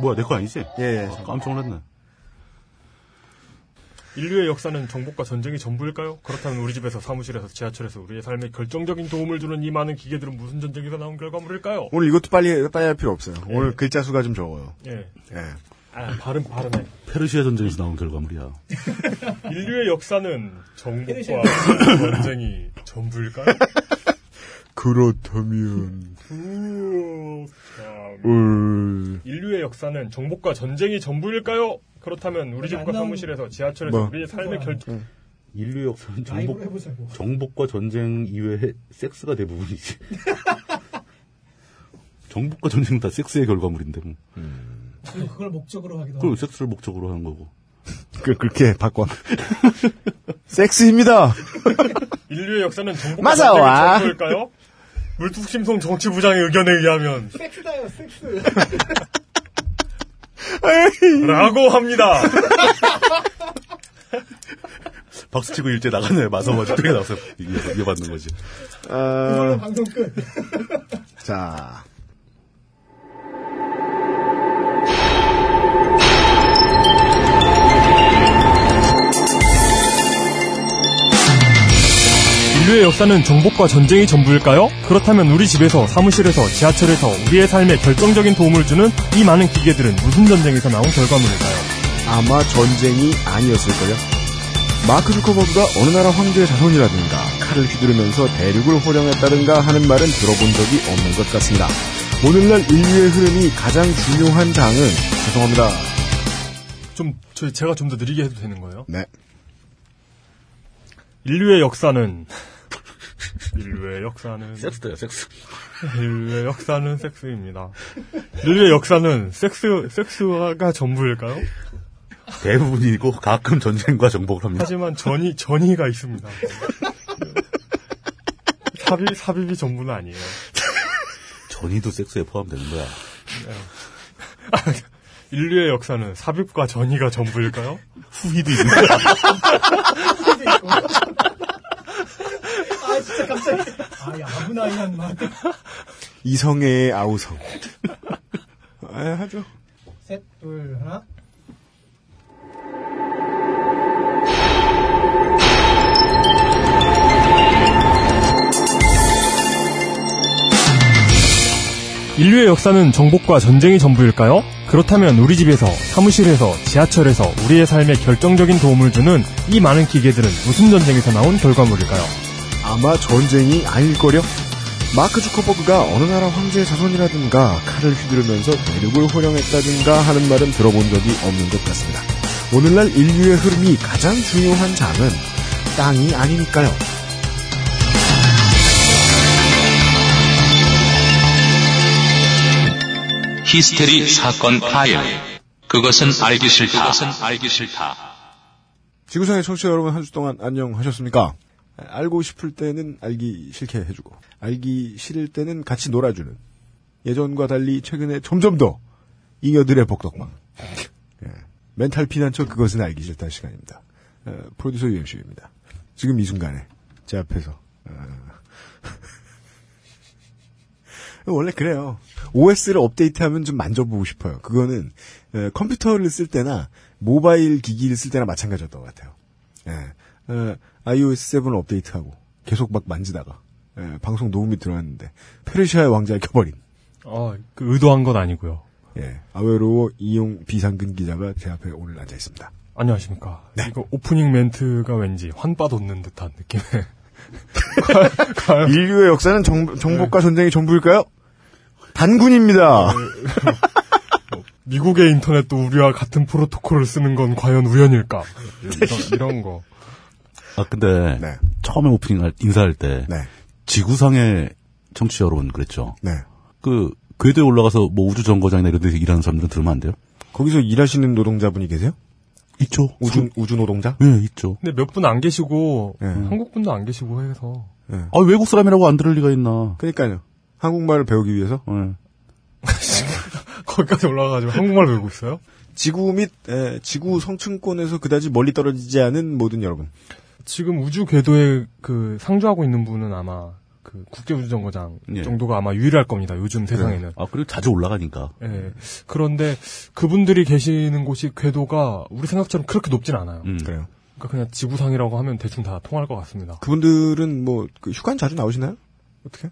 뭐야, 내 거 아니지? 예, 아, 깜짝 놀랐네. 인류의 역사는 정복과 전쟁이 전부일까요? 그렇다면 우리 집에서 사무실에서 지하철에서 우리의 삶에 결정적인 도움을 주는 이 많은 기계들은 무슨 전쟁에서 나온 결과물일까요? 오늘 이것도 빨리 빨리 할 필요 없어요. 오늘 글자 수가 좀 적어요. 예. 예. 아, 발음, 발음해. 페르시아 전쟁에서 나온 결과물이야. 인류의 역사는 정복과 전쟁이 전부일까요? 그렇다면 울 인류의 역사는 정복과 전쟁이 전부일까요? 그렇다면 우리 집과 사무실에서 지하철에서 뭐? 우리의 삶의 결정 인류 역사는 정복, 해보자고. 정복과 전쟁 이외에 섹스가 대부분이지. 정복과 전쟁은 다 섹스의 결과물인데, 뭐. 그리고 그걸 목적으로 하기도 하고. 섹스를 목적으로 하는 거고. 그, 그렇게 바꿔. 섹스입니다. 인류의 역사는 정복과 마사와. 전쟁이 전부일까요? 물뚝심송 정치부장의 의견에 의하면 섹스다요, 섹스. 라고 합니다. 박수치고 일제 나가네. 마서마 죽게 나와서 이겨, 이겨받는 거지. 이걸로 아, 방송 끝. 자. 인류의 역사는 정복과 전쟁이 전부일까요? 그렇다면 우리 집에서, 사무실에서, 지하철에서 우리의 삶에 결정적인 도움을 주는 이 많은 기계들은 무슨 전쟁에서 나온 결과물일까요? 아마 전쟁이 아니었을걸요. 마크 주커버그가 어느 나라 황제의 자손이라든가 칼을 휘두르면서 대륙을 호령했다든가 하는 말은 들어본 적이 없는 것 같습니다. 오늘날 인류의 흐름이 가장 중요한 장은 죄송합니다. 좀, 저, 제가 좀 더 느리게 해도 되는 거예요? 네. 인류의 역사는, 인류의 역사는, 섹스다요, 섹스. 인류의 역사는 섹스입니다. 인류의 역사는 섹스, 섹스가 전부일까요? 대부분이고 가끔 전쟁과 정복을 합니다. 하지만 전이, 전이가 있습니다. 삽입, 삽입이 전부는 아니에요. 전이도 섹스에 포함되는 거야. 인류의 역사는 삽입과 전이가 전부일까요? 후희도 있는 거야. 아, 진짜 갑자기. 아, 야구나이란 말. 이성애의 아우성. 아, 하죠. 셋, 둘, 하나. 인류의 역사는 정복과 전쟁이 전부일까요? 그렇다면 우리 집에서, 사무실에서, 지하철에서 우리의 삶에 결정적인 도움을 주는 이 많은 기계들은 무슨 전쟁에서 나온 결과물일까요? 아마 전쟁이 아닐 거려? 마크 주커버그가 어느 나라 황제의 자손이라든가 칼을 휘두르면서 대륙을 호령했다든가 하는 말은 들어본 적이 없는 것 같습니다. 오늘날 인류의 흐름이 가장 중요한 장은 땅이 아니니까요. 히스테리 사건 파일. 그것은 알기 싫다. 그것은 알기 싫다. 지구상의 청취자 여러분 한 주 동안 안녕하셨습니까? 알고 싶을 때는 알기 싫게 해주고 알기 싫을 때는 같이 놀아주는 예전과 달리 최근에 점점 더 잉여들의 복덕방 예. 멘탈 피난처 그것은 알기 싫다 시간입니다. 어, 프로듀서 UMC입니다. 지금 이 순간에 제 앞에서 어, 원래 그래요. OS를 업데이트하면 좀 만져보고 싶어요. 그거는 에, 컴퓨터를 쓸 때나 모바일 기기를 쓸 때나 마찬가지였던 것 같아요. 예. 어, iOS 7 업데이트하고 계속 막 만지다가 예, 방송 녹음이 들어왔는데 페르시아의 왕자를 켜버린 아, 그 의도한 건 아니고요. 예, 아웨로 이용 비상근 기자가 제 앞에 오늘 앉아 있습니다. 안녕하십니까. 네. 이거 오프닝 멘트가 왠지 환빠 돋는 듯한 느낌의. 인류의 역사는 정, 정복과 전쟁의 전부일까요? 단군입니다. 미국의 인터넷도 우리와 같은 프로토콜을 쓰는 건 과연 우연일까? 이런, 이런 거. 아, 근데, 네. 처음에 오프닝 할, 인사할 때, 네, 지구상의 청취자 여러분 그랬죠. 네. 그, 궤도에 올라가서 뭐 우주 정거장이나 이런 데서 일하는 사람들은 들으면 안 돼요? 거기서 일하시는 노동자분이 계세요? 있죠. 우주 우주 노동자? 예, 있죠. 근데 몇 분 안 계시고, 예. 한국 분도 안 계시고 해서. 예. 아, 외국 사람이라고 안 들을 리가 있나. 그러니까요. 한국말을 배우기 위해서 예. 거기까지 올라가가지고 한국말 배우고 있어요? 지구 및 에, 지구 성층권에서 그다지 멀리 떨어지지 않은 모든 여러분. 지금 우주 궤도에 그 상주하고 있는 분은 아마 그 국제우주정거장 예. 정도가 아마 유일할 겁니다. 요즘 세상에는. 아, 그리고 자주 올라가니까. 예. 그런데 그분들이 계시는 곳이 궤도가 우리 생각처럼 그렇게 높진 않아요. 음. 그래요. 그러니까 그냥 지구상이라고 하면 대충 다 통할 것 같습니다. 그분들은 뭐, 그 휴관 자주 나오시나요? 어떻게?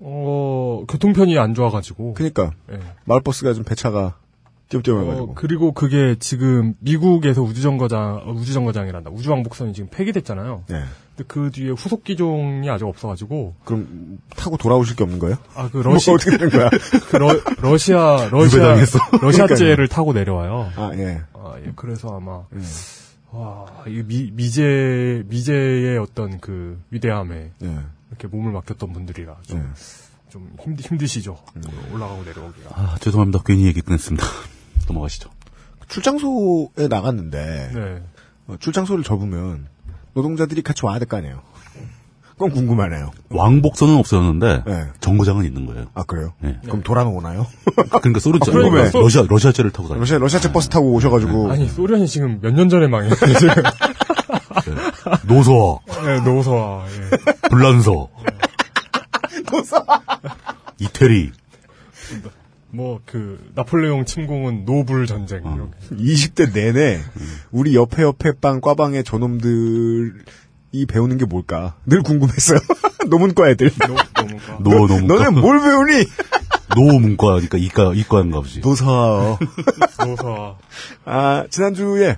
어, 교통편이 안 좋아가지고. 그니까, 예. 마을버스가 좀 배차가 띄엄띄엄해가지고. 어, 그리고 그게 지금 미국에서 우주정거장, 어, 우주정거장이란다. 우주왕복선이 지금 폐기됐잖아요. 네. 근데 그 뒤에 후속 기종이 아직 없어가지고. 그럼, 타고 돌아오실 게 없는 거예요? 아, 그뭐 러시, 어떻게 되는 거야? 그 러, 러시아, 러시아. 러시아제를 타고 내려와요. 아, 예. 아, 예, 그래서 아마, 음. 와, 이 미, 미제, 미제의 어떤 그 위대함에 예. 이렇게 몸을 맡겼던 분들이라 좀, 예. 좀 힘드, 힘드시죠. 올라가고 내려오기가. 아, 죄송합니다. 괜히 얘기 꺼냈습니다. 넘어가시죠. 출장소에 나갔는데, 네. 어, 출장소를 접으면, 노동자들이 같이 와야 될 거 아니에요. 그건 궁금하네요. 왕복선은 없었는데 네. 정거장은 있는 거예요. 아, 그래요? 네. 그럼 돌아오나요? 그러니까 소련제 아, 그러니까 소- 러시아 러시아제를 타고 다녀요. 러시아, 러시아제 버스 타고 오셔가지고. 아니, 소련이 지금 몇 년 전에 망했어요, 지금. 노소, 네, 노서아, 예. 불란서, 이태리. 뭐, 그, 나폴레옹 침공은 노불 전쟁. 이렇게. 20대 내내, 우리 옆에 옆에 빵, 과방의 저놈들이 배우는 게 뭘까? 늘 궁금했어요. 노문과 애들. 노, 노문과. 노 노문과. 너는 뭘 배우니? 노문과니까 이과 이과인가 보지. 노사. 노서와. 아, 지난주에,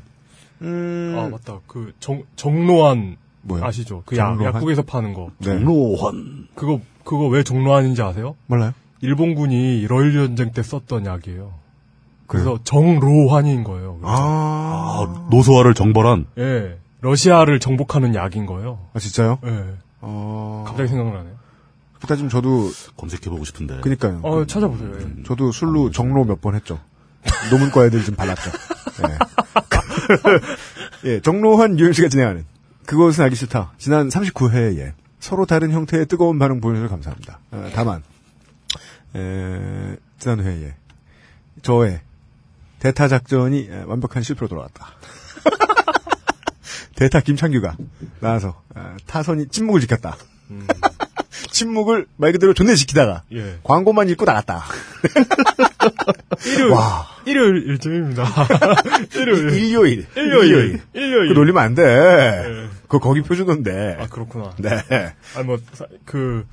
음, 아, 맞다. 그, 정, 정로한. 뭐요? 아시죠? 그 약, 정로한? 약국에서 파는 거. 네. 노환. 그거, 그거 왜 정로한인지 아세요? 몰라요? 일본군이 러일 전쟁 때 썼던 약이에요. 그래서 그래요? 정로환인 거예요. 그래서. 아, 아, 노소화를 정벌한. 예. 러시아를 정복하는 약인 거예요. 아, 진짜요? 예. 어, 갑자기 생각나네요. 그다 지금 저도, 검색해보고 싶은데. 그니까요. 어, 찾아보세요. 예. 저도 술로 정로 몇 번 했죠. 노문과 애들 좀 발랐죠. 예. 예, 정로한 유현 씨가 진행하는 그것은 알기 싫다. 지난 39회에 서로 다른 형태의 뜨거운 반응 보여주셔서 감사합니다. 어, 다만 에, 지난 회에 저의 대타 작전이 에, 완벽한 실패로 돌아왔다. 대타 김창규가 나와서 어, 타선이 침묵을 지켰다. 침묵을 말 그대로 존내 지키다가 예. 광고만 읽고 나갔다. 일요일, 와. 일요일 일정입니다. 일요일. 일요일. 일요일. 일요일. 그 놀리면 안 돼. 네. 그거 거기 표준어인데. 아, 그렇구나. 네. 아니, 뭐, 사, 그,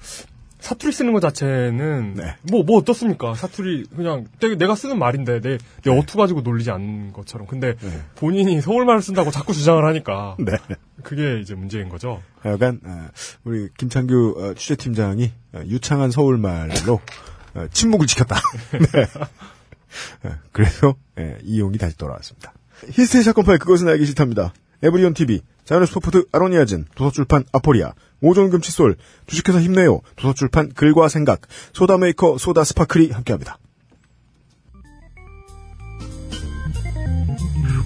사투리 쓰는 것 자체는, 네. 뭐, 뭐 어떻습니까? 사투리, 그냥, 내, 내가 쓰는 말인데, 내, 내 어투 가지고 놀리지 않는 것처럼. 근데, 네. 본인이 서울말을 쓴다고 자꾸 주장을 하니까, 네. 그게 이제 문제인 거죠. 하여간, 어, 우리 김창규 어, 취재팀장이 어, 유창한 서울말로 어, 침묵을 지켰다. 네. 어, 그래서 예, 이용이 다시 돌아왔습니다. 히스테리 사건 파일 그것은 알기 싫답니다. 에브리온 TV, 슈퍼푸드 아로니아진, 도서출판 아포리아, 오존금 칫솔, 주식회사 힘내요, 도서출판 글과 생각, 소다메이커 소다 스파클이 함께합니다.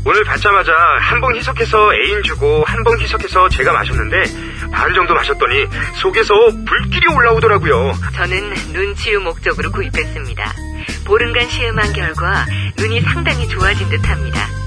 오늘 받자마자 한봉 희석해서 애인 주고 한봉 희석해서 제가 마셨는데 반 정도 마셨더니 속에서 불길이 올라오더라고요. 저는 눈 치유 목적으로 구입했습니다. 보름간 시음한 결과 눈이 상당히 좋아진 듯합니다.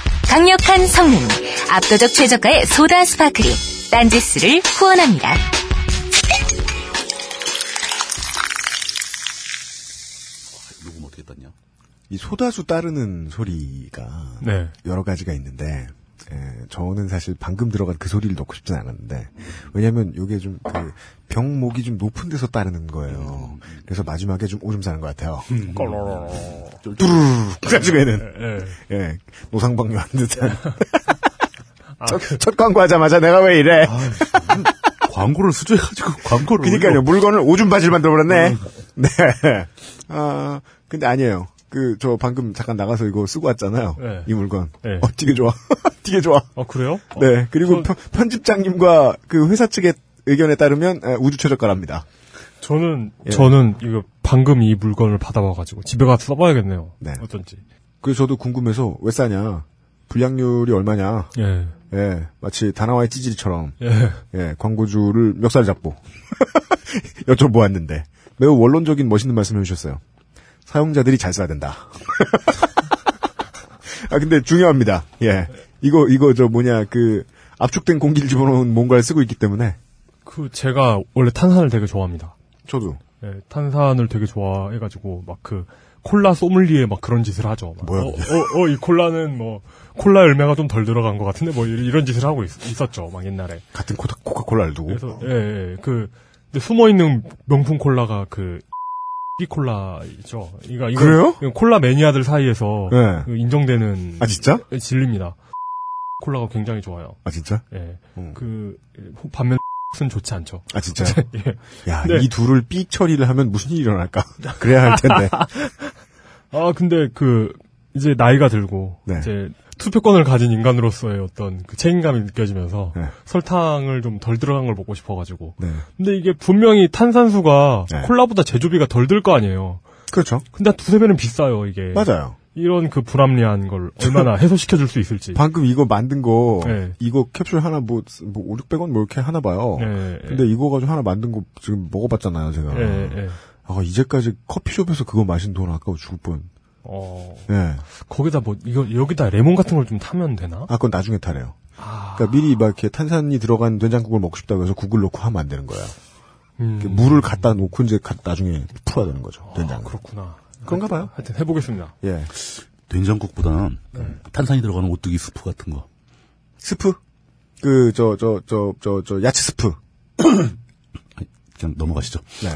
강력한 성능, 압도적 최저가의 소다 스파클이 딴지스를 후원합니다. 녹음 어떻게 땄냐? 이 소다수 따르는 소리가 네. 여러 가지가 있는데 에, 저는 사실 방금 들어간 그 소리를 넣고 싶진 않았는데 왜냐하면 이게 좀 그 병목이 좀 높은 데서 따르는 거예요. 그래서 마지막에 좀 오줌 싸는 것 같아요. 뚜루룩 그래가지고는 예 노상방뇨 한 듯한 첫, 첫 광고 하자마자 내가 왜 이래? 광고를 수주해가지고 광고를. 그니까요 물건을 오줌 바질 만들어버렸네. 네. 아 근데 아니에요. 그 저 방금 잠깐 나가서 이거 쓰고 왔잖아요. 네. 이 물건. 네. 어 되게 좋아. 되게 좋아. 아 그래요? 네. 그리고 저- 편- 편집장님과 그 회사 측의 의견에 따르면 에, 우주 최저가랍니다. 저는 예. 저는 이거 방금 이 물건을 받아와가지고 집에 가서 써봐야겠네요. 네. 어떤지. 그래서 저도 궁금해서 왜 싸냐? 불량률이 얼마냐? 예. 예, 마치 다나와의 찌질이처럼 예. 예, 광고주를 멱살 잡고 여쭤보았는데 매우 원론적인 멋있는 말씀을 해주셨어요. 사용자들이 잘 써야 된다. 아 근데 중요합니다. 예, 이거 이거 저 뭐냐 그 압축된 공기를 집어넣은 뭔가를 쓰고 있기 때문에 그 제가 원래 탄산을 되게 좋아합니다. 저도 예, 탄산을 되게 좋아해가지고 막 그 콜라 소믈리에 막 그런 짓을 하죠. 막 뭐야, 어, 그게? 어, 어, 이 콜라는 뭐 콜라 열매가 좀 덜 들어간 것 같은데 뭐 이런, 짓을 하고 있, 었죠막 옛날에. 같은 코카, 코카콜라를 두고 그래서 예, 예, 그 근데 숨어 있는 명품 콜라가 그 이 콜라이죠. 이거 이거 그래요? 콜라 매니아들 사이에서 네. 그 인정되는 아 진짜? 예, 진리입니다. 콜라가 굉장히 좋아요. 아 진짜? 예. 음. 그 반면 은 좋지 않죠. 아 진짜요? 예. 야, 네. 이 둘을 삑 처리를 하면 무슨 일이 일어날까? 그래야 할 텐데. 아, 근데 그, 이제 나이가 들고, 네. 이제 투표권을 가진 인간으로서의 어떤 그 책임감이 느껴지면서 네. 설탕을 좀 덜 들어간 걸 먹고 싶어가지고. 네. 근데 이게 분명히 탄산수가 네. 콜라보다 제조비가 덜 들 거 아니에요. 그렇죠. 근데 한 두세 배는 비싸요, 이게. 맞아요. 이런 그 불합리한 걸 얼마나 해소시켜줄 수 있을지. 방금 이거 만든 거, 네. 이거 캡슐 하나 뭐, 뭐 5, 600원 뭐 이렇게 하나 봐요. 예, 예. 근데 이거 가지고 하나 만든 거 지금 먹어봤잖아요, 제가. 예, 예. 아, 이제까지 커피숍에서 그거 마신 돈 아까워 죽을 뻔. 어, 예. 거기다 뭐, 이거, 여기다 레몬 같은 걸 좀 타면 되나? 아, 그건 나중에 타래요. 아, 그러니까 미리 막 이렇게 탄산이 들어간 된장국을 먹고 싶다고 해서 국을 넣고 하면 안 되는 거야. 음. 물을 갖다 놓고 이제 가- 나중에 풀어야 되는 거죠. 된장. 아, 그렇구나. 그런가 봐요. 하여튼 해보겠습니다. 예. 된장국보다는 네. 탄산이 들어가는 오뚜기 스프 같은 거. 스프? 그, 저, 저, 저, 저, 저, 야채 스프. 그냥 넘어가시죠. 네.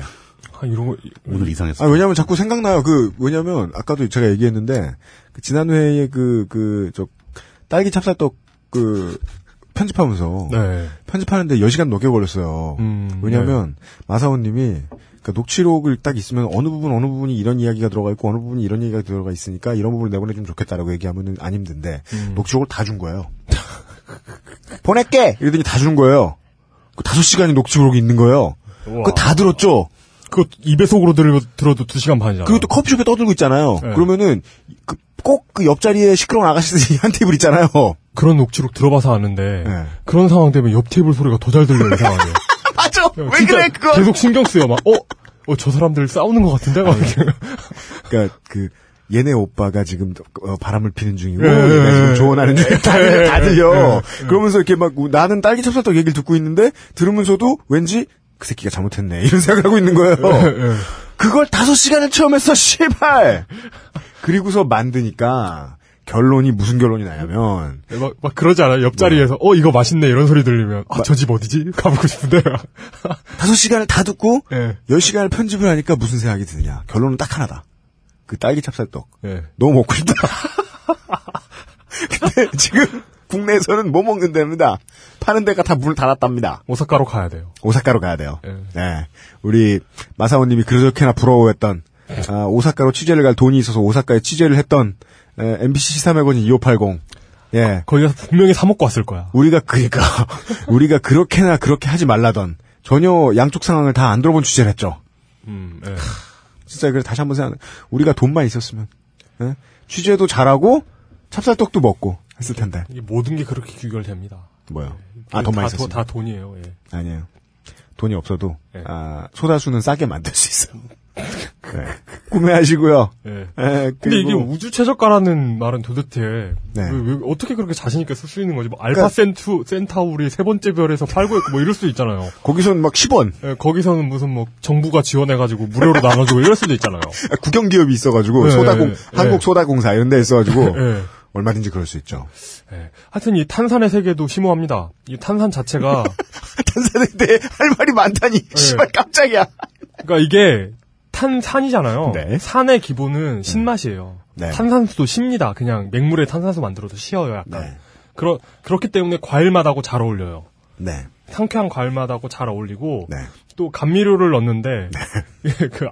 아, 이런 거, 오늘 이상했어요. 아, 왜냐면 자꾸 생각나요. 그, 왜냐면, 아까도 제가 얘기했는데, 그 지난 회에 그, 그, 저, 딸기 찹쌀떡, 그, 편집하면서. 네. 편집하는데 10시간 넘게 걸렸어요. 음, 왜냐면, 마사오 님이, 그 녹취록을 딱 있으면 어느 부분, 어느 부분이 이런 이야기가 들어가 있고, 어느 부분이 이런 얘기가 들어가 있으니까, 이런 부분을 내보내주면 좋겠다라고 얘기하면은 안 힘든데, 음. 녹취록을 다 준 거예요. 보낼게! 이러더니 다 준 거예요. 그 다섯 시간이 녹취록이 있는 거예요. 그거 다 들었죠? 그거 입에 속으로 들, 들어도 2시간 반이잖아. 그리고 또 커피숍에 떠들고 있잖아요. 네. 그러면은 꼭그 옆자리에 시끄러운 아가씨들이 한 테이블 있잖아요. 그런 녹취록 들어봐서 아는데 네. 그런 상황 되면 옆 테이블 소리가 더 잘 들려요 상황에. 맞아. 진짜 계속 신경 쓰여 막 어? 어, 저 사람들 싸우는 것 같은데? 막 이렇게. 그러니까 그 얘네 오빠가 지금 어, 바람을 피는 중이고 예, 얘가 예, 지금 예. 조언하는 중이고 다, 예, 다 예, 들려. 그러면서 이렇게 막 나는 딸기 찹쌀떡 얘기를 듣고 있는데 들으면서도 왠지 그 새끼가 잘못했네 이런 생각을 하고 있는 거예요. 예. 그걸 다섯 시간을 체험했어, 씨발. 그리고서 만드니까 결론이 무슨 결론이 나냐면 막, 막 그러지 않아요? 옆자리에서 어 이거 맛있네 이런 소리 들리면 아, 저 집 어디지? 가보고 싶은데. 다섯 시간을 다 듣고 예. 열 시간을 편집을 하니까 무슨 생각이 드느냐. 결론은 딱 하나다. 그 딸기 찹쌀떡. 예. 너무 먹고 싶다. 근데 지금 국내에서는 못 먹는답니다. 파는 데가 다 문을 닫았답니다. 오사카로 가야 돼요. 오사카로 가야 돼요. 예. 네. 우리 마사오님이 그렇게나 부러워했던 아, 오사카로 취재를 갈 돈이 있어서 오사카에 취재를 했던 에, MBC 시사 매거진 2580. 예. 거기 가서 분명히 사 먹고 왔을 거야. 우리가 그러니까 우리가 그렇게나 그렇게 하지 말라던 전혀 양쪽 상황을 다 안 들어본 취재를 했죠. 음, 예. 진짜 그래 다시 한번 생각. 우리가 돈만 있었으면 예? 취재도 잘하고 찹쌀떡도 먹고 했을 텐데. 이게 모든 게 그렇게 규결됩니다. 뭐요? 아 돈만 다, 있었으면 다 돈이에요. 예. 아니에요. 돈이 없어도 네. 아, 소다수는 싸게 만들 수 있어요. 네. 구매하시고요. 예. 예, 근데 이게 우주 최저가라는 말은 도대체 네. 왜, 왜 어떻게 그렇게 자신 있게 쓸 수 있는 거지? 뭐 그러니까 알파 센투 센타우리 세 번째 별에서 팔고 있고 뭐 이럴 수도 있잖아요. 거기서는 막 10원 예, 거기서는 무슨 뭐 정부가 지원해가지고 무료로 나눠주고 이럴 수도 있잖아요. 국영 기업이 있어가지고 네, 소다공 네. 한국 소다공사 이런 데 있어가지고 예. 얼마든지 그럴 수 있죠. 예. 하여튼 이 탄산의 세계도 심오합니다. 이 탄산 자체가 탄산에 대해 할 말이 많다니. 씨발 깜짝이야. 그러니까 이게 탄산이잖아요. 네. 산의 기본은 신맛이에요. 네. 탄산수도 쉽니다. 그냥 맹물에 탄산수 만들어도 쉬어요, 약간. 네. 그러, 그렇기 때문에 과일맛하고 잘 어울려요. 네. 상쾌한 과일맛하고 잘 어울리고 네. 또 감미료를 넣는데 그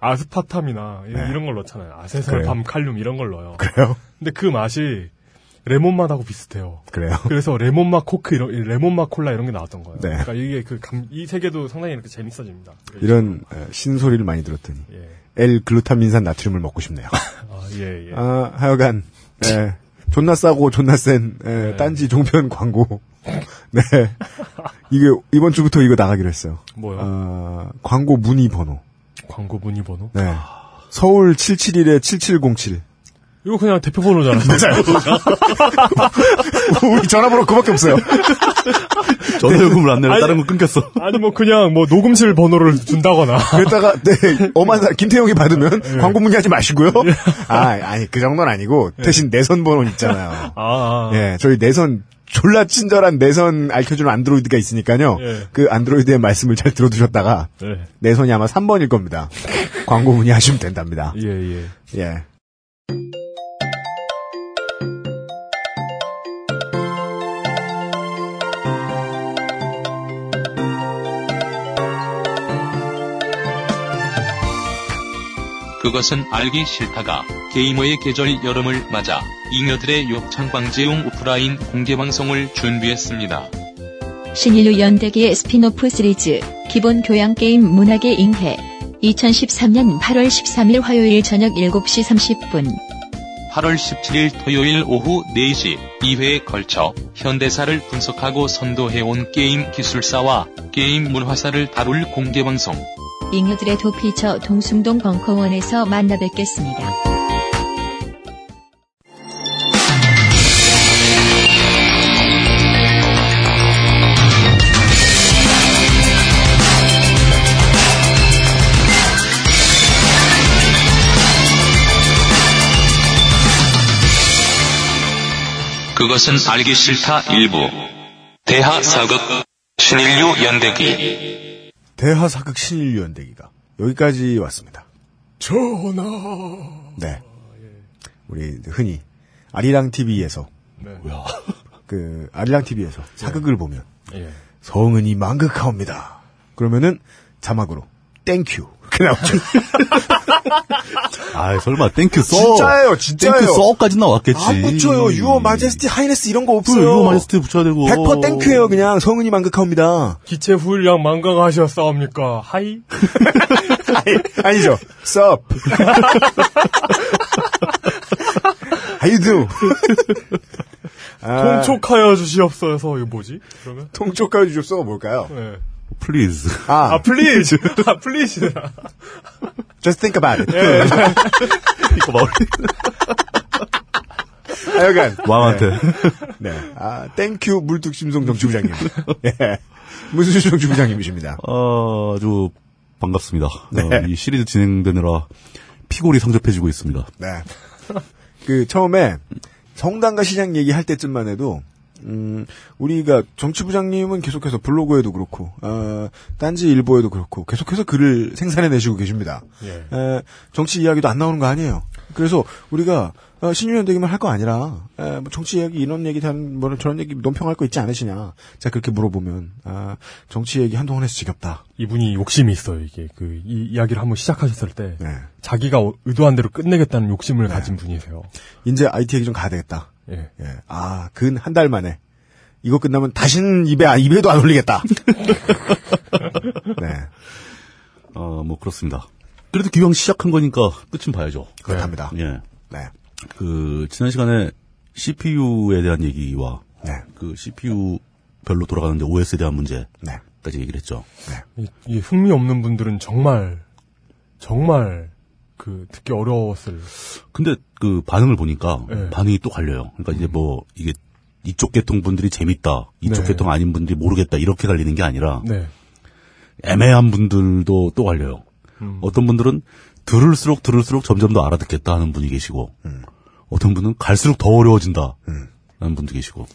아스파탐이나 이- 네. 이런 걸 넣잖아요. 아세솔 밤 칼륨 이런 걸 넣어요. 그래요? 근데 그 맛이 레몬 맛하고 비슷해요. 그래요? 그래서 레몬 맛 코크 이런 레몬 맛 콜라 이런 게 나왔던 거예요. 네. 그러니까 이게 그이 세계도 상당히 이렇게 재밌어집니다. 이런 에, 신소리를 많이 들었더니 예. L 글루타민산 나트륨을 먹고 싶네요. 아, 예, 예. 아, 하여간 에, 존나 싸고 존나 센 에, 딴지 종편 광고. 네. 이게 이번 주부터 이거 나가기로 했어요. 뭐요? 아, 광고 문의 번호. 광고 문의 번호? 네. 서울 771에 7707. 이거 그냥 대표 번호잖아요. 우리 전화번호 그밖에 없어요. 전화요금을 안 내면 아니, 다른 거 끊겼어. 아니 뭐 그냥 뭐 녹음실 번호를 준다거나. 그랬다가 네 엄한 사 김태형이 받으면 광고 문의하지 마시고요. 아 아니 그 정도는 아니고 대신 내선 번호 있잖아요. 아, 아. 예 저희 내선 졸라 친절한 내선 알려주는 안드로이드가 있으니까요. 예. 그 안드로이드의 말씀을 잘 들어두셨다가 네. 내선이 아마 3번일 겁니다. 광고 문의하시면 된답니다. 예, 예. 예. 그것은 알기 싫다가 게이머의 계절 여름을 맞아 잉여들의 욕창 방지용 오프라인 공개 방송을 준비했습니다. 신인류 연대기의 스피노프 시리즈 기본 교양 게임 문학의 이해 2013년 8월 13일 화요일 저녁 7시 30분 8월 17일 토요일 오후 4시 2회에 걸쳐 현대사를 분석하고 선도해온 게임 기술사와 게임 문화사를 다룰 공개 방송. 잉여들의 도피처 동숭동 벙커원에서 만나 뵙겠습니다. 그것은 알기 싫다 일부. 대하 사극 신인류 연대기. 대하 사극 신인류 연대기가 여기까지 왔습니다. 전하. 네. 우리 흔히 아리랑 TV에서 네. 그 아리랑 TV에서 사극을 보면 예. 성은이 망극하옵니다. 그러면은 자막으로 Thank you 이렇게 나오죠. 아 설마 Thank you sir. 진짜예요, 진짜예요. Thank you sir까지 나왔겠지. 안 붙여요. Your Majesty Highness 이런 거 없어요. Your Majesty 붙여야 되고. 100% Thank you예요. 그냥 성은이 망극하옵니다. 기체 후일량 만강하셨사옵니까? Hi? 아니, 죠 Sup. How you do? 아, 통촉하여 주시옵소서. 이거 뭐지? 그러면? 통촉하여 주셨어 뭘까요? 네. Please. 아, 아, please. 아, please. just think about it. 예. 이거 막 하여간 왕한테. 네. 아, thank you 물뚝심송 정치부장님. 예. 무슨 정치부장님이십니다. 어, 아주 반갑습니다. 네. 어, 이 시리즈 진행되느라 피골이 상접해지고 있습니다. 네. 그 처음에 성당과 시장 얘기할 때쯤만 해도 음, 우리가 정치부장님은 계속해서 블로그에도 그렇고, 어, 딴지 일보에도 그렇고, 계속해서 글을 생산해내시고 계십니다. 예. 에, 정치 이야기도 안 나오는 거 아니에요. 그래서 우리가 어, 신유연대기만 할 거 아니라 에, 뭐 정치 이야기 이런 얘기 한뭐 저런 얘기 논평할 거 있지 않으시냐. 자 그렇게 물어보면 아, 정치 얘기 한동안 해서 지겹다. 이분이 욕심이 있어요, 이게. 그, 이 이야기를 한번 시작하셨을 때. 네. 자기가 의도한 대로 끝내겠다는 욕심을 가진 분이세요. 이제 IT 얘기 좀 가야 되겠다. 예. 예. 아, 근 한 달 만에 이거 끝나면 다시는 입에 아, 입에도 안 올리겠다. 네. 어, 뭐 그렇습니다. 그래도 기왕 시작한 거니까 끝은 봐야죠. 그렇답니다. 예. 네. 그 지난 시간에 CPU에 대한 얘기와 네. 그 CPU 별로 돌아가는데 OS에 대한 문제까지 네. 얘기를 했죠. 이, 이 흥미 없는 분들은 정말, 정말, 그, 듣기 어려웠을. 근데 그 반응을 보니까 네. 반응이 또 갈려요. 그러니까 이제 뭐 이게 이쪽 계통 분들이 재밌다, 이쪽 네. 계통 아닌 분들이 모르겠다 이렇게 갈리는 게 아니라 네. 애매한 분들도 또 갈려요. 음. 어떤 분들은 들을수록 들을수록 점점 더 알아듣겠다 하는 분이 계시고 음. 어떤 분은 갈수록 더 어려워진다. 음. 라는 분도 계시고.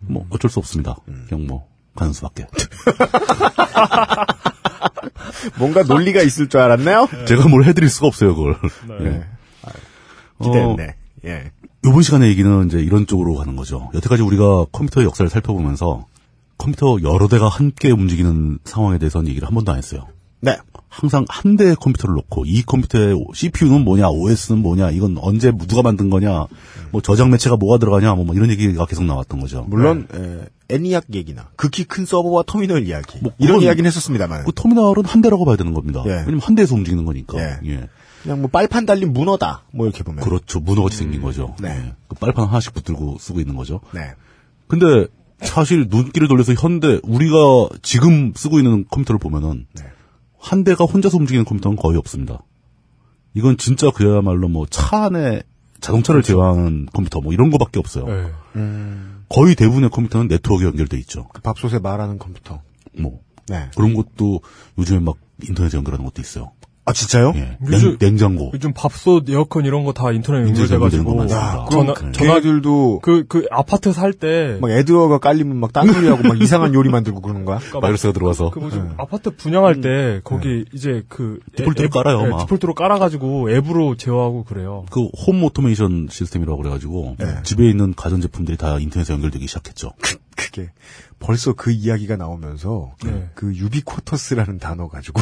뭐 어쩔 수 없습니다. 그냥 뭐 가는 수밖에. 뭔가 논리가 있을 줄 알았나요? 제가 뭘 해드릴 수가 없어요, 그걸. 네. 어, 기대했네. 예. 이번 시간의 얘기는 이제 이런 쪽으로 가는 거죠. 여태까지 우리가 컴퓨터의 역사를 살펴보면서 컴퓨터 여러 대가 함께 움직이는 상황에 대해서는 얘기를 한 번도 안 했어요. 네. 항상 한 대의 컴퓨터를 놓고 이 컴퓨터의 CPU는 뭐냐, OS는 뭐냐, 이건 언제 누가 만든 거냐, 뭐 저장 매체가 뭐가 들어가냐, 뭐, 뭐 이런 얘기가 계속 나왔던 거죠. 물론 에, 애니악 얘기나 극히 큰 서버와 터미널 이야기 뭐 이런 이야기는 했었습니다만 그 터미널은 한 대라고 봐야 되는 겁니다. 예. 왜냐면 한 대에서 움직이는 거니까. 예. 예. 그냥 뭐 빨판 달린 문어다 뭐 이렇게 보면 그렇죠. 문어같이 생긴 거죠. 네. 예. 그 빨판 하나씩 붙들고 쓰고 있는 거죠. 네. 근데 사실 눈길을 돌려서 현대 우리가 지금 쓰고 있는 컴퓨터를 보면은 네. 한 대가 혼자서 움직이는 컴퓨터는 거의 없습니다. 이건 진짜 그야말로 뭐 차 안에 자동차를 그렇죠. 제어하는 컴퓨터 뭐 이런 거밖에 없어요. 네. 거의 대부분의 컴퓨터는 네트워크에 연결돼 있죠. 그 밥솥에 말하는 컴퓨터. 뭐 네. 그런 것도 요즘에 막 인터넷에 연결하는 것도 있어요. 아 진짜요? 예. 요즘- 냉, 장고 요즘 밥솥, 에어컨 이런 거 다 인터넷 연결돼가지고 많습니다. 전화, 그럼 전화 걔네들도 그, 그 아파트 살 때 막 adware가 깔리면 막 딴소리하고 막 이상한 요리 만들고 그러는 거야? 그러니까 막 바이러스가 들어와서 그 뭐지 네. 아파트 분양할 때 거기 이제 그 디폴트로 앱- 깔아요, 네, 막. 디폴트로 깔아가지고 앱으로 제어하고 그래요. 그 홈 오토메이션 시스템이라고 그래가지고 네. 집에 있는 가전 제품들이 다 인터넷에 연결되기 시작했죠. 그게 벌써 그 이야기가 나오면서 네. 그 유비쿼터스라는 단어 가지고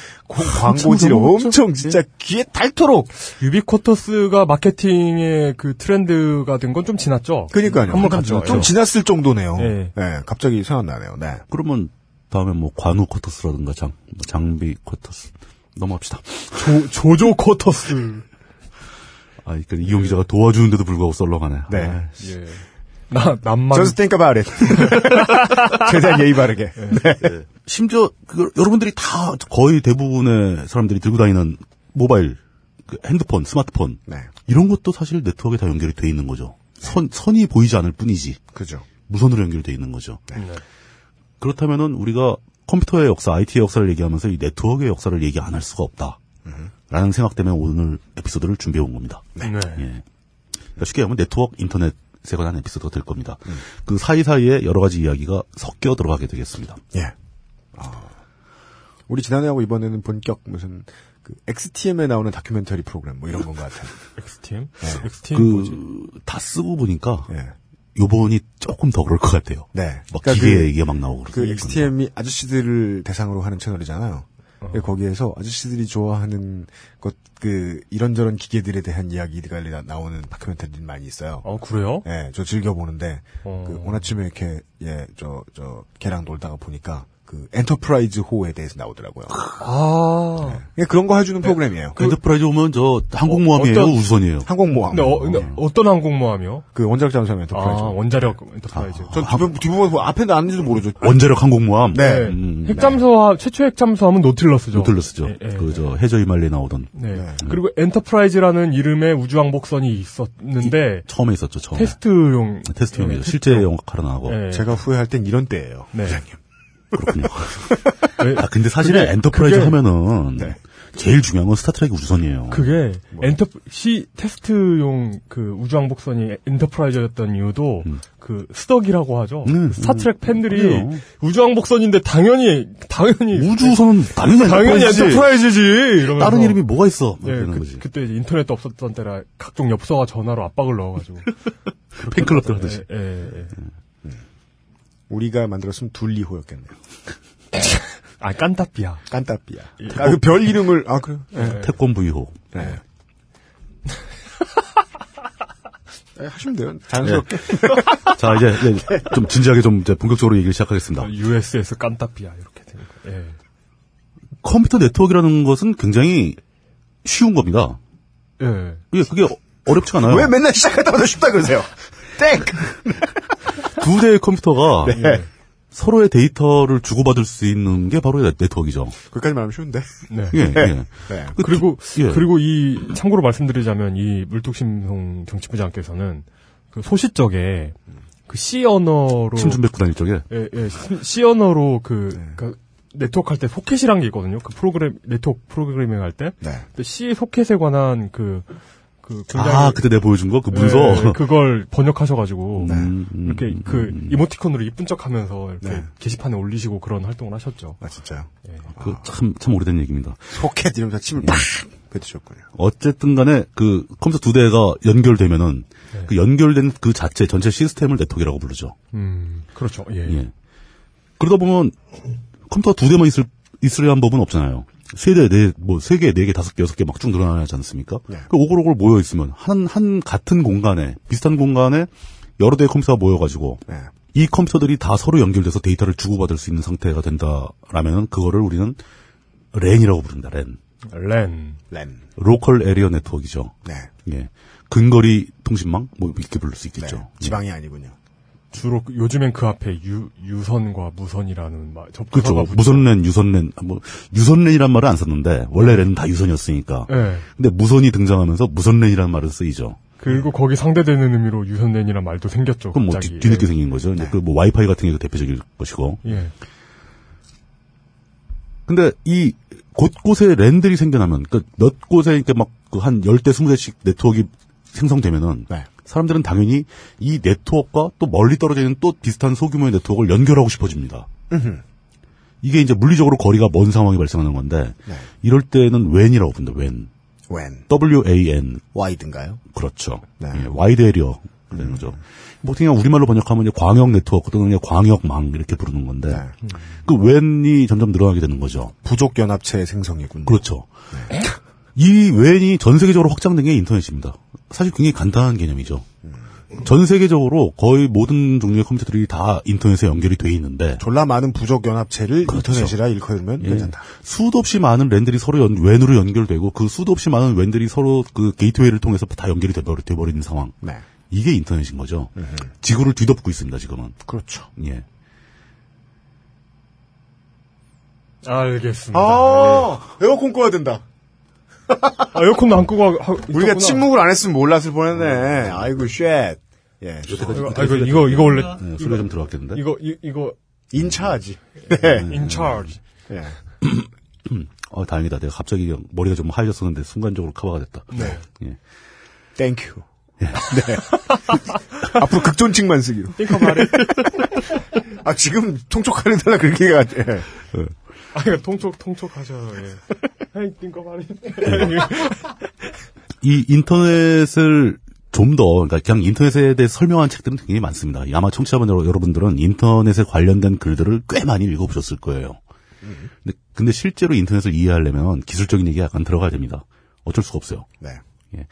공- 광고지를 엄청 진짜 귀에 닳도록 유비쿼터스가 마케팅의 그 트렌드가 된 건 좀 지났죠. 그러니까요. 한번 좀, 갔죠. 좀 지났을 정도네요. 네. 네, 갑자기 생각나네요. 네. 그러면 다음에 뭐 관우 쿼터스라든가 장뭐 장비 쿼터스 넘어갑시다. 조, 조조 쿼터스. 아, 그러니까 이용 기자가 도와주는데도 불구하고 썰렁하네. 네. 아, 예. 나 남만 Just think about it. 최대한 예의 바르게. 네. 심지어 그 여러분들이 다 거의 대부분의 사람들이 들고 다니는 모바일, 그 핸드폰, 스마트폰 네. 이런 것도 사실 네트워크에 다 연결이 돼 있는 거죠. 선 선이 보이지 않을 뿐이지 그죠. 무선으로 연결돼 있는 거죠. 네. 그렇다면은 우리가 컴퓨터의 역사, IT의 역사를 얘기하면서 이 네트워크의 역사를 얘기 안 할 수가 없다. 라는 생각 때문에 오늘 에피소드를 준비해 온 겁니다. 네. 예. 그러니까 쉽게 하면 네트워크 인터넷 에 관한 에피소드가 될 겁니다. 그 사이사이에 여러 가지 이야기가 섞여 들어가게 되겠습니다. 예. 아, 우리 지난해하고 이번에는 본격 무슨 그 XTM에 나오는 다큐멘터리 프로그램 뭐 이런 건 것 같아요. XTM? 네. XTM 그, 뭐지? 다 쓰고 보니까, 예. 요번이 조금 더 그럴 것 같아요. 네. 막 그러니까 기계 그- 얘기가 막 나오고 그 그러니까. XTM이 아저씨들을 대상으로 하는 채널이잖아요. 근데 거기에서 아저씨들이 좋아하는 것, 그, 이런저런 기계들에 대한 이야기가 나- 나오는 다큐멘터리들이 많이 있어요. 어, 그래요? 예, 저 즐겨보는데, 어. 그, 오늘 아침에 이렇게, 예, 저, 저, 걔랑 놀다가 보니까, 그, 엔터프라이즈 호에 대해서 나오더라고요. 아. 예, 그런 거 해주는 프로그램이에요. 그 엔터프라이즈호면 저 항공모함이에요? 어떤- 우선이에요? 항공모함. 근데, 어, 근데 어떤 항공모함이요? 그 원자력 잠수함 아, 엔터프라이즈. 원자력 엔터프라이즈. 전 뒷부분, 뒷부분 뭐 앞에 나왔는지도 모르죠. 원자력 항공모함? 네. 음, 핵잠수함, 최초 핵잠수함은 노틸러스죠. 노틸러스죠. 예, 예, 그, 저, 해저 이만리에 나오던. 네. 네. 그리고 엔터프라이즈라는 이름의 우주왕복선이 있었는데, 처음에 있었죠, 처음에. 테스트용. 테스트용이죠. 예, 실제 테스트용. 영화카로 나오고. 예. 제가 후회할 땐 이런 때예요. 네. 그렇군요. 왜- 아, 근데 사실은 그게- 엔터프라이즈 그게- 하면은, 네. 제일 중요한 건 스타트랙 우주선이에요. 그게 엔터 시 테스트용 그 우주왕복선이 엔터프라이즈였던 이유도 음. 그 스덕이라고 하죠. 음, 그 스타트랙 음, 팬들이 그래요. 우주왕복선인데 당연히 당연히 우주선은 당연히 당연히 엔터프라이즈지. 이러면서 다른 이름이 뭐가 있어? 막 예, 그. 그때 인터넷도 없었던 때라 각종 엽서와 전화로 압박을 넣어가지고 팬클럽들 하듯이. 예, 예, 예. 우리가 만들었으면 둘리호였겠네요. 아 깐따삐야. 깐따삐야. 예. 아, 그 별 이름을, 아, 그래요? 예. 태권 V호. 네. 네, 하시면 돼요. 자연스럽게. 자, 이제, 이제 좀 진지하게 좀 이제 본격적으로 얘기를 시작하겠습니다. USS 깐따삐야 이렇게 되니까. 예. 컴퓨터 네트워크라는 것은 굉장히 쉬운 겁니다. 예. 그게, 그게 어렵지가 않아요. 왜 맨날 시작하자마자 쉽다 그러세요? 땡! 두 대의 컴퓨터가 네. 서로의 데이터를 주고받을 수 있는 게 바로 네트워크죠. 거기까지 말하면 쉬운데. 네. 예, 예. 네. 그 그리고 두- 예. 그리고 이 참고로 말씀드리자면 이 물뚝심송 정치부장께서는 그 소시적에 그 C 언어로 침 좀 뱉고 다닐 적에 예, 예, 시- C 언어로 그, 그 네트워크 할 때 소켓이란 게 있거든요. 그 프로그램 네트워크 프로그래밍 할 때. 네. C 소켓에 관한 그, 그 아, 그때 내가 보여준 거? 그 문서? 네, 그걸 번역하셔가지고 음, 음, 이렇게 음, 그 음. 이모티콘으로 이쁜 척하면서 이렇게 네. 게시판에 올리시고 그런 활동을 하셨죠. 아, 진짜요? 예. 그, 참, 참 오래된 얘기입니다. 소켓 이러면서 침을 팍 뱉으셨군요. 어쨌든 간에 그 컴퓨터 두 대가 연결되면은 네. 그 연결된 그 자체 전체 시스템을 네트워크라고 부르죠. 음, 그렇죠. 예. 예. 그러다 보면 컴퓨터 두 대만 있을 있으란 법은 없잖아요. 세 대, 네, 뭐, 세 개, 네 개, 다섯 개, 여섯 개 막 쭉 늘어나지 않습니까? 네. 그 오글오글 모여 있으면, 한, 한 같은 공간에, 비슷한 공간에 여러 대의 컴퓨터가 모여가지고, 네. 이 컴퓨터들이 다 서로 연결돼서 데이터를 주고받을 수 있는 상태가 된다라면, 그거를 우리는 랜이라고 부릅니다, 랜. 랜. 랜. Local Area Network이죠. 네. 예. 근거리 통신망? 뭐, 이렇게 부를 수 네. 있겠죠. 지방이 아니군요. 주로 그- 요즘엔 그 앞에 유, 유선과 무선이라는 말, 그렇죠. 접근사가 붙죠. 무선랜, 유선랜, 뭐, 유선랜이란 말을 안 썼는데, 원래 랜은 다 유선이었으니까. 예. 근데 무선이 등장하면서 무선랜이라는 말을 쓰이죠. 그리고 거기 상대되는 의미로 유선랜이란 말도 생겼죠. 그럼 뭐 갑자기. 뒤, 뒤늦게 생긴 거죠. 이제 그뭐 와이파이 같은 게그 대표적일 것이고. 예. 근데 이 곳곳에 랜들이 생겨나면, 그몇 곳에 이렇게 막그한 10대, 20대씩 네트워크가 생성되면은, 네. 사람들은 당연히 이 네트워크와 또 멀리 떨어져 있는 또 비슷한 소규모의 네트워크를 연결하고 싶어집니다. 이게 이제 물리적으로 거리가 먼 상황이 발생하는 건데, 네. 이럴 때는 WAN이라고 부릅니다. WAN. WAN. W-A-N. Wide인가요? 그렇죠. 네. 예, Wide Area. 되는 거죠. 뭐 그냥 우리말로 번역하면 이제 광역 네트워크 또는 그냥 광역망 이렇게 부르는 건데, 네. 그 WAN이 점점 늘어나게 되는 거죠. 부족 연합체의 생성이군요. 그렇죠. 이 WAN이 전 세계적으로 확장된 게 인터넷입니다. 사실 굉장히 간단한 개념이죠. 전 세계적으로 거의 모든 종류의 컴퓨터들이 다 인터넷에 연결이 돼 있는데 졸라 많은 부족 연합체를 그렇죠. 인터넷이라 일컬으면 예, 괜찮다. 수도 없이 많은 랜들이 서로 연, WAN으로 연결되고 그 수도 없이 많은 WAN들이 서로 그 게이트웨이를 통해서 다 연결이 돼버리, 돼버리는 상황. 네. 이게 인터넷인 거죠. 지구를 뒤덮고 있습니다, 지금은. 그렇죠. 예. 알겠습니다. 아, 에어컨 꺼야 된다. 아, 에어컨도 안 끄고 하, 하- 우리가 있었구나. 침묵을 안 했으면 몰랐을 뻔했네. 아이고, shit. 예. 이거, 아, 이거, 이거, 이거 원래, 네, 소리가 좀 들어갔겠는데? 이거, 이, 이거, in charge하지. 네. in charge. 예. 어, 다행이다. 내가 갑자기 머리가 좀 하얘졌었는데 순간적으로 커버가 됐다. 네. 예. Thank you. 네. 앞으로 극존칭만 쓰기로. Thank you 말해. 아, 지금 통촉하려달라 그렇게 가, 예. 아, 이거 통촉, 통촉하셔요, 예. 헤이, 띵커 말해. 이 인터넷을 좀 더, 그러니까 그냥 인터넷에 대해 설명한 책들은 굉장히 많습니다. 아마 청취자분 여러- 여러분들은 인터넷에 관련된 글들을 꽤 많이 읽어보셨을 거예요. 근데, 근데 실제로 인터넷을 이해하려면 기술적인 얘기가 약간 들어가야 됩니다. 어쩔 수가 없어요. 네. 예.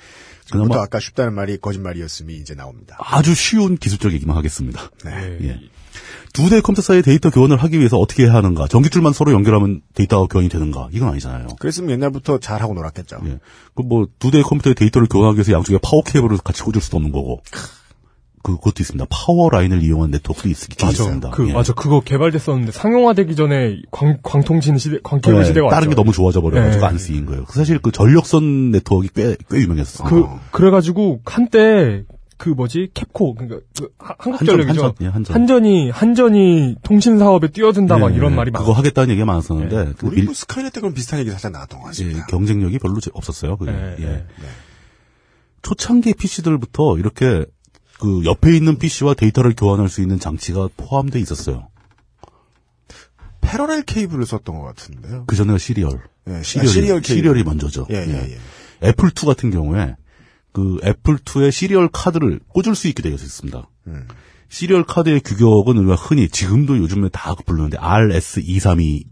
그나마 아까 쉽다는 말이 거짓말이었음이 이제 나옵니다. 아주 쉬운 기술적 얘기만 하겠습니다. 네. 예. 두 대의 컴퓨터 사이에 데이터 교환을 하기 위해서 어떻게 해야 하는가? 전기줄만 서로 연결하면 데이터가 교환이 되는가? 이건 아니잖아요. 그랬으면 옛날부터 잘하고 놀았겠죠. 예. 그뭐두 대의 컴퓨터의 데이터를 교환하기 위해서 양쪽에 파워 케이블을 같이 꽂을 수도 없는 거고. 그 그것도 있습니다. power line을 이용한 네트워크도 있, 있긴 맞아. 있습니다. 그, 예. 맞아. 그거 개발됐었는데 상용화되기 전에 광, 광통신 시대, 광케이블 네, 시대가 다른 게 왔죠. 너무 좋아져 버려가지고 네. 안 쓰인 거예요. 사실 그 전력선 네트워크가 꽤, 꽤 유명했어요. 그, 그래가지고, 한때, 그 뭐지, 캡코, 그니까, 그, 하- 한국전력이죠. 한전, 예, 한전. 한전 이, 한전이 통신 사업에 뛰어든다, 막 예, 이런 예. 말이 그거 많아. 하겠다는 얘기가 많았었는데 그 우리 밀- 뭐 스카이넷 때 그런 비슷한 얘기 살짝 나왔던 것 예, 같습니다. 경쟁력이 별로 제- 없었어요. 그게. 예, 예. 예. 초창기 PC들부터 이렇게 그 옆에 있는 PC와 데이터를 교환할 수 있는 장치가 포함되어 있었어요. 패러렐 케이블을 썼던 것 같은데요. 그 전에가 시리얼. 예, serial이, 아, serial 케이블. serial이 먼저죠. 예, 예, 예. 애플 2 같은 경우에 그 애플2의 serial 카드를 꽂을 수 있게 되어 있습니다. 음. serial 카드의 규격은 우리가 흔히 지금도 요즘에 다 부르는데 RS232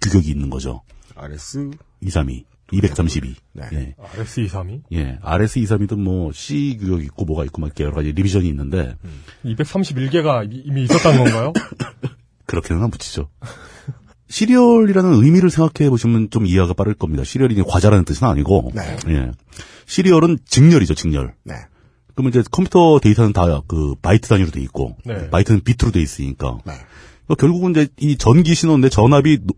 규격이 있는 거죠. RS 232, 232. 네. 예. RS232? 예. RS232도 뭐 C 규격이 있고 뭐가 있고 막 이렇게 여러 가지 revision이 있는데 231개가 이미 있었다는 건가요? 그렇게는 안 붙이죠. Serial이라는 의미를 생각해 보시면 좀 이해가 빠를 겁니다. Serial이 과자라는 뜻은 아니고, 네. 예. Serial은 직렬이죠, 직렬. 네. 그러면 이제 컴퓨터 데이터는 다 그 바이트 단위로 돼 있고, 네. 바이트는 비트로 돼 있으니까, 네. 그러니까 결국은 이제 이 전기 신호인데 전압이 노-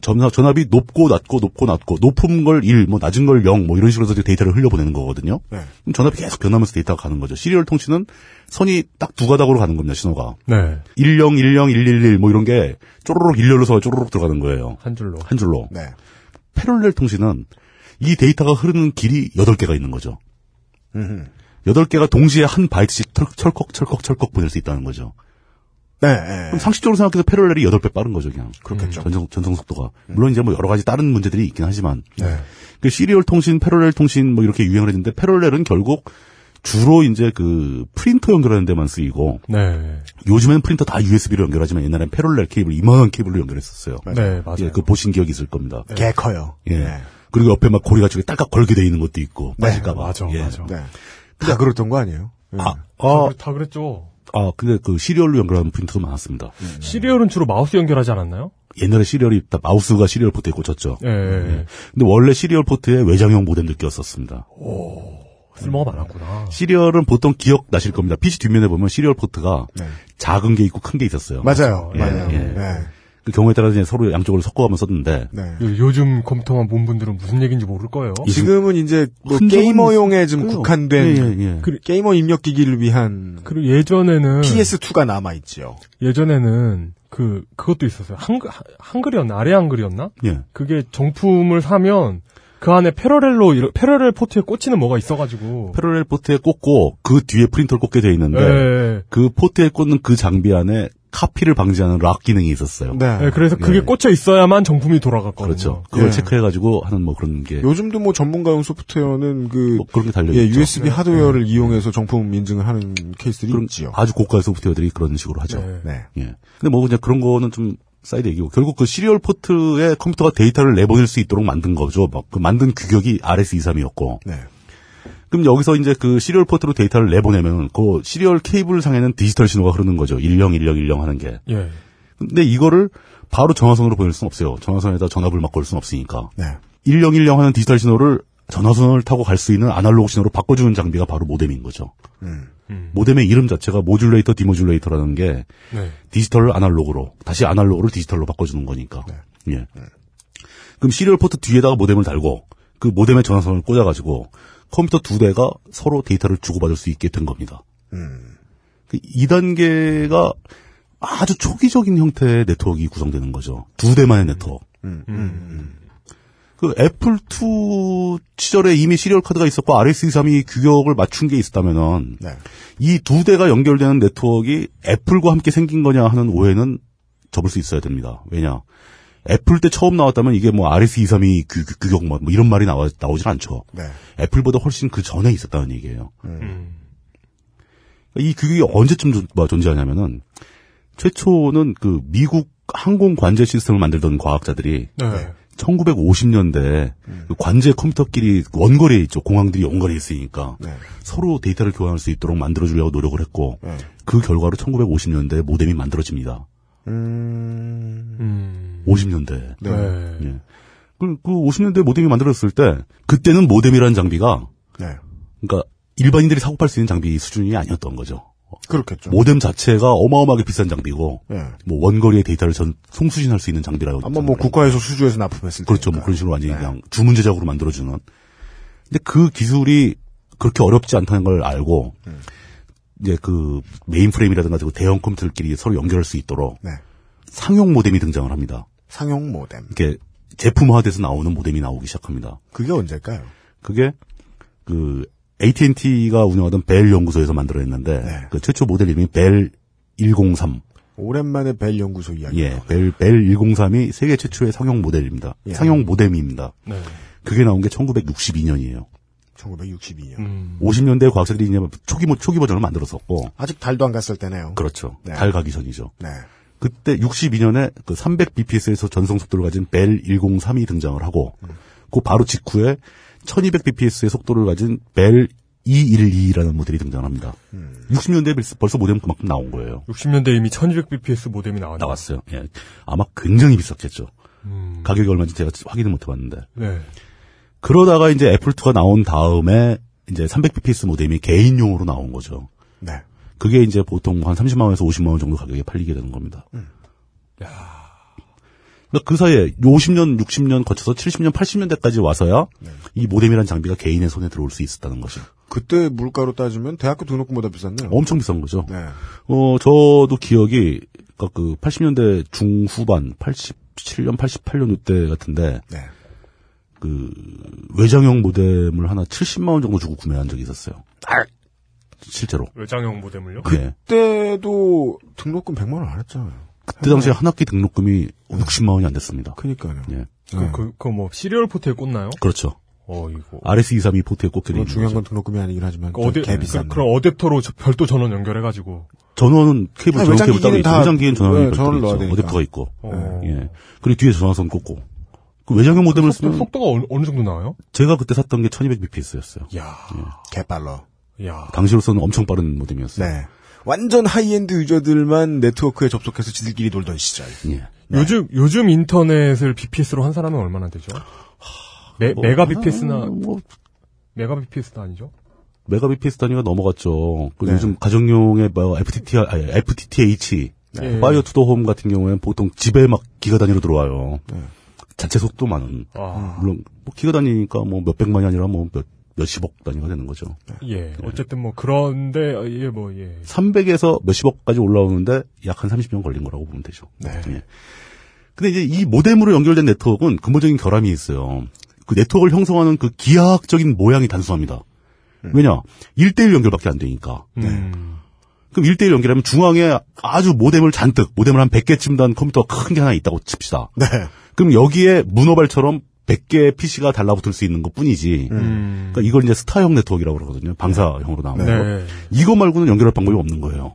전압, 전압이 높고 낮고 높고 낮고 높은 걸 1, 뭐 낮은 걸 0, 뭐 이런 식으로 해서 데이터를 흘려보내는 거거든요. 네. 그럼 전압이 계속 변하면서 데이터가 가는 거죠. Serial 통신은 선이 딱 두 가닥으로 가는 겁니다, 신호가. 네. 10, 10, 111, 뭐 이런 게 쪼로록 일렬로서 쪼로록 들어가는 거예요. 한 줄로. 한 줄로. 네. 패럴렐 통신은 이 데이터가 흐르는 길이 8개가 있는 거죠. 음흠. 여덟 개가 동시에 한 바이트씩 털- 철컥 철컥 철컥 보낼 수 있다는 거죠. 네. 예. 그럼 상식적으로 생각해서 패럴렐이 8배 빠른 거죠, 그냥. 그렇겠죠. 전송, 전송 속도가. 물론 이제 뭐 여러 가지 다른 문제들이 있긴 하지만. 네. 그 시리얼 통신, 패럴렐 통신 뭐 이렇게 유행을 했는데 패럴렐은 결국 주로 이제 그 프린터 연결하는 데만 쓰이고 네. 요즘엔 프린터 다 USB로 연결하지만 옛날엔 parallel 케이블 이만한 케이블로 연결했었어요. 네, 맞아요. 예, 그 보신 기억이 있을 겁니다. 개 커요. 예. 네. 그리고 옆에 막 고리가 저기 딸깍 걸게 돼 있는 것도 있고 네, 빠질까 봐. 맞아, 예. 맞아. 네. 다 그랬던 거 아니에요? 예. 아, 다, 아, 그랬- 다 그랬죠. 아, 근데 그 serial로 연결하는 프린터도 많았습니다. Serial은 주로 마우스 연결하지 않았나요? 옛날에 serial이 다 마우스가 serial port에 꽂혔죠. 예, 예. 근데 원래 serial port에 외장형 모뎀도 끼었었습니다. 쓸모가 많았구나. Serial은 보통 기억 나실 겁니다. PC 뒷면에 보면 serial port가 네. 작은 게 있고 큰 게 있었어요. 맞아요. 예, 맞아요. 예. 네. 그 경우에 따라서 이제 서로 양쪽으로 섞어가며 썼는데 네. 요- 요즘 컴퓨터만 본 분들은 무슨 얘기인지 모를 거예요. 지금은 이제 뭐 게이머용에 좀. 국한된 예, 예, 예. 그 게이머 입력 기기를 위한 그리고 예전에는 PS2가 남아 있죠. 예전에는 그 그것도 있었어요. 한글 한글이었나 아래 한글이었나? 예. 그게 정품을 사면 그 안에 parallel로 parallel port에 꽂히는 뭐가 있어가지고. Parallel port에 꽂고 그 뒤에 프린터를 꽂게 돼 있는데 예. 그 port에 꽂는 그 장비 안에 카피를 방지하는 lock 기능이 있었어요. 네. 예, 그래서 그게 예. 꽂혀 있어야만 정품이 돌아갔거든요. 그렇죠. 그걸 예. 체크해가지고 하는 뭐 그런 게 요즘도 뭐 전문가용 소프트웨어는 그 뭐 그런 게 달려 예, 있죠. USB 하드웨어를 이용해서 정품 인증을 하는 케이스들이 그런 있지요. 아주 고가의 소프트웨어들이 그런 식으로 하죠. 네. 네. 예. 근데 뭐 그냥 그런 거는 좀 사이드 얘기고 결국 그 serial port에 컴퓨터가 데이터를 내보낼 수 있도록 만든 거죠. 막 그 만든 규격이 RS232였고. 네. 그럼 여기서 이제 그 serial port로 데이터를 내보내면 그 serial 케이블 상에는 디지털 신호가 흐르는 거죠. 101010 하는 게. 예. 근데 이거를 바로 전화선으로 보낼 수는 없어요. 전화선에다 전압을 막 걸 수는 없으니까. 네. 1010 하는 디지털 신호를 전화선을 타고 갈 수 있는 아날로그 신호로 바꿔주는 장비가 바로 모뎀인 거죠. 음. 모뎀의 이름 자체가 modulator, demodulator라는 게 네. 디지털을 아날로그로 다시 아날로그를 디지털로 바꿔주는 거니까. 네. 예. 그럼 serial port 뒤에다가 모뎀을 달고 그 모뎀의 전화선을 꽂아가지고 컴퓨터 두 대가 서로 데이터를 주고받을 수 있게 된 겁니다. 음. 그 2단계가 아주 초기적인 형태의 네트워크가 구성되는 거죠. 두 대만의 네트워크. 음. 음. 그 애플 2 시절에 이미 serial 카드가 있었고 RS232 규격을 맞춘 게 있었다면은 네. 이두 대가 연결되는 네트워크가 애플과 함께 생긴 거냐 하는 오해는 접을 수 있어야 됩니다. 왜냐? 애플 때 처음 나왔다면 이게 뭐 RS232 규, 규- 규격 뭐, 뭐 이런 말이 나와, 나오질 않죠. 네. 애플보다 훨씬 그 전에 있었다는 얘기예요. 음. 이 규격이 언제쯤 존, 뭐 존재하냐면은 최초는 그 미국 항공 관제 시스템을 만들던 과학자들이 네. 1950년대 그 관제 컴퓨터끼리 원거리에 있죠. 공항들이 원거리에 있으니까 네. 서로 데이터를 교환할 수 있도록 만들어주려고 노력을 했고 네. 그 결과로 1950년대 모뎀이 만들어집니다. 음. 음. 50년대. 네. 네. 예. 그, 그 50년대 모뎀이 만들어졌을 때 그때는 모뎀이라는 장비가 네. 그러니까 일반인들이 사고 팔 수 있는 장비 수준이 아니었던 거죠. 그렇겠죠. 모뎀 자체가 어마어마하게 비싼 장비고 예. 뭐 원거리의 데이터를 전 송수신할 수 있는 장비라고 아마 뭐 국가에서 수주해서 납품했을 때. 그렇죠. 뭐 그런 식으로 완전히 네. 그냥 주문 제작으로 만들어주는. 근데 그 기술이 그렇게 어렵지 않다는 걸 알고, 음. 이제 그 mainframe이라든가 그 대형 컴퓨터들끼리 서로 연결할 수 있도록 네. 상용 모뎀이 등장을 합니다. 상용 모뎀. 이렇게 제품화돼서 나오는 모뎀이 나오기 시작합니다. 그게 언제일까요? 그게 그 AT&T가 운영하던 벨 연구소에서 만들어냈는데 네. 그 최초 모델 이름이 벨 103. 오랜만에 벨 연구소 이야기. 예, 벨, 벨 103이 세계 최초의 상용 모델입니다. 예. 상용 모뎀입니다. 네. 그게 나온 게 1962년이에요. 1962년. 음. 50년대 과학자들이 이제 초기, 모- 초기 버전을 만들었었고, 아직 달도 안 갔을 때네요. 그렇죠. 네. 달 가기 전이죠. 네. 그때 62년에 그 300bps에서 전송 속도를 가진 벨 103이 등장을 하고, 그 바로 직후에 1200bps의 속도를 가진 벨 212라는 모델이 등장합니다. 60년대에 벌써- 벌써 모뎀 그만큼 나온 거예요. 60년대 이미 1200bps 모뎀이 나왔나? 나왔어요. 예. 아마 굉장히 비쌌겠죠. 음. 가격이 얼마인지 제가 확인을 못 해봤는데. 네. 그러다가 이제 애플2가 나온 다음에 이제 300bps 모뎀이 개인용으로 나온 거죠. 네. 그게 이제 보통 한 30만 원에서 50만 원 정도 가격에 팔리게 되는 겁니다. 그러니까 그 사이에 50년, 60년 거쳐서 70년, 80년대까지 와서야 이 모뎀이라는 장비가 개인의 손에 들어올 수 있었다는 것이 그때 물가로 따지면 대학교 등록금보다 비쌌네요. 엄청 비싼 거죠. 네. 어, 저도 기억이 그러니까 그 80년대 중후반, 87년, 88년 이때 같은데 네. 그 외장형 모뎀을 하나 70만 원 정도 주고 구매한 적이 있었어요. 실제로. 외장형 모뎀을요? 네. 그때도 등록금 100만 원 안 했잖아요. 그때 당시에 한 학기 등록금이 60만 원이 안 됐습니다. 그니까요. 예. 그, 그, 그 뭐, serial port에 꽂나요? 그렇죠. 어, 이거. RS232 port에 꽂게 있는 중요한 거죠. 건 등록금이 아니긴 하지만 그개 그, 비싼. 그럼 어댑터로 저- 별도 전원 연결해가지고. 전원은 케이블 전원 케이블 따로 있고 다- 외장기엔 전원이 네, 넣어야 있죠. 어댑터가 있고. 어. 예. 그리고 뒤에 전화선 꽂고. 그 외장형 모뎀을 쓰면 속도가 어느, 어느 정도 나와요? 제가 그때 샀던 게 1200bps였어요. 야 개빨라. 야 당시로서는 엄청 빠른 모뎀이었어요. 네. 완전 high-end user들만 네트워크에 접속해서 지들끼리 놀던 시절. 예. 요즘, 요즘 인터넷을 BPS로 한 사람은 얼마나 되죠? 메, 뭐, 메가 아, BPS나, 뭐 메가 BPS도 아니죠? 메가bps 단위가 넘어갔죠. 그 네. 요즘 가정용의 뭐 FTT, 아니, FTTH, 네. fiber to the home 같은 경우에는 보통 집에 막 기가 단위로 들어와요. 자체 속도만은. 아. 물론 뭐 기가 단위니까 뭐 몇백만이 아니라 뭐 몇, 몇십억 단위가 되는 거죠. 예. 어쨌든 뭐, 그런데, 어, 예, 뭐, 예. 300에서 몇십억까지 올라오는데 약 한 30년 걸린 거라고 보면 되죠. 네. 예. 근데 이제 이 모뎀으로 연결된 네트워크는 근본적인 결함이 있어요. 그 네트워크를 형성하는 그 기하학적인 모양이 단순합니다. 왜냐? 1대1 연결밖에 안 되니까. 음. 그럼 1대1 연결하면 중앙에 아주 모뎀을 잔뜩, 모뎀을 한 100개쯤 단 컴퓨터가 큰 게 하나 있다고 칩시다. 네. 그럼 여기에 문어발처럼 100개의 PC가 달라붙을 수 있는 것 뿐이지. 음. 그러니까 이걸 이제 스타형 네트워크라고 그러거든요. 방사형으로 나오는 거. 네. 이거 말고는 연결할 방법이 없는 거예요.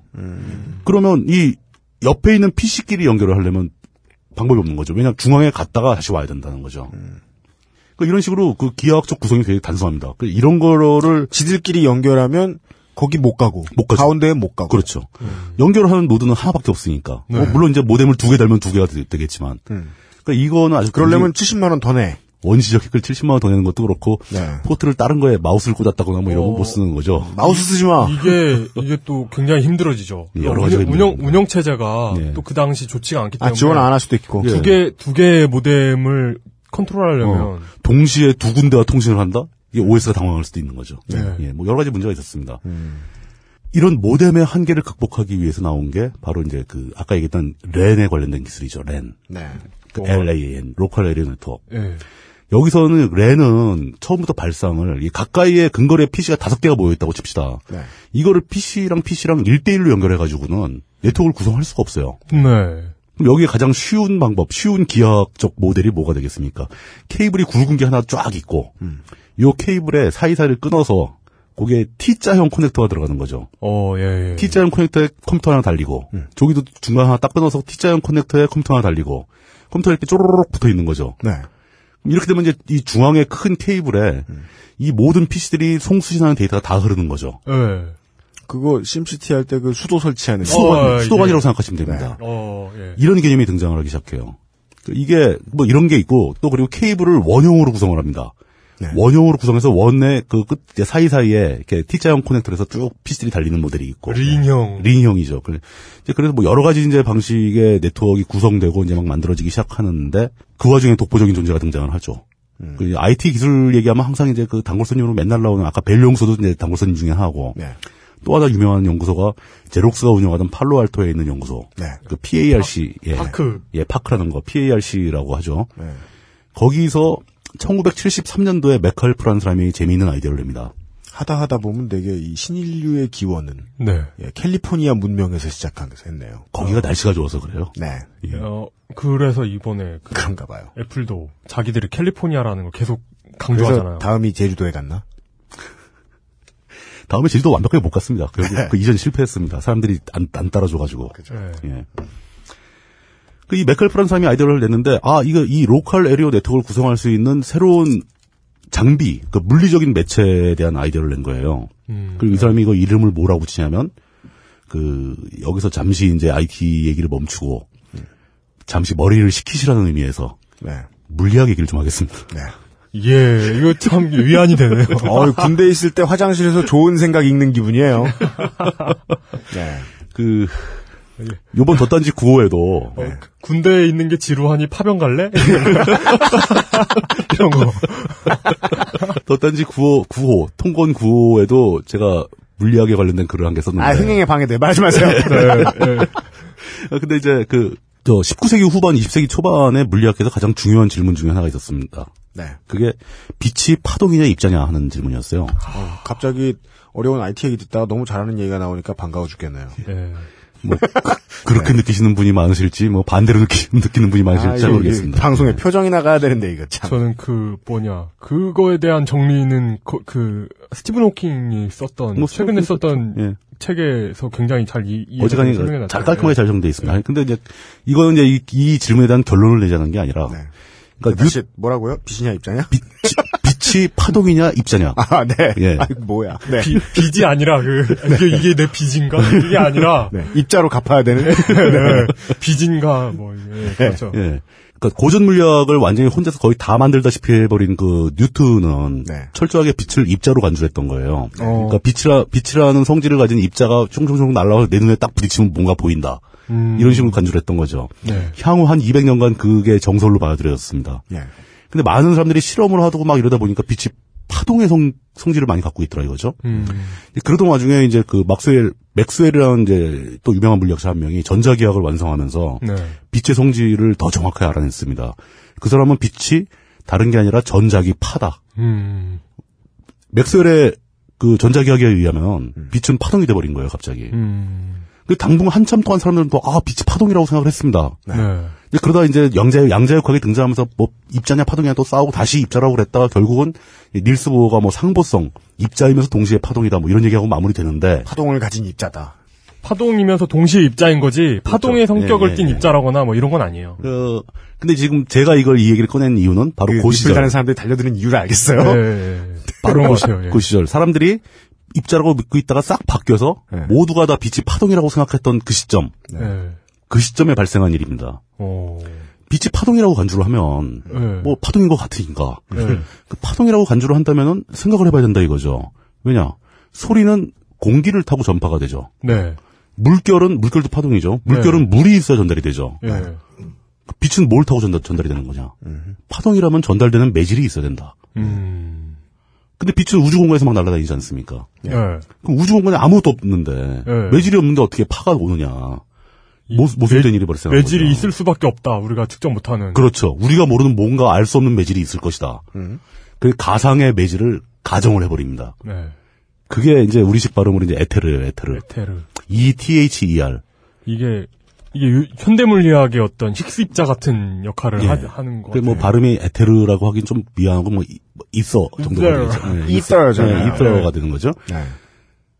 그러면 이 옆에 있는 PC끼리 연결을 하려면 방법이 없는 거죠. 왜냐하면 중앙에 갔다가 다시 와야 된다는 거죠. 그러니까 이런 식으로 그 기하학적 구성이 굉장히 단순합니다. 그 이런 거를 지들끼리 연결하면 거기 못 가고 못 가죠. 가운데에 못 가고. 그렇죠. 연결을 하는 노드는 하나밖에 없으니까. 네. 뭐 물론 이제 모뎀을 두 개 달면 두 개가 되, 겠지만 음. 그러니까 이거는 아주 그러려면 70만 원 더 내. 원시적 핵을 70만 원 더 내는 것도 그렇고 네. 포트를 다른 거에 마우스를 꽂았다거나 뭐 이런 거 어. 못 쓰는 거죠. 마우스 쓰지 마. 이게, 이게 또 굉장히 힘들어지죠. 예, 여러 가지가 운영, 운영, 힘듭니다. 운영 체제가 예. 또 그 당시 좋지가 않기 아 때문에. 지원 안 할 수도 있고. 예. 두 개, 두 개의 모뎀을 컨트롤하려면. 어. 동시에 두 군데와 통신을 한다? 이게 OS가 당황할 수도 있는 거죠. 네. 예, 뭐 여러 가지 문제가 있었습니다. 음. 이런 모뎀의 한계를 극복하기 위해서 나온 게 바로 이제 그 아까 얘기했던 랜에 관련된 기술이죠. 랜. 네. 그 어. LAN, local area network. 예. 여기서는 랜은 처음부터 발상을 이 가까이에 근거리에 PC가 다섯 개가 모여 있다고 칩시다. 네. 이거를 PC랑 PC랑 1대1로 연결해 가지고는 네트워크를 구성할 수가 없어요. 네. 그럼 여기에 가장 쉬운 방법, 쉬운 기하학적 모델이 뭐가 되겠습니까? 케이블이 굵은 게 하나 쫙 있고, 요 케이블에 사이사이를 끊어서, 거기에 T자형 커넥터가 들어가는 거죠. 어, 예, 예. T자형 커넥터에 컴퓨터 하나 달리고, 저기도 중간 하나 딱 끊어서 T자형 커넥터에 컴퓨터 하나 달리고, 컴퓨터 이렇게 쪼로록 붙어 있는 거죠. 네. 이렇게 되면 이제 이 중앙에 큰 케이블에 이 모든 PC들이 송수신하는 데이터가 다 흐르는 거죠. 예. 그거 심시티 할 때 그 수도 설치하는. 수도관, 어, 수도관이라고 예. 생각하시면 됩니다. 어, 예. 이런 개념이 등장을 하기 시작해요. 그 이게 뭐 이런 게 있고 또 그리고 케이블을 원형으로 구성을 합니다. 네. 원형으로 구성해서 원의 그 끝 사이사이에 이렇게 T자형 커넥터에서 쭉 PC들이 달리는 모델이 있고 링형. 링형이죠. 그래- 이제 그래서 뭐 여러 가지 이제 방식의 네트워크가 구성되고 이제 막 만들어지기 시작하는데 그 와중에 독보적인 존재가 등장을 하죠. 음. 그 IT 기술 얘기하면 항상 이제 그 단골손님으로 맨날 나오는 아까 벨용소도 이제 단골손님 중에 하나고 네. 또 하나 유명한 연구소가 제록스가 운영하던 팔로알토에 있는 연구소. 네. 그 PARC 예. 파크. 예, 파크라는 거 PARC라고 하죠. 네. 거기서 1973년도에 메칼프라는 사람이 재미있는 아이디어를 냅니다. 하다 하다 보면 되게 이 신인류의 기원은 네. 예, 캘리포니아 문명에서 시작하면서 했네요. 거기가 날씨가 좋아서 그래요. 네. 예. 어, 그래서 이번에 그 그런가 봐요. 애플도 자기들이 캘리포니아라는 걸 계속 강조하잖아요. 다음이 제주도에 갔나? 다음에 제주도 완벽하게 못 갔습니다. 그, 그 이전 실패했습니다. 사람들이 안, 안 따라줘가지고. 예. 예. 그이 메칼프라는 사람이 아이디어를 냈는데, 아, 이거, 이 local area network를 구성할 수 있는 새로운 장비, 그 물리적인 매체에 대한 아이디어를 낸 거예요. 음. 그리고 이 사람이 이거 이름을 뭐라고 붙이냐면, 그, 여기서 잠시 이제 IT 얘기를 멈추고, 잠시 머리를 식히시라는 의미에서, 네. 물리학 얘기를 좀 하겠습니다. 네. 예, 이거 참 위안이 되네요. 어, 군대 있을 때 화장실에서 좋은 생각 읽는 기분이에요. 네. 그, 요번 덧단지 9호에도, 어, 군대에 있는 게 지루하니 파병 갈래? 이런 거. 덧단지 9호, 9호, 통건 9호에도 제가 물리학에 관련된 글을 한 개 썼는데. 아, 흥행에 방해돼. 말하지 마세요. 네, 아, 근데 이제 그, 저 19세기 후반, 20세기 초반에 물리학에서 가장 중요한 질문 중에 하나가 있었습니다. 네. 그게 빛이 파동이냐 입자냐 하는 질문이었어요. 어, 갑자기 어려운 IT 얘기 듣다가 너무 잘하는 얘기가 나오니까 반가워 죽겠네요. 예. 뭐 그, 렇게 느끼시는 분이 많으실지 뭐 반대로 느끼, 느끼는 분이 많으실지 잘 아, 이거 모르겠습니다. 방송에 표정이 나가야 되는데 이거 참. 저는 그 뭐냐 그거에 대한 정리는 그, 그 스티븐 호킹이 썼던 뭐 최근에 썼던 예. 책에서 굉장히 잘 이, 어지간히 잘. 깔끔하게 잘 정리되어 있습니다. 아니, 근데 이제 이거는 이제 이, 이 질문에 대한 결론을 내자는 게 아니라 네. 그러니까 다시 뭐라고요? 빛이냐 입자냐? 빛, 빛이 파동이냐 입자냐. 아, 네. 예. 아이 뭐야? 네. 비, 빚이 아니라 그 이게, 이게 내 빚인가 이게 아니라 네. 입자로 갚아야 되는. 네. 빚인가 뭐 예, 그렇죠. 예. 그러니까 고전 물리학을 완전히 혼자서 거의 다 만들다시피 해버린 그 뉴턴은 네. 철저하게 빛을 입자로 간주했던 거예요. 어. 그러니까 빛이라 빛이라는 성질을 가진 입자가 총총총 날라와서 내 눈에 딱 부딪히면 뭔가 보인다. 음. 이런 식으로 간주를 했던 거죠. 네. 향후 한 200년간 그게 정설로 받아들여졌습니다. 예. 근데 많은 사람들이 실험을 하고 막 이러다 보니까 빛이 파동의 성, 성질을 많이 갖고 있더라 이거죠. 음. 그러던 와중에 이제 그 막스웰, 맥스웰이라는 이제 또 유명한 물리학자 한 명이 전자기학을 완성하면서 네. 빛의 성질을 더 정확하게 알아냈습니다. 그 사람은 빛이 다른 게 아니라 전자기 파다. 음. 맥스웰의 그 전자기학에 의하면 빛은 파동이 돼버린 거예요, 갑자기. 음. 그 당분 한참 동안 사람들은 또, 아, 빛이 파동이라고 생각을 했습니다. 네. 그러다 이제 양자, 양자역학이 등장하면서 뭐 입자냐 파동이냐 또 싸우고 다시 입자라고 그랬다가 결국은 이 닐스 보어가 뭐 상보성, 입자이면서 동시에 파동이다 뭐 이런 얘기하고 마무리되는데 파동을 가진 입자다. 파동이면서 동시에 입자인 거지 파동의 성격을 예, 예, 띈 예. 입자라거나 뭐 이런 건 아니에요. 그 근데 지금 제가 이걸 이 얘기를 꺼낸 이유는 바로 그그 밑을 시절 가는 사람들이 달려드는 이유를 알겠어요. 예, 예, 예. 그런 것 같아요. 예. 그 시절 사람들이 입자라고 믿고 있다가 싹 바뀌어서 네. 모두가 다 빛이 파동이라고 생각했던 그 시점, 예. 그 시점에 발생한 일입니다. 어. 빛이 파동이라고 간주를 하면 예. 뭐 파동인 것 같으니까 예. 그 파동이라고 간주를 한다면은 생각을 해봐야 된다 이거죠. 왜냐 소리는 공기를 타고 전파가 되죠. 네. 물결은 물결도 파동이죠. 물결은 물이 있어야 전달이 되죠. 예. 빛은 뭘 타고 전달, 전달이 되는 거냐? 파동이라면 전달되는 매질이 있어야 된다. 음. 근데 빛은 우주 공간에서 막 날아다니지 않습니까? 예. 그럼 우주 공간에 아무것도 없는데 예. 매질이 없는데 어떻게 파가 오느냐? 모, 모순된 일이 발생한 매질이 거죠. 있을 수밖에 없다. 우리가 측정 못하는. 그렇죠. 우리가 모르는 뭔가 알 수 없는 매질이 있을 것이다. 그 가상의 매질을 가정을 해버립니다. 네. 그게 이제 우리식 발음으로 이제 에테르예요, 에테르. 테르. E T H E R. 이게 이게 유- 현대물리학의 어떤 힉스입자 같은 역할을 예. 하, 는 거. 그뭐 발음이 에테르라고 하긴 좀 미안하고 뭐 이- 뭐 있어 정도가 있어요. 되죠. 네. 네, 있어가 되는 거죠. 네.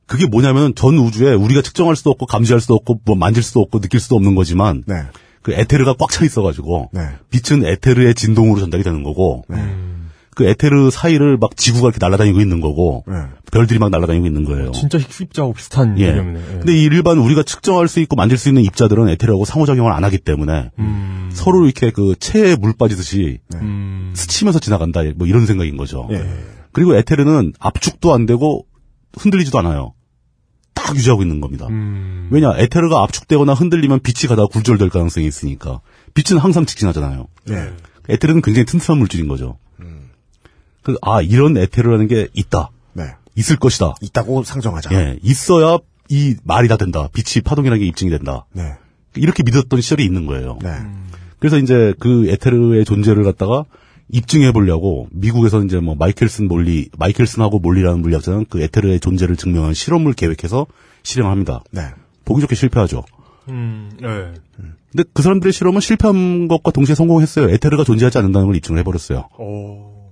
그게 뭐냐면 전 우주에 우리가 측정할 수도 없고 감지할 수도 없고 뭐 만질 수도 없고 느낄 수도 없는 거지만 네. 그 에테르가 꽉 차 있어가지고 네. 빛은 에테르의 진동으로 전달이 되는 거고 음. 그 에테르 사이를 막 지구가 이렇게 날아다니고 있는 거고 네. 별들이 막 날아다니고 있는 거예요. 진짜 힉스입자하고 비슷한 예. 개념이네. 예. 근데 이 일반 우리가 측정할 수 있고 만질 수 있는 입자들은 에테르하고 상호작용을 안 하기 때문에 음. 서로 이렇게 그 체에 물 빠지듯이 음. 스치면서 지나간다 뭐 이런 생각인 거죠. 예. 그리고 에테르는 압축도 안 되고 흔들리지도 않아요. 딱 유지하고 있는 겁니다. 음. 왜냐 에테르가 압축되거나 흔들리면 빛이 가다가 굴절될 가능성이 있으니까 빛은 항상 직진하잖아요. 네. 에테르는 굉장히 튼튼한 물질인 거죠. 그, 아 이런 에테르라는 게 있다. 네. 있을 것이다. 있다고 상정하자. 예, 있어야 이 말이 다 된다. 빛이 파동이라는 게 입증이 된다. 네. 이렇게 믿었던 시절이 있는 거예요. 네. 그래서 이제 그 에테르의 존재를 갖다가 입증해 보려고 미국에서 이제 뭐 마이켈슨 몰리, 마이켈슨하고 몰리라는 물리학자는 그 에테르의 존재를 증명한 실험을 계획해서 실행합니다. 네. 보기 좋게 실패하죠. 음. 예. 근데 그 사람들의 실험은 실패한 것과 동시에 성공했어요. 에테르가 존재하지 않는다는 걸 입증을 해버렸어요. 오.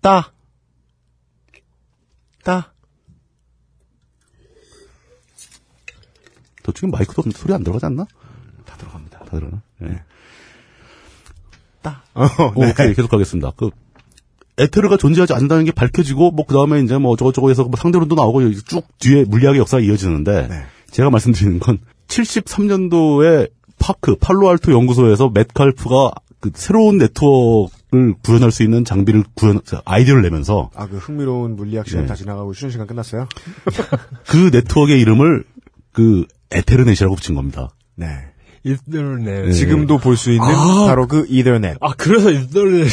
따. 따. 저 지금 마이크도 소리 안 들어가지 않나? 다 들어갑니다. 다 들어가. 예. 어, 네. 오케이, 계속 가겠습니다. 그, 에테르가 존재하지 않는다는 게 밝혀지고, 뭐, 그 다음에 이제 뭐, 어쩌고저쩌고 해서 뭐 상대론도 나오고, 쭉 뒤에 물리학의 역사가 이어지는데, 네. 제가 말씀드리는 건, 73년도에 파크, 팔로알토 연구소에서 맷칼프가 그 새로운 네트워크를 구현할 수 있는 장비를 구현, 아이디어를 내면서, 아, 그 흥미로운 물리학 시간 네. 다 지나가고 쉬는 시간 끝났어요? 그 네트워크의 이름을, 그, 에테르넷이라고 붙인 겁니다. 네. 이더넷. 지금도 볼 수 있는 아. 바로 그 이더넷. 아 그래서 이더넷.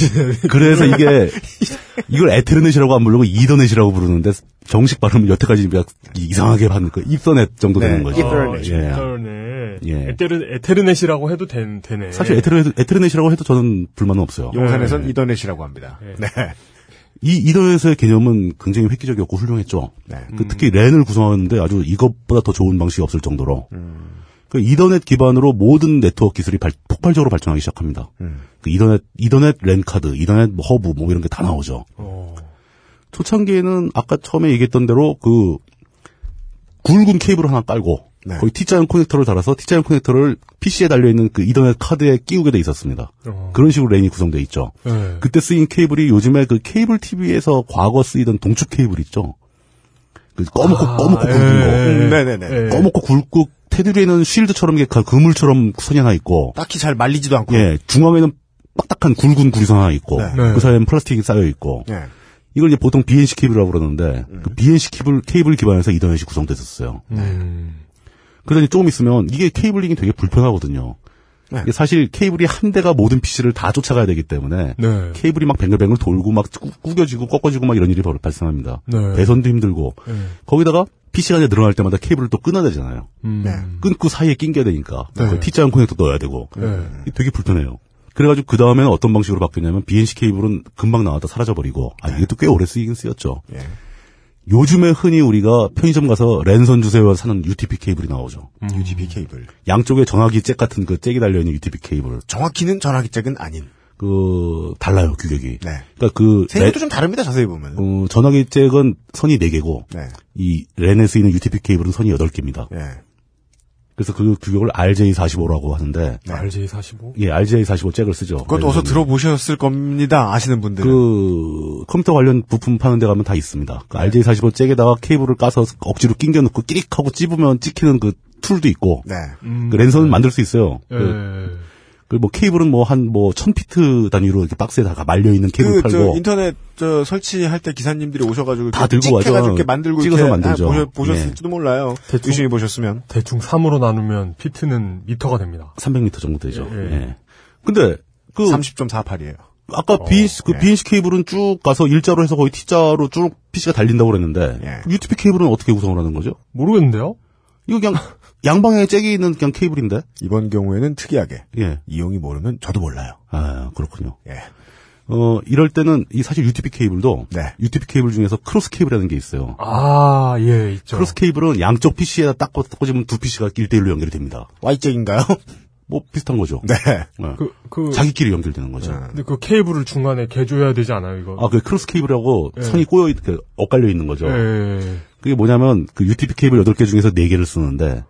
그래서 이게 이걸 에테르넷이라고 안 부르고 이더넷이라고 부르는데 정식 발음은 여태까지 약 이상하게 하는 그 이더넷 정도 네, 되는 거죠. 이더넷. 예. 이더넷. 예. 에테르, 에테르넷이라고 해도 된, 되네. 사실 에테르, 에테르넷이라고 해도 저는 불만은 없어요. 용산에선 이더넷이라고 합니다. 네. 이 이더넷의 개념은 굉장히 획기적이었고 훌륭했죠. 네. 그 특히 랜을 구성하는데 아주 이것보다 더 좋은 방식이 없을 정도로 그 이더넷 기반으로 모든 네트워크 기술이 발- 폭발적으로 발전하기 시작합니다. 그 이더넷 이더넷 랜 카드, 이더넷 뭐 허브 뭐 이런 게 다 나오죠. 초창기에는 아까 처음에 얘기했던 대로 그 굵은 케이블 하나 깔고 네. 거기 T자형 커넥터를 달아서 T자형 커넥터를 PC에 달려 있는 그 이더넷 카드에 끼우게 돼 있었습니다. 그런 식으로 랜이 구성돼 있죠. 네. 그때 쓰인 케이블이 요즘에 그 케이블 TV에서 과거 쓰이던 동축 케이블 있죠. 그 꺼먹고 아, 꺼먹고 굵은 예. 거. 음, 네네네. 예. 꺼먹고 굵고 테두리에는 쉴드처럼 이게 가- 그물처럼 선이 하나 있고, 딱히 잘 말리지도 않고. 예 중앙에는 빡딱한 굵은 구리선 하나 있고, 네. 네. 그 사이에는 플라스틱이 쌓여 있고, 예. 이걸 이제 보통 BNC 케이블이라고 그러는데 음. 그 BNC 케이블 케이블 기반에서 이더넷이 구성됐었어요. 음. 그러더니 조금 있으면 이게 케이블링이 되게 불편하거든요. 네. 이게 사실 케이블이 한 대가 모든 PC를 다 쫓아가야 되기 때문에 네. 케이블이 막 뱅글뱅글 돌고 막 꾸- 꾸겨지고 꺾어지고 막 이런 일이 벌- 발생합니다. 네. 배선도 힘들고 네. 거기다가 PC가 이제 늘어날 때마다 케이블을 또 끊어야 되잖아요. 음. 네. 끊고 사이에 낑겨야 되니까 네. 그 T자형 커넥터 넣어야 되고 네. 되게 불편해요. 그래가지고 그 다음에는 어떤 방식으로 바뀌었냐면 BNC 케이블은 금방 나왔다 사라져버리고 아 이게 또 꽤 오래 쓰이긴 쓰였죠. 예. 요즘에 흔히 우리가 편의점 가서 랜선 주세요 사는 UTP 케이블이 나오죠. UTP 케이블. 양쪽에 전화기 잭 같은 그 잭이 달려있는 UTP 케이블. 정확히는 전화기 잭은 아닌. 그 달라요 규격이. 네. 그러니까 그 생각도 좀 다릅니다, 자세히 보면. 어, 전화기 잭은 선이 4 개고 네. 이 랜에 쓰이는 UTP 케이블은 선이 8 개입니다. 예. 그래서 그 규격을 RJ45라고 하는데 네. RJ45? 예, RJ45 잭을 쓰죠. 그것도 어서 들어보셨을 겁니다, 아시는 분들은. 그 컴퓨터 관련 부품 파는 데 가면 다 있습니다. 그 RJ45 잭에다가 케이블을 까서 억지로 낑겨 넣고 끼릭 하고 찝으면 찝히는 그 tool도 있고 네. 음. 그 랜선은 만들 수 있어요. 예. 그, 그뭐 케이블은 뭐 한뭐 1000피트 단위로 이렇게 박스에 다 말려 있는 케이블 그, 저, 팔고 인터넷, 저, 설치할 때 기사님들이 오셔가지고. 다 들고. 찍혀가지고 이렇게 만들고 찍어서 이렇게 만들죠. 아, 보셨, 을지도 몰라요. 대충- 유심히 보셨으면. 대충 3으로 나누면 피트는 미터가 됩니다. 300m 정도 되죠. 예. 예. 근데 그 30.48이에요. 아까 BNC 그 예. BNC 케이블은 쭉 가서 일자로 해서 거의 T자로 쭉 PC가 달린다고 그랬는데 예. UTP 케이블은 어떻게 구성을 하는 거죠? 모르겠는데요? 이거 그냥 양방향에 잭이 있는 그냥 케이블인데. 이번 경우에는 특이하게. 예. 이용이 모르면 저도 몰라요. 아, 그렇군요. 예. 어, 이럴 때는 이 사실 UTP 케이블도 네. UTP 케이블 중에서 크로스 케이블이라는 게 있어요. 아, 예, 있죠. 크로스 케이블은 양쪽 PC에다 딱 꽂- 꽂으면 두 PC가 1대1로 연결이 됩니다. Y잭인가요? 뭐 비슷한 거죠. 네. 네. 그, 그, 자기끼리 연결되는 거죠. 근데 그 케이블을 중간에 개조해야 되지 않아요, 이거? 아, 그 크로스 케이블하고 예. 선이 꼬여, 있- 그, 엇갈려 있는 거죠. 예. 그게 뭐냐면, 그 UTP 케이블 8개 중에서 4개를 쓰는데,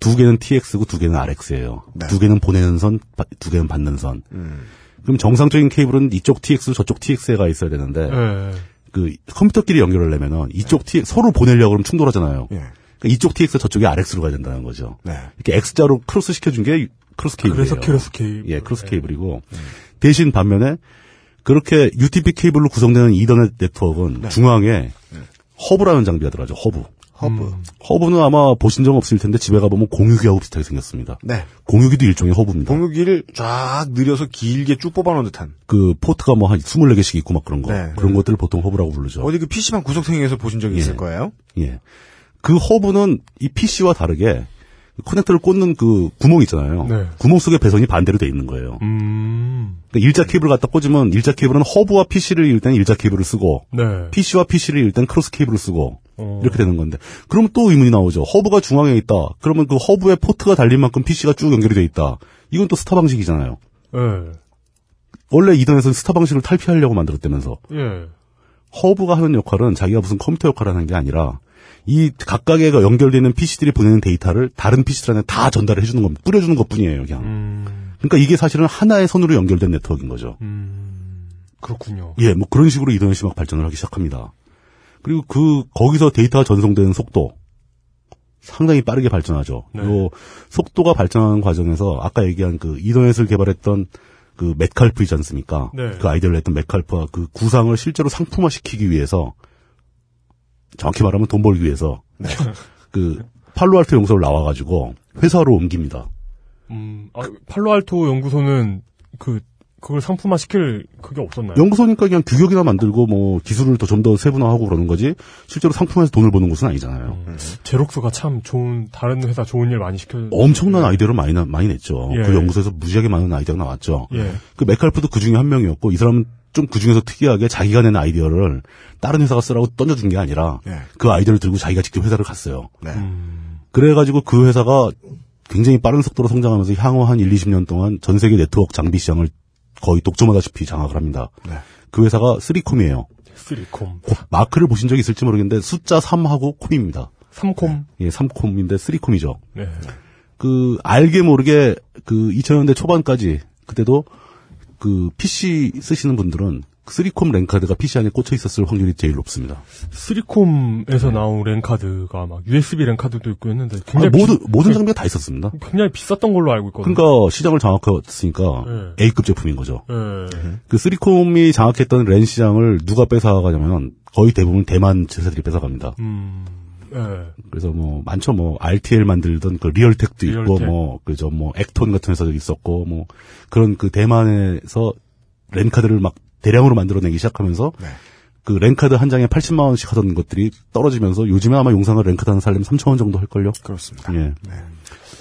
두 개는 TX고 두 개는 RX예요. 음. 네. 두 개는 보내는 선, 바- 두 개는 받는 선. 음. 그럼 정상적인 케이블은 이쪽 TX, 저쪽 TX가 있어야 되는데, 예. 그 컴퓨터끼리 연결을 하려면은 이쪽 T, 서로 보내려고 그러면 충돌하잖아요. 예. 그러니까 이쪽 TX, 저쪽이 RX로 가야 된다는 거죠. 네. 이렇게 X자로 크로스 시켜준 게 크로스 케이블이에요. 그래서 크로스 케이블. 예, 크로스 케이블이고 대신 반면에 그렇게 UTP 케이블로 구성되는 이더넷 네트워크는 네. 중앙에 허브라는 장비가 들어가죠. 허브. 허브. 허브는 아마 보신 적 없을 텐데 집에 가보면 공유기하고 비슷하게 생겼습니다. 네. 공유기도 일종의 허브입니다. 공유기를 쫙 늘려서 길게 쭉 뽑아놓은 듯한. 그 포트가 뭐 한 24개씩 있고 막 그런 거. 네. 그런 것들을 보통 허브라고 부르죠. 어디 그 PC방 구석탱이에서 보신 적이 예. 있을 거예요. 예. 그 허브는 이 PC와 다르게 커넥터를 꽂는 그 구멍 있잖아요. 네. 구멍 속에 배선이 반대로 돼 있는 거예요. 음. 그러니까 일자 케이블을 갖다 꽂으면 일자 케이블은 허브와 PC를 이을 때는 일자 케이블을 쓰고 네. PC와 PC를 이을 때는 크로스 케이블을 쓰고 어. 이렇게 되는 건데 그러면 또 의문이 나오죠. 허브가 중앙에 있다. 그러면 그 허브에 포트가 달린 만큼 PC가 쭉 연결이 돼 있다. 이건 또 스타 방식이잖아요. 예. 원래 이더넷에서는 스타 방식을 탈피하려고 만들었다면서 예. 허브가 하는 역할은 자기가 무슨 컴퓨터 역할을 하는 게 아니라 이 각각의 그 연결되는 PC들이 보내는 데이터를 다른 PC들한테 다 전달을 해주는 겁니다. 뿌려주는 것 뿐이에요, 그냥. 음. 그러니까 이게 사실은 하나의 선으로 연결된 네트워크인 거죠. 음. 그렇군요. 예, 뭐 그런 식으로 이더넷이 막 발전을 하기 시작합니다. 그리고 그 거기서 데이터가 전송되는 속도 상당히 빠르게 발전하죠. 네. 요 속도가 발전하는 과정에서 아까 얘기한 그 이더넷을 개발했던 그 맥칼프 있지 않습니까? 네. 그 아이디어를 냈던 맥칼프와 그 구상을 실제로 상품화 시키기 위해서 정확히 말하면 돈 벌기 위해서 그 팔로알토 연구소를 나와가지고 회사로 옮깁니다. 음. 아, 팔로알토 연구소는 그 그걸 상품화 시킬 그게 없었나요? 연구소니까 그냥 규격이나 만들고 뭐 기술을 더 좀 더 세분화하고 그러는 거지 실제로 상품에서 돈을 버는 곳은 아니잖아요. 음. Xerox가 참 좋은 다른 회사 좋은 일 많이 시켜. 엄청난 아이디어를 많이 나- 많이 냈죠. 예. 그 연구소에서 무지하게 많은 아이디어가 나왔죠. 예. 그 메칼프도 그 중에 한 명이었고 이 사람은 좀 그 중에서 특이하게 자기가 낸 아이디어를 다른 회사가 쓰라고 던져준 게 아니라 예. 그 아이디어를 들고 자기가 직접 회사를 갔어요. 네. 그래가지고 그 회사가 굉장히 빠른 속도로 성장하면서 향후 한 1, 20년 동안 전 세계 네트워크 장비 시장을 거의 독점하다시피 장악을 합니다. 네. 그 회사가 3Com이에요. 3Com. 마크를 보신 적이 있을지 모르겠는데 숫자 3하고 콤입니다. 삼콤. 예, 3콤인데 3Com이죠. 네. 그 알게 모르게 그 2000년대 초반까지 그때도 그 PC 쓰시는 분들은 3Com 랜카드가 PC 안에 꽂혀 있었을 확률이 제일 높습니다. 3Com에서 나온 랜카드가 막 USB 랜카드도 있고 했는데 아, 굉장히 모든 비- 모든 장비가 다 있었습니다. 굉장히 비쌌던 걸로 알고 있거든요. 그러니까 시장을 장악했으니까 네. A급 제품인 거죠. 예. 그 쓰리콤이 장악했던 랜 시장을 누가 뺏어가냐면 거의 대부분 대만 회사들이 뺏어갑니다. 음. 예. 그래서 뭐 많죠. 뭐 RTL 만들던 그 Realtek도 있고 Realtek. 뭐 그저 뭐 Accton 같은 회사도 있었고 뭐 그런 그 대만에서 랜카드를 막 대량으로 만들어내기 시작하면서 네. 그 랜카드 한 장에 80만 원씩 하던 것들이 떨어지면서 요즘에 아마 용산을 랜카드 하나 살려면 3천 원 정도 할 걸요. 그렇습니다. 예.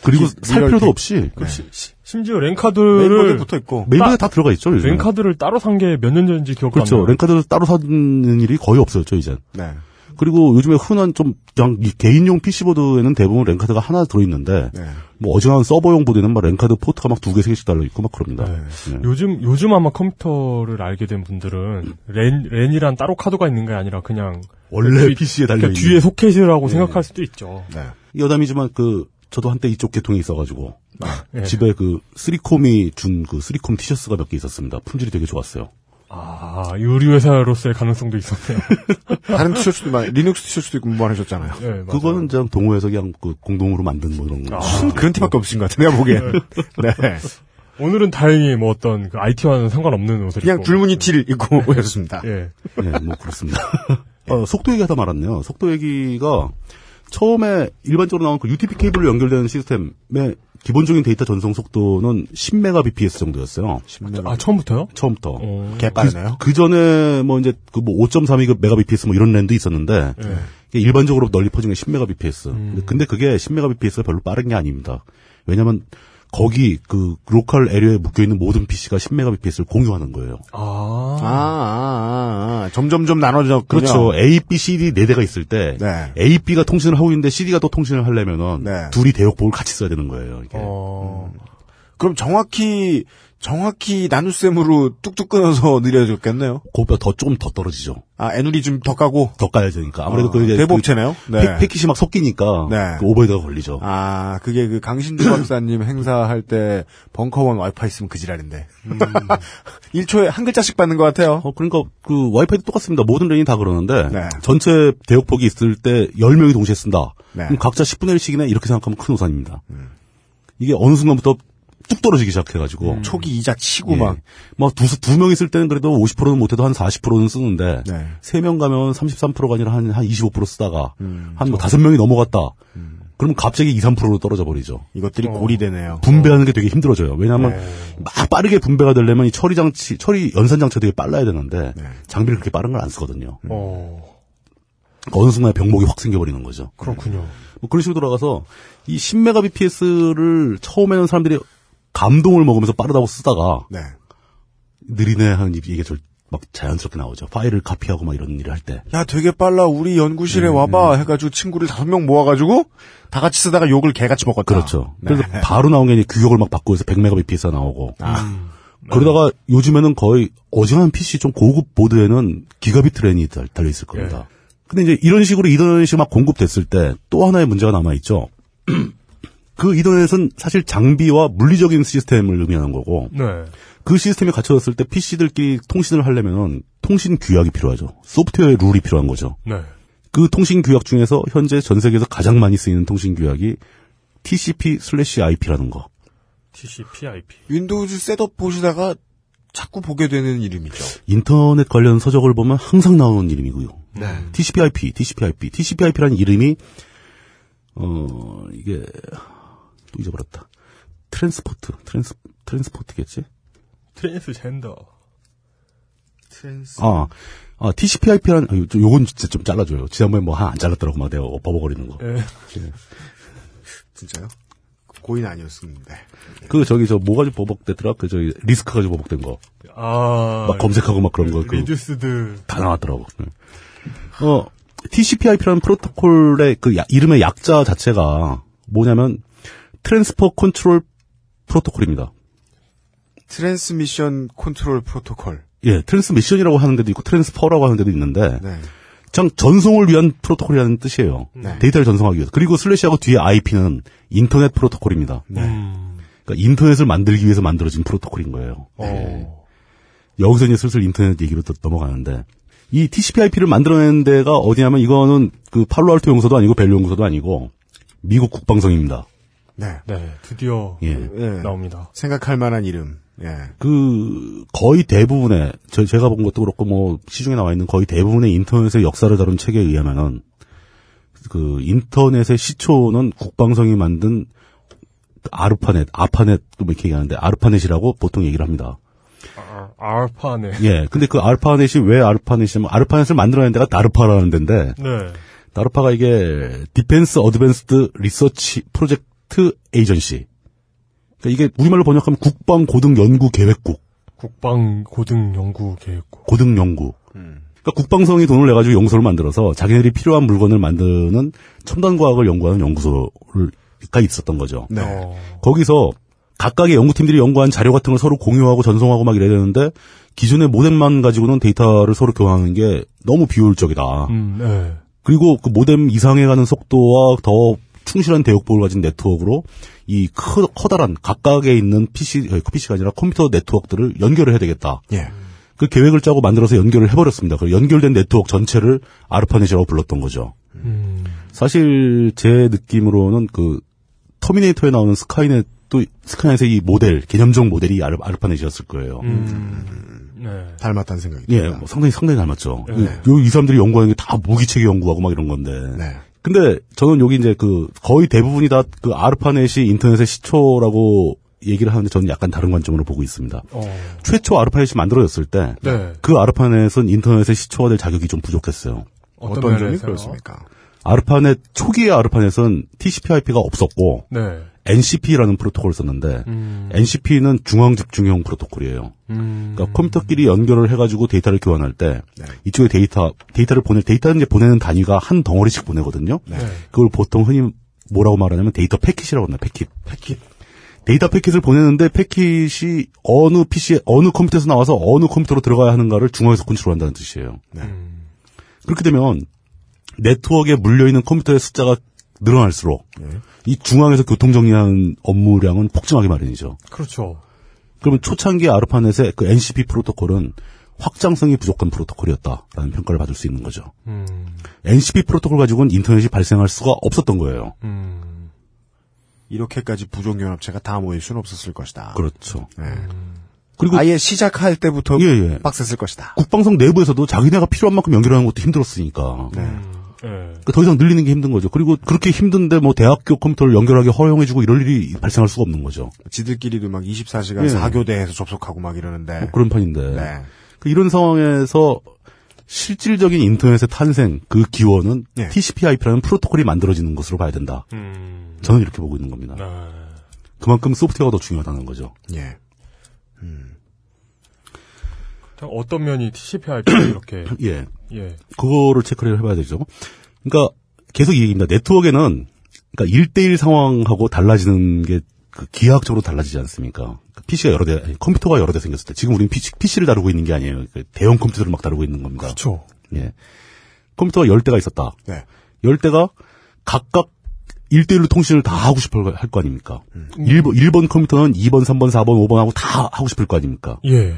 그리고 특히 살 필요도. 없이 시- 심지어 랜카드를 붙어 있고. 메인보드에 다 들어가 있죠. 요즘에. 랜카드를 따로 산 게 몇 년 전인지 기억도 안 그렇죠. 나요. 랜카드를 따로 사는 일이 거의 없어졌죠, 이젠. 네. 그리고 요즘에 흔한 좀 그냥 이 개인용 PC보드에는 대부분 랜카드가 하나 들어있는데 네. 뭐 어지간한 서버용 보드에는 막 랜카드 포트가 막 두 개, 세 개씩 달려 있고 막 그럽니다. 네. 네. 요즘 요즘 아마 컴퓨터를 알게 된 분들은 랜 랜이란 따로 카드가 있는 게 아니라 그냥 원래 뒤- PC에 달려 그러니까 있는 뒤에 소켓이라고 생각할 수도 있죠. 네. 여담이지만 그 저도 한때 이쪽 계통이 있어가지고 예. 집에 그 3Com이 준 그 3Com 티셔츠가 몇 개 있었습니다. 품질이 되게 좋았어요. 아 의류 회사로서의 가능성도 있었네요. 다른 티셔츠도 많이, 리눅스 티셔츠도 있고 무한하셨잖아요. 네, 맞아요. 그거는 그냥 동호회에서 그냥 그 공동으로 만든 뭐 이런 거. 무슨 그런 티밖에 없으신 것 같아요, 내가 보기엔. 네. 오늘은 다행히 뭐 어떤 그 IT와는 상관없는 옷을 그냥 입고. 줄무늬 티를 입고 오셨습니다. 예. 네, 뭐 그렇습니다. 어, 속도 얘기하다 말았네요. 속도 얘기가 처음에 일반적으로 나온 그 UTP 케이블로 연결되는 시스템의 기본적인 데이터 전송 속도는 10mbps 정도였어요. 아 처음부터요? 처음부터. 어. 개 빠르네요. 그 전에 뭐 이제 그 뭐 5.32mbps 뭐 이런 랜도 있었는데 예. 이게 일반적으로 널리 퍼진 게 10mbps. 음. 근데 그게 10mbps가 별로 빠른 게 아닙니다. 왜냐면 거기 그 로컬 에리어에 묶여 있는 모든 PC가 10mbps를 공유하는 거예요. 아. 아, 아, 아, 점점점 나눠졌군요. 그렇죠. A, B, C, D 네 대가 있을 때 네. A, B가 통신을 하고 있는데 CD가 또 통신을 하려면은 네. 둘이 대역복을 같이 써야 되는 거예요. 이게. 어. 그럼 정확히, 정확히 나눗셈으로 뚝뚝 끊어서 느려졌겠네요. 그거보다 더 조금 더 떨어지죠. 아, 애누리 좀 더 까고. 더 까야 되니까 아무래도 어, 그 이제 대법체네요. 그 네. 패, 킷이 막 섞이니까 네. 그 오버헤드가 걸리죠. 아, 그게 그 강신주 박사님 행사할 때 벙커원 와이파이 쓰면 그 지랄인데. 1초에 한 글자씩 받는 것 같아요. 어, 그러니까 그 와이파이도 똑같습니다. 모든 랜이 다 그러는데 네. 전체 대역폭이 있을 때 10명이 동시에 쓴다. 네. 음. 그럼 각자 10분의 1씩이네 이렇게 생각하면 큰 오산입니다. 이게 어느 순간부터 뚝 떨어지기 시작해가지고 초기 이자 치고 예. 막. 뭐두 두 명 있을 때는 그래도 50%는 못해도 한 40%는 쓰는데 네. 세 명 가면 33%가 아니라 한 한 25% 쓰다가 음, 한뭐 다섯 명이 넘어갔다. 그러면 갑자기 2, 3%로 떨어져 버리죠. 이것들이 고리되네요. 분배하는 게 되게 힘들어져요. 왜냐하면 네. 막 빠르게 분배가 되려면 이 처리 장치, 처리 연산 장치가 되게 빨라야 되는데 네. 장비를 그렇게 빠른 걸 안 쓰거든요. 어. 어느 순간에 병목이 확 생겨버리는 거죠. 그렇군요. 뭐 그런 식으로 돌아가서 이 10mbps를 처음에는 사람들이 감동을 먹으면서 빠르다고 쓰다가 네. 느리네 하는 좀막 자연스럽게 나오죠. 파일을 카피하고 막 이런 일을 할 때. 야, 되게 빨라. 우리 연구실에 음, 와봐. 해가지고 친구를 다섯 명 모아가지고 다 같이 쓰다가 욕을 개같이 먹었다. 그렇죠. 네. 그래서 바로 나온 게 규격을 막 바꾸고 해서 100mbps가 나오고. 아. 그러다가 요즘에는 거의 어지간한 PC 좀 고급 보드에는 기가비트 랜이 달- 달려 있을 겁니다. 예. 근데 이제 이런 식으로 이더넷이 막 공급됐을 때 또 하나의 문제가 남아 있죠. 그 이더넷은 사실 장비와 물리적인 시스템을 의미하는 거고 네. 그 시스템이 갖춰졌을 때 PC들끼리 통신을 하려면 통신 규약이 필요하죠. 소프트웨어의 룰이 필요한 거죠. 네. 그 통신 규약 중에서 현재 전 세계에서 가장 많이 쓰이는 통신 규약이 TCP/IP라는 거. TCP/IP. Windows setup 보시다가 자꾸 보게 되는 이름이죠. 인터넷 관련 서적을 보면 항상 나오는 이름이고요. 네. TCP/IP, TCP/IP, TCP/IP라는 이름이 어 이게 또 잊어버렸다. transport, trans transport겠지? 트랜스젠더. Trans. 아, 아, TCP/IP라는 아, 요- 요건 진짜 좀 잘라줘요. 지난번에 뭐 한 안 잘랐더라고 막 내가 버벅거리는 거. 예. 진짜요? 고읜 아니었습니다. 그 저기 저 뭐 가지고 버벅댔더라? 그 저기 RISC 가지고 버벅댄 거. 아. 막 검색하고 막 그런 거. 그 reduced. 다 나왔더라고. 네. 어, TCP/IP라는 프로토콜의 그 야- 이름의 약자 자체가 뭐냐면 Transfer Control Protocol입니다. Transmission Control Protocol. 예, Transmission이라고 하는 데도 있고 Transfer라고 하는 데도 있는데 네. 참 전송을 위한 프로토콜이라는 뜻이에요. 네. 데이터를 전송하기 위해서. 그리고 슬래시하고 뒤에 IP는 인터넷 프로토콜입니다. 네. 그러니까 인터넷을 만들기 위해서 만들어진 프로토콜인 거예요. 어. 여기서 이제 슬슬 인터넷 얘기로 또 넘어가는데 이 TCP/IP를 만들어낸 데가 어디냐면 이거는 그 팔로알토 용서도 아니고 벨로 용서도 아니고 미국 국방성입니다. 네. 네, 드디어 예. 예. 나옵니다. 생각할 만한 이름. 예. 그 거의 대부분의 저 제가 본 것도 그렇고 뭐 시중에 나와 있는 거의 대부분의 인터넷의 역사를 다룬 책에 의하면은 그 인터넷의 시초는 국방성이 만든 아르파넷, 아파넷 뭐 이렇게 얘기하는데 아르파넷이라고 보통 얘기를 합니다. 아, 알파넷. 예. 근데 그 아르파넷이 왜 아르파넷이냐면 아르파넷을 만들어낸 데가 다르파라는 데인데 네. 다르파가 이게 Defense Advanced Research Project Agency. 그러니까 이게 우리말로 번역하면 국방 고등 연구 계획국. 국방 고등 연구 계획국. 고등 연구. 그러니까 국방성이 돈을 내가지고 연구소를 만들어서 자기네들이 필요한 물건을 만드는 첨단 과학을 연구하는 연구소가 있었던 거죠. 네. 어. 거기서 각각의 연구팀들이 연구한 자료 같은 걸 서로 공유하고 전송하고 막 이래야 되는데 기존의 모뎀만 가지고는 데이터를 서로 교환하는 게 너무 비효율적이다. 음, 네. 그리고 그 모뎀 이상에 가는 속도와 더 충실한 대역법을 가진 네트워크로 이 커, 커다란 각각에 있는 PC, 그 PC가 아니라 컴퓨터 네트워크들을 연결을 해야 되겠다. 예. 그 계획을 짜고 만들어서 연결을 해버렸습니다. 그 연결된 네트워크 전체를 아르파넷이라고 불렀던 거죠. 음. 사실 제 느낌으로는 그 터미네이터에 나오는 스카이넷도 스카이넷의 이 모델 개념적 모델이 아르, 아르파넷이었을 거예요. 음. 네. 닮았다는 생각이 예, 듭니다. 뭐 상당히 상당히 닮았죠. 네. 요, 이 사람들이 연구하는 게 다 무기체계 연구하고 막 이런 건데. 네. 근데 저는 여기 이제 그 거의 대부분이 다 그 아르파넷이 인터넷의 시초라고 얘기를 하는데 저는 약간 다른 관점으로 보고 있습니다. 어. 최초 아르파넷이 만들어졌을 때그 네. 아르파넷은 인터넷의 시초가 될 자격이 좀 부족했어요. 어떤 점이 면에서요? 그렇습니까? 아르파넷 초기의 아르파넷은 TCP/IP가 없었고 네. NCP라는 프로토콜을 썼는데 음. NCP는 중앙 집중형 프로토콜이에요. 음. 그러니까 컴퓨터끼리 연결을 해가지고 데이터를 교환할 때 네. 이쪽에 데이터 데이터를 보내 데이터는 이제 보내는 단위가 한 덩어리씩 보내거든요. 네. 그걸 보통 흔히 뭐라고 말하냐면 데이터 패킷이라고 합니다. 패킷. 패킷. 데이터 패킷을 보내는데 패킷이 어느 PC 어느 컴퓨터에서 나와서 어느 컴퓨터로 들어가야 하는가를 중앙에서 컨트롤한다는 뜻이에요. 음. 그렇게 되면 네트워크에 물려 있는 컴퓨터의 숫자가 늘어날수록 이 중앙에서 교통 정리하는 업무량은 폭증하기 마련이죠. 그렇죠. 그러면 초창기 아르파넷의 그 NCP 프로토콜은 확장성이 부족한 프로토콜이었다라는 평가를 받을 수 있는 거죠. 음. NCP 프로토콜 가지고는 인터넷이 발생할 수가 없었던 거예요. 음. 이렇게까지 부종연합체가 다 모일 수는 없었을 것이다. 그렇죠. 네. 그리고 아예 시작할 때부터 예, 예. 빡셌을 것이다. 국방성 내부에서도 자기네가 필요한 만큼 연결하는 것도 힘들었으니까. 네. 예. 그러니까 더 이상 늘리는 게 힘든 거죠. 그리고 그렇게 힘든데 뭐 대학교 컴퓨터를 연결하게 허용해주고 이럴 일이 발생할 수가 없는 거죠. 지들끼리도 막 24시간 예. 4교대에서 접속하고 막 이러는데. 뭐 그런 판인데. 네. 그 이런 상황에서 실질적인 인터넷의 탄생 그 기원은 네. TCP/IP라는 프로토콜이 만들어지는 것으로 봐야 된다. 음. 저는 이렇게 보고 있는 겁니다. 네. 그만큼 소프트웨어가 더 중요하다는 거죠. 예. 자, 어떤 면이 TCP/IP 이렇게 예. 예. 그거를 체크를 해봐야 되죠. 그러니까 계속 이 얘기입니다. 네트워크에는 그러니까 1대1 상황하고 달라지는 게 그 기하학적으로 달라지지 않습니까? PC가 여러 대, 아니, 컴퓨터가 여러 대 생겼을 때 지금 우리는 PC, PC를 다루고 있는 게 아니에요. 그 대형 컴퓨터를 막 다루고 있는 겁니다. 그렇죠. 예. 컴퓨터가 10대가 있었다. 네. 10대가 각각 1대1로 통신을 다 하고 싶어 할 거 아닙니까? 음. 1번, 1번 컴퓨터는 2번, 3번, 4번, 5번하고 다 하고 싶을 거 아닙니까? 예.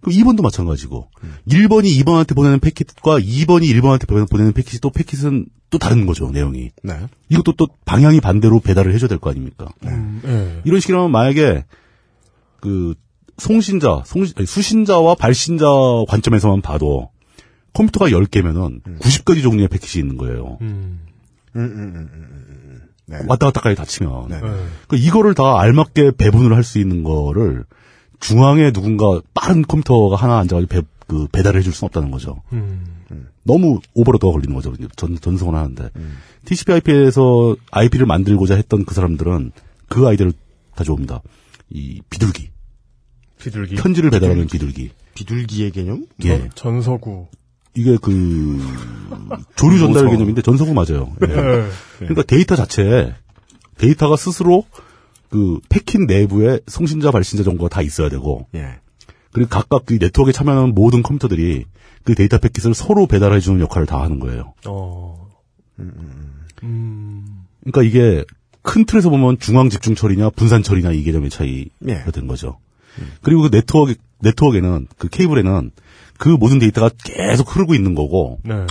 그럼 2번도 마찬가지고 1번이 2번한테 보내는 패킷과 2번이 1번한테 보내는 패킷이 또 패킷은 또 다른 거죠 내용이 네. 이것도 또 방향이 반대로 배달을 해줘야 될 거 아닙니까 음, 예. 이런 식이라면 만약에 그 송신자 송 아니, 수신자와 발신자 관점에서만 봐도 컴퓨터가 10개면은 90가지 종류의 패킷이 있는 거예요 음. 음, 음, 음, 음, 음, 음. 네. 왔다 갔다까지 다치면 네. 예. 그 이거를 다 알맞게 배분을 할 수 있는 거를 중앙에 누군가 빠른 컴퓨터가 하나 앉아가지고 배, 그 배달을 해줄 수는 없다는 거죠. 음. 너무 오버로드가 걸리는 거죠. 전, 전송을 하는데. TCP/IP에서 IP를 만들고자 했던 그 사람들은 그 아이디어를 가져옵니다. 이 비둘기. 비둘기. 편지를 배달하는 비둘기. 비둘기 의 개념? 예. 전서구. 이게 그 조류 전달. 개념인데 전서구 맞아요. 예. 네. 그러니까 데이터 자체에 데이터가 스스로 그 패킷 내부에 송신자 발신자 정보가 다 있어야 되고 예. 그리고 각각 그 네트워크에 참여하는 모든 컴퓨터들이 그 데이터 패킷을 서로 배달해 주는 역할을 다 하는 거예요. 어. 음. 그러니까 이게 큰 틀에서 보면 중앙 집중 처리냐 분산 처리냐 이 개념의 차이가 예. 된 거죠. 그리고 그 네트워크 네트워크에는 그 케이블에는 그 모든 데이터가 계속 흐르고 있는 거고 네.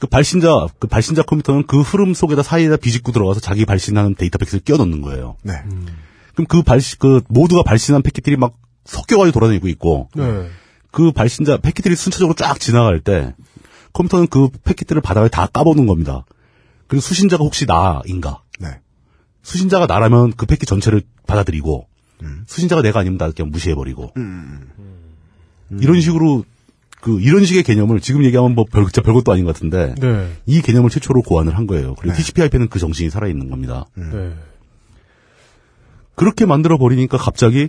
그 발신자 그 발신자 컴퓨터는 그 흐름 속에다 사이에다 비집고 들어가서 자기 발신하는 데이터 패킷을 끼워 넣는 거예요. 네. 그럼 그 발신 그 모두가 발신한 패킷들이 막 섞여가지고 돌아다니고 있고 네. 그 발신자 패킷들이 순차적으로 쫙 지나갈 때 컴퓨터는 그 패킷들을 바닥에 다 까보는 겁니다. 그리고 수신자가 혹시 나인가? 네. 수신자가 나라면 그 패킷 전체를 받아들이고 수신자가 내가 아니면 나 그냥 무시해버리고 이런 식으로 그 이런 식의 개념을 지금 얘기하면 뭐 별, 진짜 별것도 아닌 것 같은데 네. 이 개념을 최초로 고안을 한 거예요. 그리고 TCP/IP는 그 정신이 살아 있는 겁니다. 네. 그렇게 만들어 버리니까 갑자기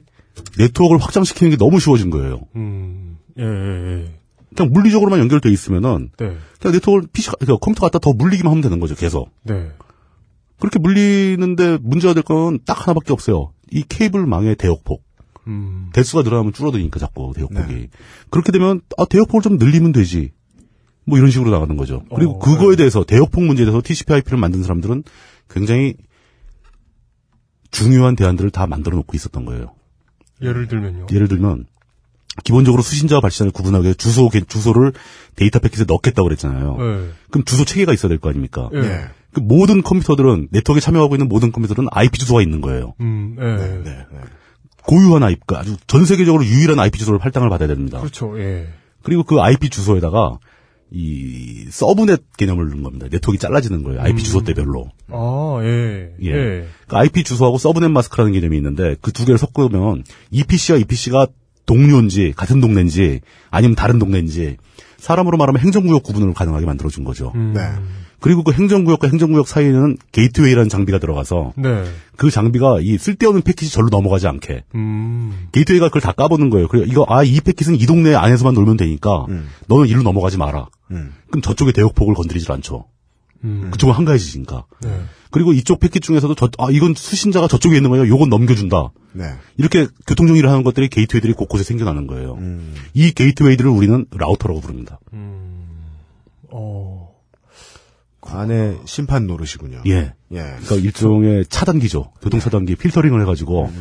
네트워크를 확장시키는 게 너무 쉬워진 거예요. 음. 예, 예, 예. 그냥 물리적으로만 연결돼 있으면은 네. 그냥 네트워크 PC 그러니까 컴퓨터 갖다 더 물리기만 하면 되는 거죠. 계속 네. 그렇게 물리는데 문제가 될 건 딱 하나밖에 없어요. 이 케이블망의 대역폭. 음. 대수가 늘어나면 줄어드니까 자꾸 대역폭이. 그렇게 되면 아 대역폭을 좀 늘리면 되지. 뭐 이런 식으로 나가는 거죠. 그리고 어, 그거에 대해서 대역폭 문제에 대해서 TCP/IP를 만든 사람들은 굉장히 중요한 대안들을 다 만들어 놓고 있었던 거예요. 예를 들면요. 예를 들면 기본적으로 수신자와 발신자를 구분하기 위해 주소 개- 주소를 데이터 패킷에 넣겠다고 그랬잖아요. 네. 그럼 주소 체계가 있어야 될 거 아닙니까? 예. 그 모든 컴퓨터들은 네트워크에 참여하고 있는 모든 컴퓨터들은 IP 주소가 있는 거예요. 음, 예. 네. 고유한 IP, 가 아주 전 세계적으로 유일한 IP 주소를 할당을 받아야 됩니다. 그렇죠. 예. 그리고 그 IP 주소에다가 이 subnet 개념을 넣는 겁니다. 네트워크가 잘라지는 거예요. IP 주소대별로. 아, 예. 예. 예. 그 IP 주소하고 subnet mask라는 개념이 있는데 그 두 개를 섞으면 이 PC와 이 PC가 동료인지 같은 동네인지 아니면 다른 동네인지 사람으로 말하면 행정구역 구분을 가능하게 만들어준 거죠. 음. 네. 그리고 그 행정구역과 행정구역 사이에는 게이트웨이라는 장비가 들어가서 네. 그 장비가 이 쓸데없는 패킷이 절로 넘어가지 않게 음. 게이트웨이가 그걸 다 까보는 거예요. 그리고 이거 아 이 패킷은 이 동네 안에서만 놀면 되니까 너는 이리로 넘어가지 마라. 음. 그럼 저쪽의 대역폭을 건드리질 않죠. 음. 그쪽은 한가해지니까. 네. 그리고 이쪽 패킷 중에서도 저, 아 이건 수신자가 저쪽에 있는 거예요. 요건 넘겨준다. 네. 이렇게 교통 정리를 하는 것들이 게이트웨이들이 곳곳에 생겨나는 거예요. 음. 이 게이트웨이들을 우리는 라우터라고 부릅니다. 어. 안에 심판 노릇이군요. 예. 예. 그러니까 일종의 차단기죠. 교통 차단기 필터링을 해가지고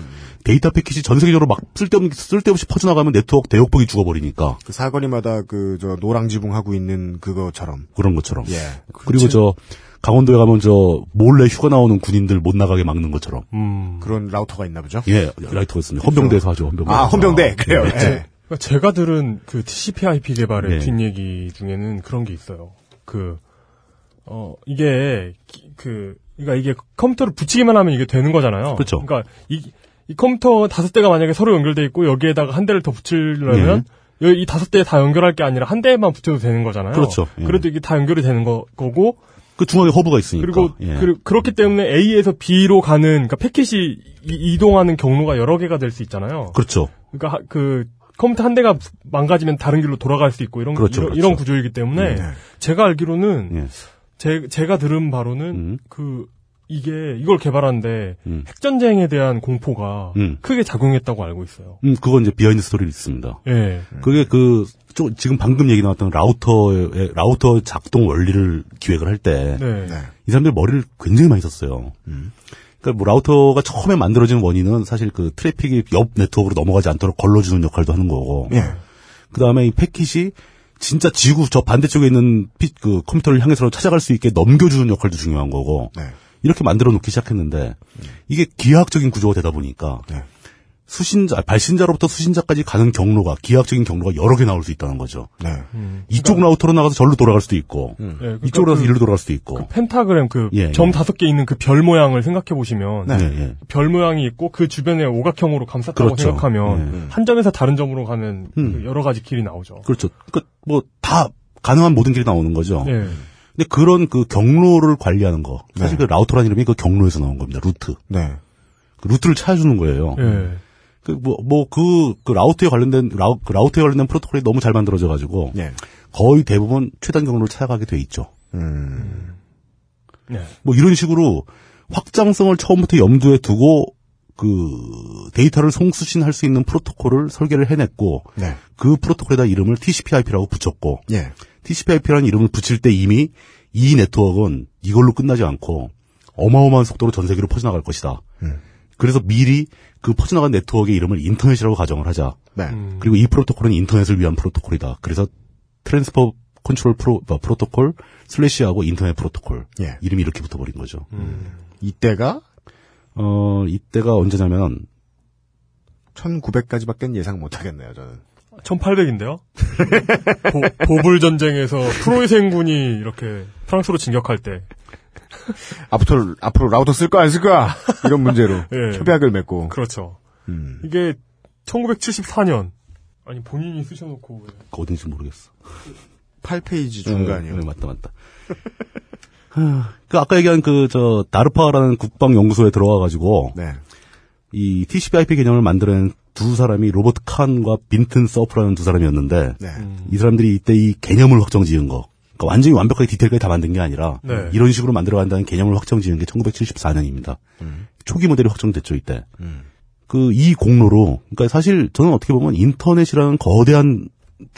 데이터 패킷이 전 세계적으로 막 쓸데없는 쓸데없이 퍼져나가면 네트워크 대역폭이 죽어버리니까 그 사거리마다 그 저 노랑 지붕 하고 있는 그거처럼. 그런 것처럼. 예. 그리고 저 강원도에 가면 저 몰래 휴가 나오는 군인들 못 나가게 막는 것처럼. 음. 그런 라우터가 있나 보죠? 예, 라이터가 있습니다. 헌병대에서 하죠. 헌병대. 아, 헌병대. 그래요. 예. 예. 제가 들은 그 TCP/IP 개발의 예. 뒷얘기 중에는 그런 게 있어요. 그, 어, 이게, 기- 그, 그러니까 이게 컴퓨터를 붙이기만 하면 이게 되는 거잖아요. 그렇죠. 그러니까 이, 이 컴퓨터 다섯 대가 만약에 서로 연결돼 있고 여기에다가 한 대를 더 붙이려면 여- 이 다섯 대 다 연결할 게 아니라 한 대만 붙여도 되는 거잖아요. 예. 그렇죠. 예. 그래도 이게 다 연결이 되는 거, 거고 그 중앙에 허브가 있으니까. 그리고 예. 그, 그렇기 때문에 A에서 B로 가는 그러니까 패킷이 이, 동하는 경로가 여러 개가 될 수 있잖아요. 그렇죠. 그러니까 하- 그 컴퓨터 한 대가 망가지면 다른 길로 돌아갈 수 있고 이런 그렇죠, 이런, 그렇죠. 이런 구조이기 때문에 네. 제가 알기로는 예. 제, 제가 들은 바로는 음. 그 이게 이걸 개발하는데 음. 핵전쟁에 대한 공포가 음. 크게 작용했다고 알고 있어요. 음, 그건 이제 behind story가 있습니다. 예. 그게 그, 좀 지금 방금 얘기 나왔던 라우터의, 라우터 작동 원리를 기획을 할 때, 네. 네. 이 사람들이 머리를 굉장히 많이 썼어요. 그러니까 뭐 라우터가 처음에 만들어진 원인은 사실 그 트래픽이 옆 네트워크로 넘어가지 않도록 걸러주는 역할도 하는 거고, 예. 그 다음에 이 패킷이 진짜 지구 저 반대쪽에 있는 피- 그 컴퓨터를 향해서 찾아갈 수 있게 넘겨주는 역할도 중요한 거고, 네. 이렇게 만들어 놓기 시작했는데, 이게 기하학적인 구조가 되다 보니까, 네. 수신자, 아, 발신자로부터 수신자까지 가는 경로가, 기하학적인 경로가 여러 개 나올 수 있다는 거죠. 네. 이쪽 라우터로 나가서 절로 돌아갈 수도 있고, 예, 그러니까 이쪽으로 가서 그- 일로 돌아갈 수도 있고. 그 펜타그램 그 예, 점 예. 다섯 개 있는 그 별 모양을 생각해 보시면 네, 예. 별 모양이 있고 그 주변에 오각형으로 감쌌다고 그렇죠. 생각하면 예. 한 점에서 다른 점으로 가는 음. 그 여러 가지 길이 나오죠. 그렇죠. 그, 뭐, 다, 가능한 모든 길이 나오는 거죠. 예. 근데 그런 그 경로를 관리하는 거. 사실 네. 그 라우터라는 이름이 그 경로에서 나온 겁니다. 루트. 네. 그 루트를 찾아주는 거예요. 예. 그, 뭐, 뭐, 그, 그 라우터에 관련된, 라우, 그 라우터에 관련된 프로토콜이 너무 잘 만들어져가지고, 예. 거의 대부분 최단 경로를 찾아가게 돼 있죠. 음. 네. 뭐 이런 식으로 확장성을 처음부터 염두에 두고 그 데이터를 송수신할 수 있는 프로토콜을 설계를 해냈고 네. 그 프로토콜에다 이름을 TCP/IP라고 붙였고 예. TCP/IP라는 이름을 붙일 때 이미 이 네트워크는 이걸로 끝나지 않고 어마어마한 속도로 전 세계로 퍼져나갈 것이다. 음. 그래서 미리 그 퍼져나간 네트워크의 이름을 인터넷이라고 가정을 하자. 네. 음. 그리고 이 프로토콜은 인터넷을 위한 프로토콜이다. 그래서 Transfer Control Pro, 어, Protocol slash하고 Internet Protocol 예. 이름이 이렇게 붙어버린 거죠. 이때가 어 이때가 언제냐면 1900까지밖엔 예상 못 하겠네요, 저는. 1800인데요. 보, 불 전쟁에서 프로이센군이 이렇게 프랑스로 진격할 때 앞으로, 앞으로 라우터 쓸거안쓸 거야? 이런 문제로 예. 협약을 맺고. 그렇죠. 음. 이게 1974년 아니 본인이 쓰셔놓고 왜. 그 어딘지 모르겠어. 8페이지 중간이요. 네, 네, 맞다 맞다. 하, 그 아까 얘기한 그 저 나르파라는 국방 연구소에 들어와 가지고 네. 이 TCP/IP 개념을 만드는 두 사람이 로버트 칸과 빈튼 서프라는 두 사람이었는데 네. 이 사람들이 이때 이 개념을 확정 지은 거. 그러니까 완전히 완벽하게 디테일까지 다 만든 게 아니라 네. 이런 식으로 만들어 간다는 개념을 확정 지은 게 1974년입니다. 초기 모델이 확정됐죠 이때. 음. 그이 공로로 그러니까 사실 저는 어떻게 보면 인터넷이라는 거대한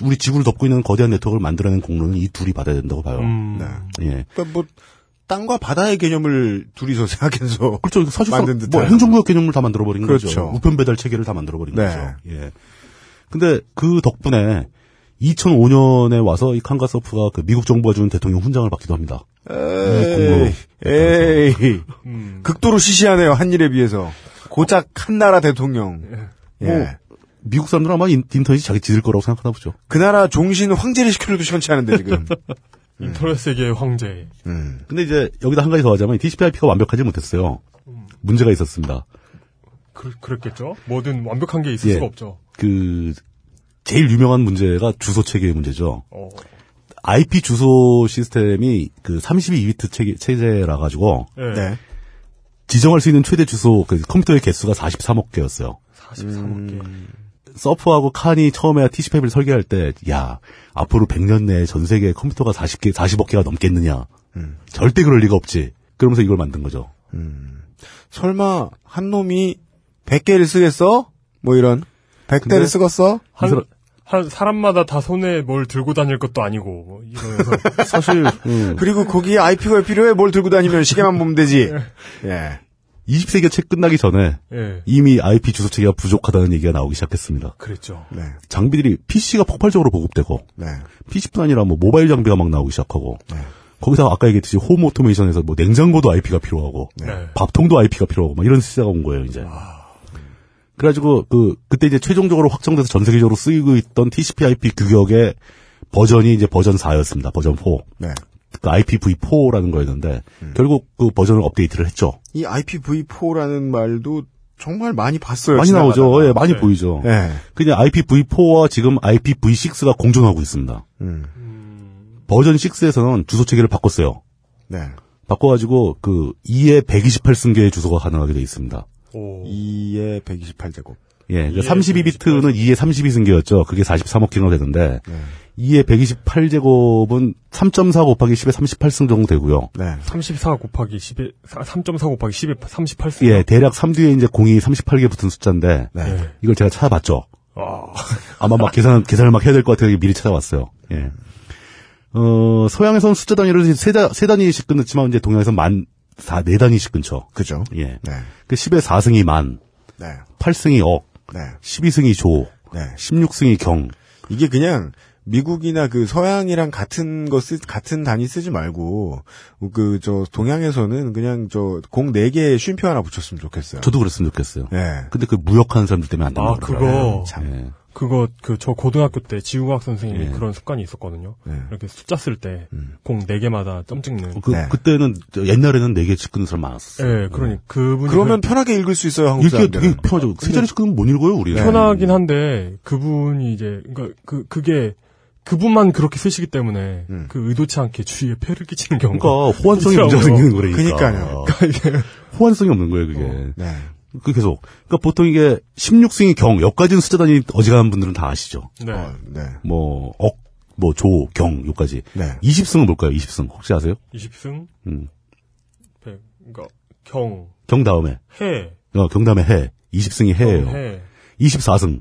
우리 지구를 덮고 있는 거대한 네트워크를 만들어낸 공로는 이 둘이 받아야 된다고 봐요. 음. 네. 예. 그러니까 뭐 땅과 바다의 개념을 둘이서 생각해서 그렇죠. 사실상 만든 듯한. 뭐 행정구역 개념을 다 만들어버린 그렇죠. 거죠. 우편 배달 체계를 다 만들어버린 네. 거죠. 예. 근데 그 덕분에 2005년에 와서 이 칸가서프가 그 미국 정부가 준 대통령 훈장을 받기도 합니다. 에이, 에이. 음. 극도로 시시하네요, 한일에 비해서. 고작 한 나라 대통령. 예. 뭐 미국 사람들은 아마 인- 인터넷이 자기 지들 거라고 생각하나 보죠. 그 나라 종신 황제를 시켜줘도 시원치 않은데, 지금. 인터넷 세계의 황제. 음. 근데 이제 여기다 한 가지 더 하자면 TCP/IP가 완벽하지 못했어요. 문제가 있었습니다. 그, 그랬겠죠. 뭐든 완벽한 게 있을 예. 수가 없죠. 그 제일 유명한 문제가 주소 체계의 문제죠. 어. IP 주소 시스템이 그 32비트 체계, 체제라 가지고 예. 네. 지정할 수 있는 최대 주소 그 컴퓨터의 개수가 43억 개였어요. 43억 개. 서프하고 칸이 처음에 TCP/IP를 설계할 때, 야 앞으로 100년 내에 전 세계 컴퓨터가 40개, 40억 개가 넘겠느냐? 절대 그럴 리가 없지. 그러면서 이걸 만든 거죠. 설마, 한 놈이 100개를 쓰겠어? 뭐 이런. 100대를 근데- 쓰겠어? 한, 한 사람마다 다 손에 뭘 들고 다닐 것도 아니고 뭐 이러면서 사실 음, 그리고 거기에 IP가 왜 필요해? 뭘 들고 다니면 시계만 보면 되지. 예. 20세기가 채 끝나기 전에 예. 이미 IP 주소 체계가 부족하다는 얘기가 나오기 시작했습니다. 그랬죠. 네. 장비들이 PC가 폭발적으로 보급되고 네. PC뿐 아니라 뭐 모바일 장비가 막 나오기 시작하고 네. 거기서 아까 얘기했듯이 홈 오토메이션에서 뭐 냉장고도 IP가 필요하고 네. 밥통도 IP가 필요하고 막 이런 시대가 온 거예요 이제. 그래가지고 그 그때 이제 최종적으로 확정돼서 전 세계적으로 쓰이고 있던 TCP/IP 규격의 버전이 이제 버전 4였습니다. 버전 4. 네. 그 IPv4라는 거였는데 음. 결국 그 버전을 업데이트를 했죠. 이 IPv4라는 말도 정말 많이 봤어요. 많이 지나가다가. 나오죠. 예, 많이 네. 보이죠. 예. 그냥 IPv4와 지금 IPv6가 공존하고 있습니다. 음. 버전 6에서는 주소 체계를 바꿨어요. 네. 바꿔가지고 그 2에 128승계의 주소가 가능하게 돼 있습니다. 오. 2에 128제곱. 예, 그 2에 32비트는 2에 32승계였죠. 그게 43억 개가 되는데 네. 2에 128제곱은 3.4 곱하기 10에 38승 정도 되고요. 네. 34 곱하기 10에 3.4 곱하기 10에 38승. 예, 대략 3 뒤에 이제 공이 38개 붙은 숫자인데 네. 예. 이걸 제가 찾아봤죠. 아. 아마 막 계산 계산을 막 해야 될 것 같아서 미리 찾아봤어요. 예. 어, 서양에서는 숫자 단위로 세, 다, 세 단위씩 끊었지만 이제 동양에서 만, 사, 네 단위씩 끊죠. 그죠? 예. 네. 그 10에 4승이 만, 네. 8승이 억, 네. 12승이 조, 네. 16승이 경. 이게 그냥 미국이나 그 서양이랑 같은 거 쓰, 같은 단위 쓰지 말고, 그, 저, 동양에서는 그냥 저, 공 4개에 쉼표 하나 붙였으면 좋겠어요. 저도 그랬으면 좋겠어요. 예. 근데 그 무역하는 사람들 때문에 안 된다고 아. 그거. 예. 그거 그 저 고등학교 때 지구과학 선생님이 예. 그런 습관이 있었거든요. 네. 이렇게 숫자 쓸때 음. 공네 개마다 점 찍는. 그, 네. 그때는, 저 옛날에는 4개 찍는 사람 많았었어요. 예, 그러니 그분이 그러면 편하게 읽을 수 있어요, 한국 읽기가 되게. 편하죠. 세 자리 찍으면 못 읽어요, 우리. 네. 편하긴 한데 그분이 이제 그러니까 그 그게 그분만 그렇게 쓰시기 때문에 음. 그 의도치 않게 주위에 폐를 끼치는 경우가 그러니까 호환성이. 문제가 생기는 거라니까. 그러니까요. 호환성이 없는 거예요, 그게. 네. 그 계속. 그러니까 보통 이게 16승이 경, 여기까지는 숫자 단위 어지간한 분들은 다 아시죠. 네. 어, 네. 뭐, 억, 뭐, 조, 경, 요까지. 네. 20승은 뭘까요, 20승? 혹시 아세요? 20승 음. 100 그러니까 경, 경 다음에. 해, 어, 경 다음에 해. 20승이 해예요 해, 24승.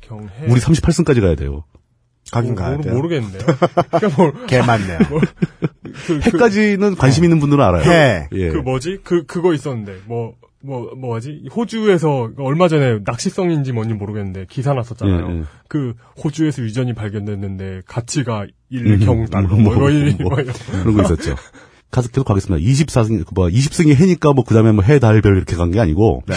경해. 우리 38승까지 가야 돼요. 가긴 가야 모르, 돼요. 모르겠네요. 그러니까 뭐, 개 많네요. 그, 그, 해까지는 관심 있는 분들은 알아요. 해. 예. 그 뭐지? 그 그거 있었는데 뭐. 뭐, 뭐지? 호주에서 얼마 전에 낚시성인지 뭔지 모르겠는데 기사 났었잖아요. 예, 예. 그 호주에서 유전이 발견됐는데 가치가 음, 1경 달러 뭐, 뭐, 뭐, 이- 뭐, 뭐. 그런 거 있었죠. 가서 계속 가겠습니다. 24승, 그 뭐, 20승이 해니까 뭐, 그 다음에 뭐, 해, 달, 별 이렇게 간 게 아니고. 네.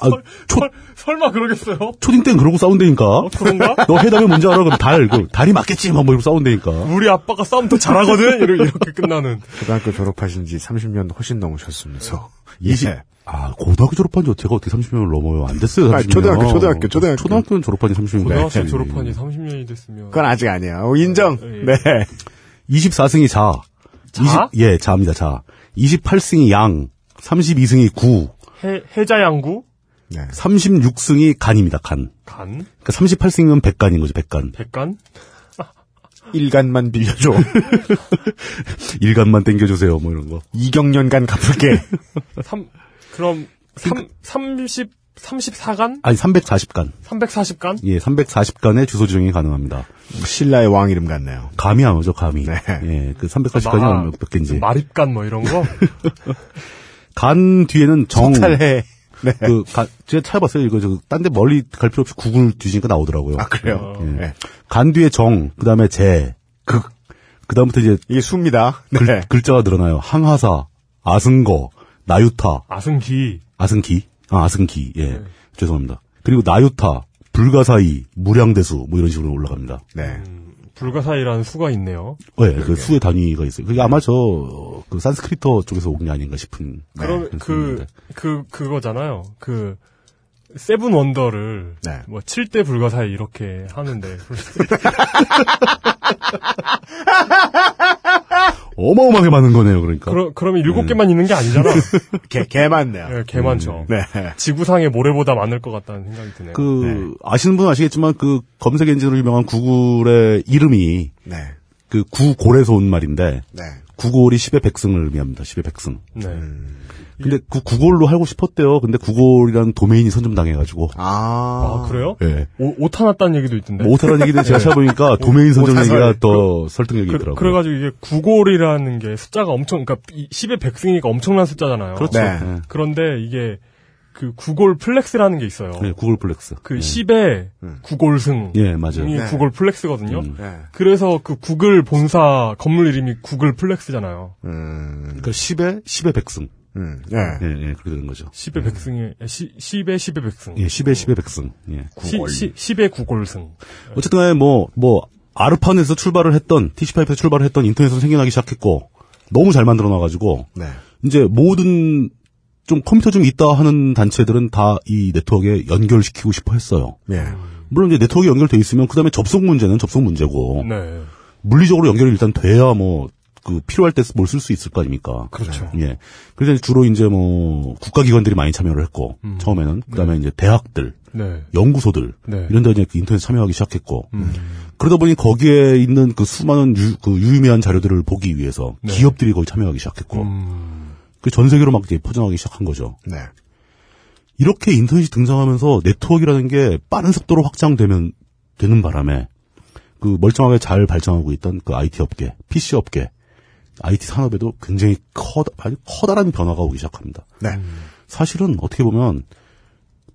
아, 초, 설, 설마 그러겠어요? 초딩 땐 그러고 싸운다니까. 어, 그런가? 너 해답이 뭔지 알아? 그럼 달, 그, 달이 맞겠지? 막 뭐, 이러고 싸운다니까. 우리 아빠가 싸움 더 잘하거든? 이렇게, 이렇게 끝나는. 고등학교 졸업하신 지 30년 훨씬 넘으셨으면서. 이십- 예. 아, 고등학교 졸업한 지 제가 어떻게 30년을 넘어요? 안 됐어요, 30년. 아, 초등학교, 초등학교, 초등학교. 초등학교는 졸업한 지 30년. 고등학생 졸업한 지 30년이 됐으면. 그건 아직 아니야. 어, 인정. 예. 네. 24승이 자. 자? 20 예, 자입니다, 자. 28승이 양. 32승이 구. 해, 해자양구? 네. 36승이 간입니다, 간. 간? 그러니까 38승이면 백간인 거죠, 백간. 백간? 일간만 빌려줘. 일간만 땡겨주세요, 뭐 이런 거. 이경년간 갚을게. 삼, 그럼, 삼, 30, 34간? 아니, 340간. 340간? 예, 340간의 주소 지정이 가능합니다. 신라의 왕 이름 같네요. 감이 안 오죠, 감이. 네. 예, 그 340간이 마- 몇 개인지. 마립간 뭐 이런 거? 간 뒤에는 정. 탈해. 네. 그, 가, 제가 찾아봤어요. 이거, 저, 딴 데 멀리 갈 필요 없이 구글 뒤지니까 나오더라고요. 아, 그래요? 예. 네. 간 뒤에 정, 그 다음에 재, 극, 그 다음부터 이제 이게 수입니다. 네. 글, 글자가 늘어나요. 항하사, 아승거, 나유타, 아승기. 아승기, 아, 아승기, 예. 죄송합니다. 그리고 나유타, 불가사의, 무량대수, 뭐 이런 식으로 올라갑니다. 네. 불가사의라는 수가 있네요. 예, 그 수의 단위가 있어요. 그게 아마 저, 그 산스크리터 쪽에서 온 게 아닌가 싶은. 그럼 그런 그. 그, 그거잖아요. 그, 세븐 원더를, 네. 뭐, 7대 불가사의 이렇게 하는데, 어마어마하게 많은 거네요, 그러니까. 그러, 그러면 일곱 개만 있는 게 아니잖아. 개, 개 많네요. 예, 개 많죠. 네. 지구상의 모래보다 많을 것 같다는 생각이 드네요. 그, 아시는 분은 아시겠지만 그 검색 엔진으로 유명한 구글의 이름이 네. 그 구골에서 온 말인데, 네. 구골이 10의 백승을 의미합니다. 10의 백승. 네. 근데 그 구골로 하고 싶었대요. 근데 구골이라는 도메인이 선점당해가지고. 아. 아, 그래요? 예. 오, 오타 났다는 얘기도 있던데. 뭐 오타라는 얘기는 제가 찾아보니까 도메인 선점. 얘기가 더 설득력이 그, 있더라고요. 그래가지고 이게 googol이라는 게 숫자가 엄청, 그러니까 10의 백승이니까 엄청난 숫자잖아요. 그렇죠. 네. 예. 그런데 이게 그 googolplex라는 게 있어요. 네, googolplex. 그 예. 10의 googol승. 예, 맞아요. 이 네. googolplex거든요. 음. 네. 그래서 그 구글 본사 건물 이름이 Googleplex잖아요. 음. 그러니까 10의 10의 백승. 음. 네. 예, 예, 그렇게 되는 거죠. 10의 백승에, 10, 10의 10의 백승. 예, 10의 10의 백승. 예. 10, 10의 구골승. 어쨌든 간에 뭐, 뭐, 아르판에서 출발을 했던, TC5에서 출발을 했던 인터넷에서 생겨나기 시작했고, 너무 잘 만들어 놔가지고, 네. 이제 모든 좀 컴퓨터 좀 있다 하는 단체들은 다 이 네트워크에 연결시키고 싶어 했어요. 예. 물론 이제 네트워크 연결돼 있으면 그 다음에 접속 문제는 접속 문제고, 네. 물리적으로 연결이 일단 돼야 뭐, 그 필요할 때 뭘 쓸 수 있을 거 아닙니까? 그렇죠. 예. 그래서 주로 이제 뭐, 국가기관들이 많이 참여를 했고, 음. 처음에는. 그 다음에 이제 대학들, 네. 연구소들, 네. 이런 데 이제 그 인터넷 참여하기 시작했고, 음. 그러다 보니 거기에 있는 그 수많은 유, 그 유의미한 자료들을 보기 위해서 네. 기업들이 거기 참여하기 시작했고, 음. 그전 세계로 막 이제 퍼져나가기 시작한 거죠. 네. 이렇게 인터넷이 등장하면서 네트워크라는 게 빠른 속도로 확장되면 되는 바람에 그 멀쩡하게 잘 발전하고 있던 그 IT 업계, PC 업계, IT 산업에도 굉장히 커 아주 커다란 변화가 오기 시작합니다. 네. 사실은 어떻게 보면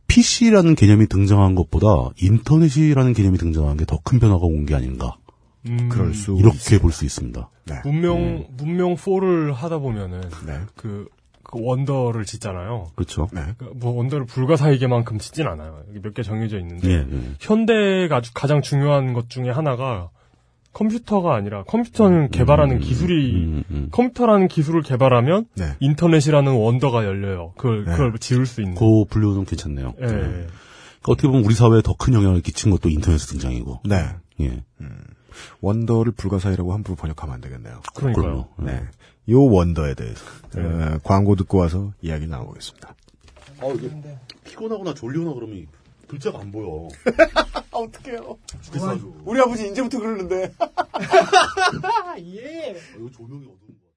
PC라는 개념이 등장한 것보다 인터넷이라는 개념이 등장한 게 더 큰 변화가 온 게 아닌가. 음, 그럴 수 이렇게 볼 수 있습니다. 네. 문명 문명 4를 하다 보면은 네. 그, 그 원더를 짓잖아요. 그렇죠. 네. 그뭐 원더를 불가사의게만큼 짓진 않아요. 몇 개 정해져 있는데 예, 예. 현대가 아주 가장 중요한 것 중에 하나가 컴퓨터가 아니라 컴퓨터는 개발하는 기술이 음, 음. 컴퓨터라는 기술을 개발하면 네. 인터넷이라는 원더가 열려요. 그걸 네. 그걸 지을 수 있는. 그 분류는 괜찮네요. 예. 네. 그러니까 어떻게 보면 우리 사회에 더 큰 영향을 끼친 것도 인터넷 등장이고. 네. 예. 원더를 불가사의라고 함부로 번역하면 안 되겠네요. 그러니까요. 그럼요. 네. 요 원더에 대해서 어, 광고 듣고 와서 이야기 나눠보겠습니다. 아, 이게 피곤하거나 졸리거나 그러면 글자가 안 보여. 어떡해요. 죽겠어. 우리 아버지 이제부터 그러는데. 예. 이거 조명이 어두운 거.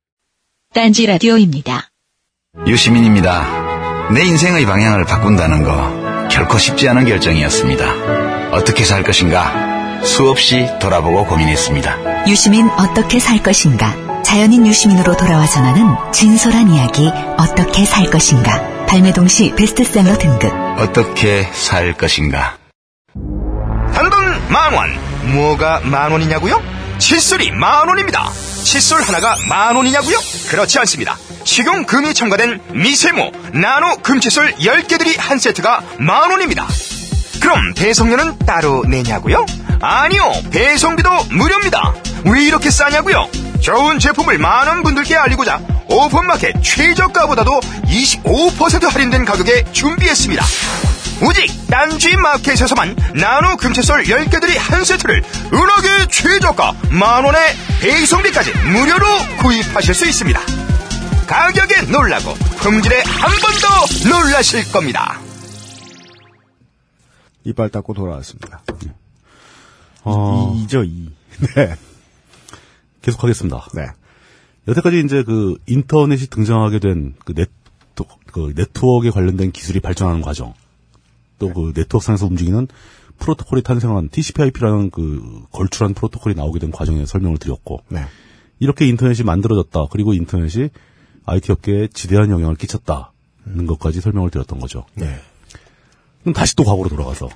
딴지 라디오입니다. 유시민입니다. 내 인생의 방향을 바꾼다는 거 결코 쉽지 않은 결정이었습니다. 어떻게 살 것인가 수없이 돌아보고 고민했습니다. 유시민 어떻게 살 것인가? 자연인 유시민으로 돌아와 전하는 진솔한 이야기 어떻게 살 것인가? 발매 동시 베스트셀러 등급. 어떻게 살 것인가 단돈 만원. 뭐가 만원이냐고요? 칫솔이 만원입니다. 칫솔 하나가 만원이냐고요? 그렇지 않습니다. 식용금이 첨가된 미세모 나노 금칫솔 10개들이 한 세트가 만원입니다. 그럼 배송료는 따로 내냐고요? 아니요. 배송비도 무료입니다. 왜 이렇게 싸냐고요? 좋은 제품을 많은 분들께 알리고자 오픈마켓 최저가보다도 25% 할인된 가격에 준비했습니다. 오직 딴지 마켓에서만 나노 금채솔 10개들이 한 세트를 은하계 최저가 만원에 배송비까지 무료로 구입하실 수 있습니다. 가격에 놀라고 품질에 한 번 더 놀라실 겁니다. 이빨 닦고 돌아왔습니다. 어, 이죠, 이. 네. 계속하겠습니다. 네. 여태까지 이제 그 인터넷이 등장하게 된 그 네트, 그 네트워크에 관련된 기술이 발전하는 과정, 또 그 네트워크상에서 움직이는 프로토콜이 탄생한 TCP/IP라는 그 걸출한 프로토콜이 나오게 된 과정에 설명을 드렸고, 네. 이렇게 인터넷이 만들어졌다. 그리고 인터넷이 IT 업계에 지대한 영향을 끼쳤다는 것까지 설명을 드렸던 거죠. 네. 그럼 다시 또 과거로 돌아가서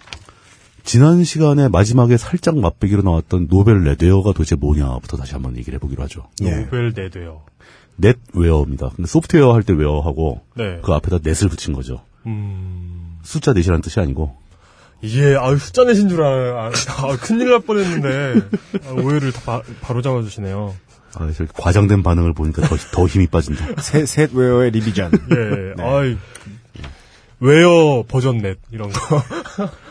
지난 시간에 마지막에 살짝 맛배기로 나왔던 노벨 NetWare가 도대체 뭐냐부터 다시 한번 얘기를 해보기로 하죠. 예. Novell NetWare요. NetWare입니다. 근데 소프트웨어 할 때 ware하고 네. 그 앞에다 net을 붙인 거죠. 음. 숫자 넷이라는 뜻이 아니고 이게 아유 숫자 넷인 줄 알, 아, 아, 큰일 날 뻔했는데 아, 오해를 다 바, 로 잡아주시네요. 아, 저 과장된 반응을 보니까 더, 더 힘이 빠진다. 셋, 셋 ware의 revision. 예, 아이 웨어 버전 넷 이런 거.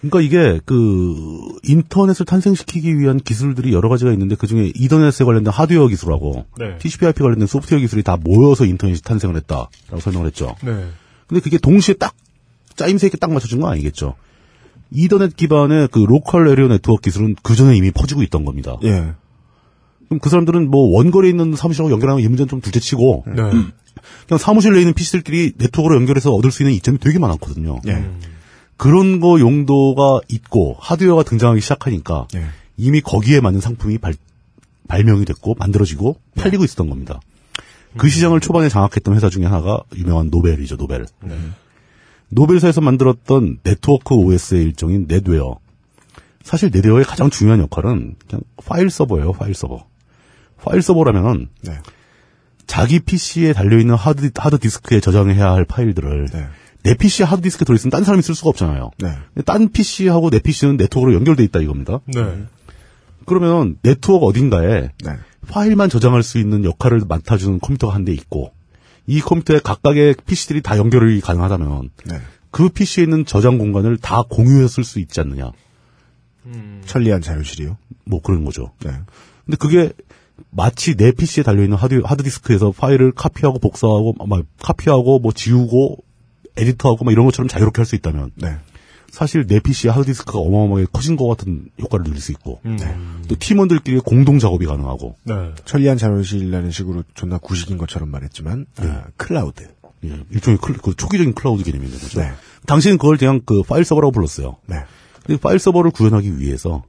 그러니까 이게 그 인터넷을 탄생시키기 위한 기술들이 여러 가지가 있는데 그 중에 인터넷에 관련된 하드웨어 기술하고 네. TCP/IP 관련된 소프트웨어 기술이 다 모여서 인터넷이 탄생을 했다라고 설명을 했죠. 네. 근데 그게 동시에 딱 짜임새 있게 딱 맞춰준 건 아니겠죠. 이더넷 기반의 그 local area network 기술은 그 전에 이미 퍼지고 있던 겁니다. 예. 그럼 그 사람들은 뭐 원거리에 있는 사무실하고 연결하면 이 문제는 좀 둘째치고 네. 그냥 사무실에 있는 PC들끼리 네트워크로 연결해서 얻을 수 있는 이점이 되게 많았거든요. 예. 그런 거 용도가 있고 하드웨어가 등장하기 시작하니까 예. 이미 거기에 맞는 상품이 발, 발명이 됐고 만들어지고 팔리고 있었던 겁니다. 그 시장을 초반에 장악했던 회사 중에 하나가 유명한 Novell이죠, Novell. Novell사에서 만들었던 네트워크 OS의 일종인 넷웨어. 사실 넷웨어의 가장 중요한 역할은 그냥 파일 서버예요, 파일 서버. 파일 서버라면은 네. 자기 PC에 달려 있는 하드, 하드 디스크에 저장해야 할 파일들을 네. 내 PC 하드 디스크에 들어있으면 딴 사람이 쓸 수가 없잖아요. 네. 딴 PC하고 내 PC는 네트워크로 연결돼 있다 이겁니다. 네. 그러면 네트워크 어딘가에 네. 파일만 저장할 수 있는 역할을 맡아주는 컴퓨터가 한 대 있고 이 컴퓨터에 각각의 PC들이 다 연결이 가능하다면 네. 그 PC에 있는 저장 공간을 다 공유해서 쓸 수 있지 않느냐. 천리안 자료실이요. 뭐 그런 거죠. 네. 근데 그게 마치 내 PC에 달려있는 하드, 하드디스크에서 파일을 카피하고 복사하고, 막, 카피하고, 뭐, 지우고, 에디터하고, 막 이런 것처럼 자유롭게 할 수 있다면, 네. 사실 내 PC의 하드디스크가 어마어마하게 커진 것 같은 효과를 누릴 수 있고, 음. 또 팀원들끼리 공동 작업이 가능하고, 네. 천리안 자료실이라는 식으로 존나 구식인 것처럼 말했지만 아, 클라우드. 예, 일종의 클, 그 초기적인 클라우드 개념인 거죠. 네. 당시는 그걸 그냥 그 파일 서버라고 불렀어요. 네. 근데 파일 서버를 구현하기 위해서,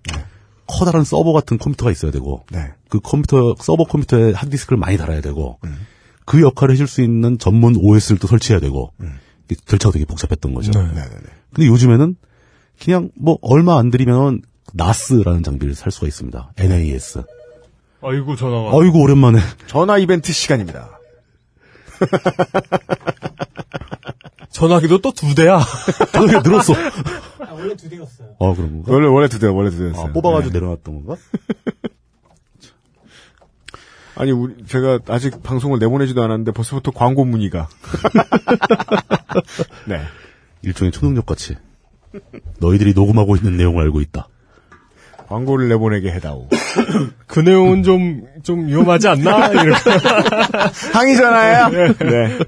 커다란 서버 같은 컴퓨터가 있어야 되고, 네. 그 컴퓨터, 서버 컴퓨터에 하드디스크를 많이 달아야 되고, 음. 그 역할을 해줄 수 있는 전문 OS를 또 설치해야 되고, 절차가 되게 복잡했던 거죠. 네, 네, 네. 근데 요즘에는 그냥 뭐 얼마 안 들이면 나스라는 장비를 살 수가 있습니다. NAS. 아이고 전화 가. 아이고 오랜만에 전화 이벤트 시간입니다. 전화기도 또 두 대야. 전화기가 늘었어. 아, 원래 두 대였어요. 아 건가? 원래 원래 두 대, 원래 두 대였어요. 아, 뽑아가지고 내려놨던 건가? 아니, 우리, 제가 아직 방송을 내보내지도 않았는데 벌써부터 광고 문의가. 네. 일종의 초능력 같이. 너희들이 녹음하고 있는 내용을 알고 있다. 광고를 내보내게 해다오. 그 내용은 좀, 좀 위험하지 않나? 이렇게. 항의 전화예요? 네.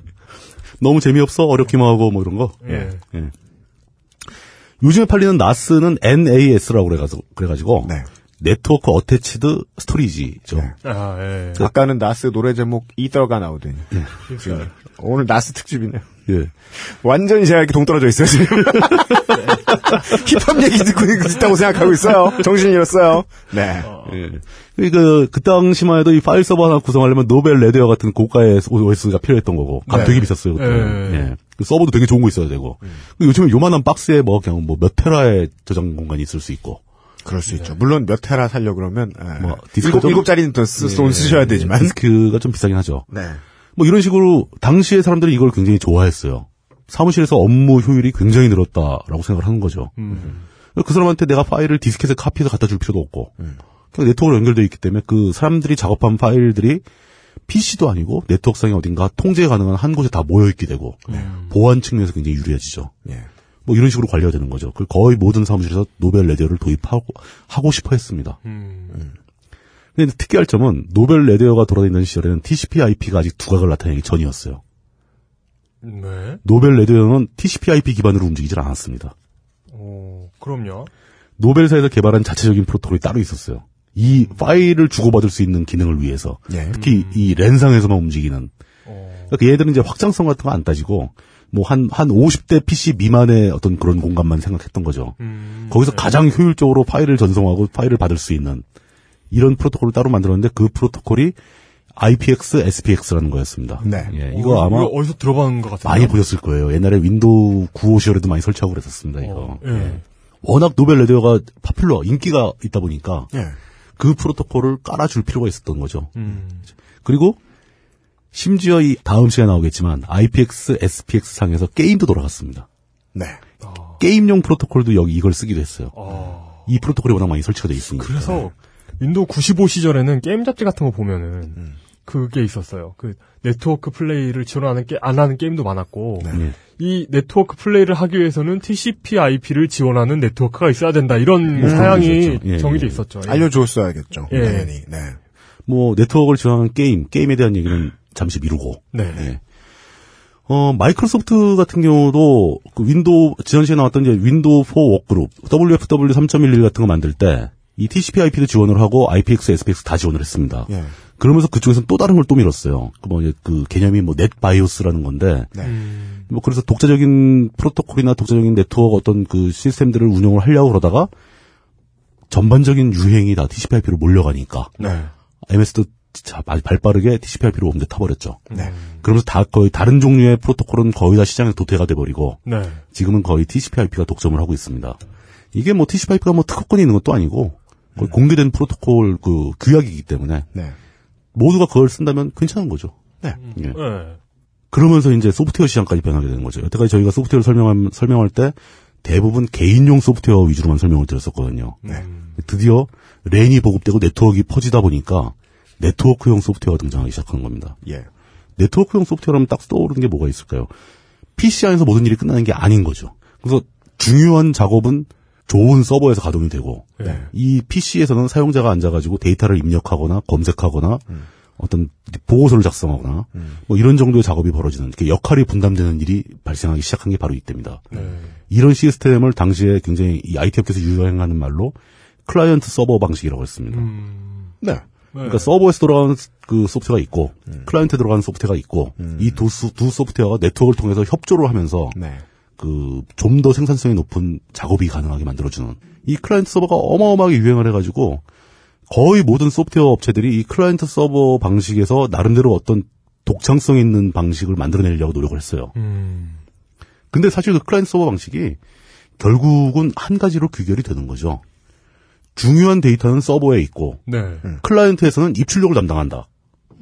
너무 재미없어 어렵기만 하고 뭐 이런 거. 예. 예. 요즘에 팔리는 NAS는 NAS라고 그래가지고 그래가지고 네. network attached storage죠. 아, 예. 아까는 Nas 노래 제목 Ether가 나오더니. 지금 오늘 Nas 특집이네요. 예. 완전히 제가 이렇게 동떨어져 있어요, 지금. 힙합 얘기 듣고 있다고 생각하고 있어요. 정신이 잃었어요. 네. 예. 그, 그 당시만 해도 이 파일 서버 하나 구성하려면 Novell NetWare 같은 고가의 OS가 필요했던 거고. 값 네. 되게 비쌌어요, 그때. 예. 예. 그 서버도 되게 좋은 거 있어야 되고. 그 요즘에 요만한 박스에 뭐 그냥 뭐 몇 테라의 저장 공간이 있을 수 있고. 그럴 수 있죠. 물론 몇 테라 살려 그러면 예. 뭐, 디스크 일곱, 짜리는 돈 예. 쓰셔야 되지만. 디스크가 좀 비싸긴 하죠. 네. 뭐 이런 식으로 당시에 사람들이 이걸 굉장히 좋아했어요. 사무실에서 업무 효율이 굉장히 늘었다라고 생각을 하는 거죠. 그 사람한테 내가 파일을 디스켓에 카피해서 갖다 줄 필요도 없고 그냥 네트워크로 연결되어 있기 때문에 그 사람들이 작업한 파일들이 PC도 아니고 네트워크상에 어딘가 통제 가능한 한 곳에 다 모여 있게 되고 보안 측면에서 굉장히 유리해지죠. 예. 뭐 이런 식으로 관리가 되는 거죠. 그 거의 모든 사무실에서 Novell NetWare를 도입하고 하고 싶어 했습니다. 음. 근데 특이할 점은 Novell NetWare가 돌아다니는 시절에는 TCP/IP가 아직 두각을 나타내기 전이었어요. 네. Novell NetWare는 TCP/IP 기반으로 움직이질 않았습니다. 오, 그럼요. Novell사에서 개발한 자체적인 프로토콜이 따로 있었어요. 이 파일을 주고받을 수 있는 기능을 위해서 예. 특히 이 랜상에서만 움직이는 그러니까 얘들은 이제 확장성 같은 거 안 따지고 뭐 한 한 50대 PC 미만의 어떤 그런 공간만 생각했던 거죠. 거기서 가장 효율적으로 파일을 전송하고 파일을 받을 수 있는 이런 프로토콜을 따로 만들었는데 그 프로토콜이 IPX, SPX라는 거였습니다. 네. 예, 이거 아마 이거 어디서 들어본 것 같은데. 많이 보셨을 거예요. 옛날에 윈도우 95 시절에도 많이 설치하고 그랬었습니다, 이거. 예. 워낙 Novell NetWare가 popular, 인기가 있다 보니까 예. 그 프로토콜을 깔아줄 필요가 있었던 거죠. 음. 그리고 심지어 이 다음 시간에 나오겠지만 IPX, SPX 상에서 게임도 돌아갔습니다. 네. 게임용 프로토콜도 여기 이걸 쓰기도 했어요. 어. 이 프로토콜이 워낙 많이 설치가 돼 있으니까. 그래서 윈도우 95 시절에는 게임 잡지 같은 거 보면은 음. 그게 있었어요. 그 네트워크 플레이를 지원하는 게 안 하는 게임도 많았고 네. 이 네트워크 플레이를 하기 위해서는 TCP/IP를 지원하는 네트워크가 있어야 된다 이런 뭐 사양이 그런 게 있었죠. 예, 정해져 예. 있었죠. 예. 알려줬어야겠죠. 예. 당연히. 네. 뭐 네트워크를 지원하는 게임, 게임에 대한 얘기는 잠시 미루고. 네. 예. 어, 마이크로소프트 같은 경우도 그 윈도우 지난 시간에 나왔던 이제 Windows for Workgroup WFW 3.11 같은 거 만들 때 이 TCP/IP도 지원을 하고 IPX, SPX 다 지원을 했습니다. 예. 그러면서 그쪽에서는 또 다른 걸 또 밀었어요. 그 뭐, 이제 그 개념이 뭐, NetBIOS라는 건데, 네. 뭐, 그래서 독자적인 프로토콜이나 독자적인 네트워크 어떤 그 시스템들을 운영을 하려고 그러다가, 전반적인 유행이 다 TCP/IP로 몰려가니까, 네. MS도 자, 발- 발빠르게 TCP/IP로 옮겨 타버렸죠. 네. 그러면서 다 거의 다른 종류의 프로토콜은 거의 다 시장에 도태가 돼버리고, 네. 지금은 거의 TCP/IP가 독점을 하고 있습니다. 이게 뭐 TCP/IP가 뭐 특허권이 있는 것도 아니고, 거의 공개된 프로토콜 그 규약이기 때문에, 네. 모두가 그걸 쓴다면 괜찮은 거죠. 네. 예. 네. 그러면서 이제 소프트웨어 시장까지 변하게 되는 거죠. 여태까지 저희가 소프트웨어를 설명할, 설명할 때 대부분 개인용 소프트웨어 위주로만 설명을 드렸었거든요. 네. 드디어 랜이 보급되고 네트워크가 퍼지다 보니까 네트워크용 소프트웨어가 등장하기 시작하는 겁니다. 예. 네트워크용 소프트웨어라면 딱 떠오르는 게 뭐가 있을까요? PC 안에서 모든 일이 끝나는 게 아닌 거죠. 그래서 중요한 작업은 좋은 서버에서 가동이 되고 네. 이 PC에서는 사용자가 앉아가지고 데이터를 입력하거나 검색하거나 어떤 보고서를 작성하거나 뭐 이런 정도의 작업이 벌어지는 역할이 분담되는 일이 발생하기 시작한 게 바로 이때입니다. 네. 이런 시스템을 당시에 굉장히 이 IT 업계에서 유행하는 말로 클라이언트 서버 방식이라고 했습니다. 음. 네. 그러니까 서버에서 돌아가는 그 소프트웨어가 있고 클라이언트에 들어가는 소프트웨어가 있고 이두 두 소프트웨어가 네트워크를 통해서 협조를 하면서 네. 그좀 더 생산성이 높은 작업이 가능하게 만들어주는 이 클라이언트 서버가 어마어마하게 유행을 해가지고 거의 모든 소프트웨어 업체들이 이 클라이언트 서버 방식에서 나름대로 어떤 독창성 있는 방식을 만들어내려고 노력을 했어요. 음. 근데 사실 그 클라이언트 서버 방식이 결국은 한 가지로 귀결이 되는 거죠. 중요한 데이터는 서버에 있고 네. 클라이언트에서는 입출력을 담당한다.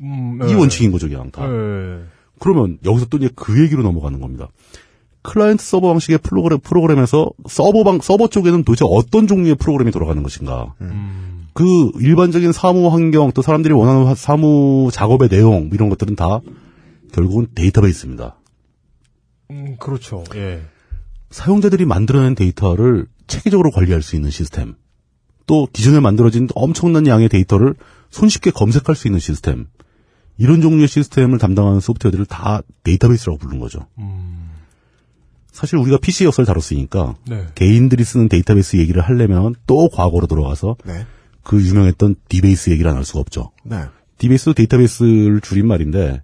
음, 이 네. 원칙인 거죠, 그냥 다. 네. 그러면 여기서 또 이제 그 얘기로 넘어가는 겁니다. 클라이언트 서버 방식의 프로그램, 프로그램에서 서버 방, 서버 쪽에는 도대체 어떤 종류의 프로그램이 돌아가는 것인가. 그 일반적인 사무 환경, 또 사람들이 원하는 화- 사무 작업의 내용, 이런 것들은 다 결국은 데이터베이스입니다. 음, 그렇죠. 예. 사용자들이 만들어낸 데이터를 체계적으로 관리할 수 있는 시스템. 또 기존에 만들어진 엄청난 양의 데이터를 손쉽게 검색할 수 있는 시스템. 이런 종류의 시스템을 담당하는 소프트웨어들을 다 데이터베이스라고 부르는 거죠. 사실 우리가 PC 역사를 다뤘으니까 네. 개인들이 쓰는 데이터베이스 얘기를 하려면 또 과거로 돌아가서 네. 그 유명했던 dBASE 얘기를 안 할 수가 없죠. 네. dBASE도 데이터베이스를 줄인 말인데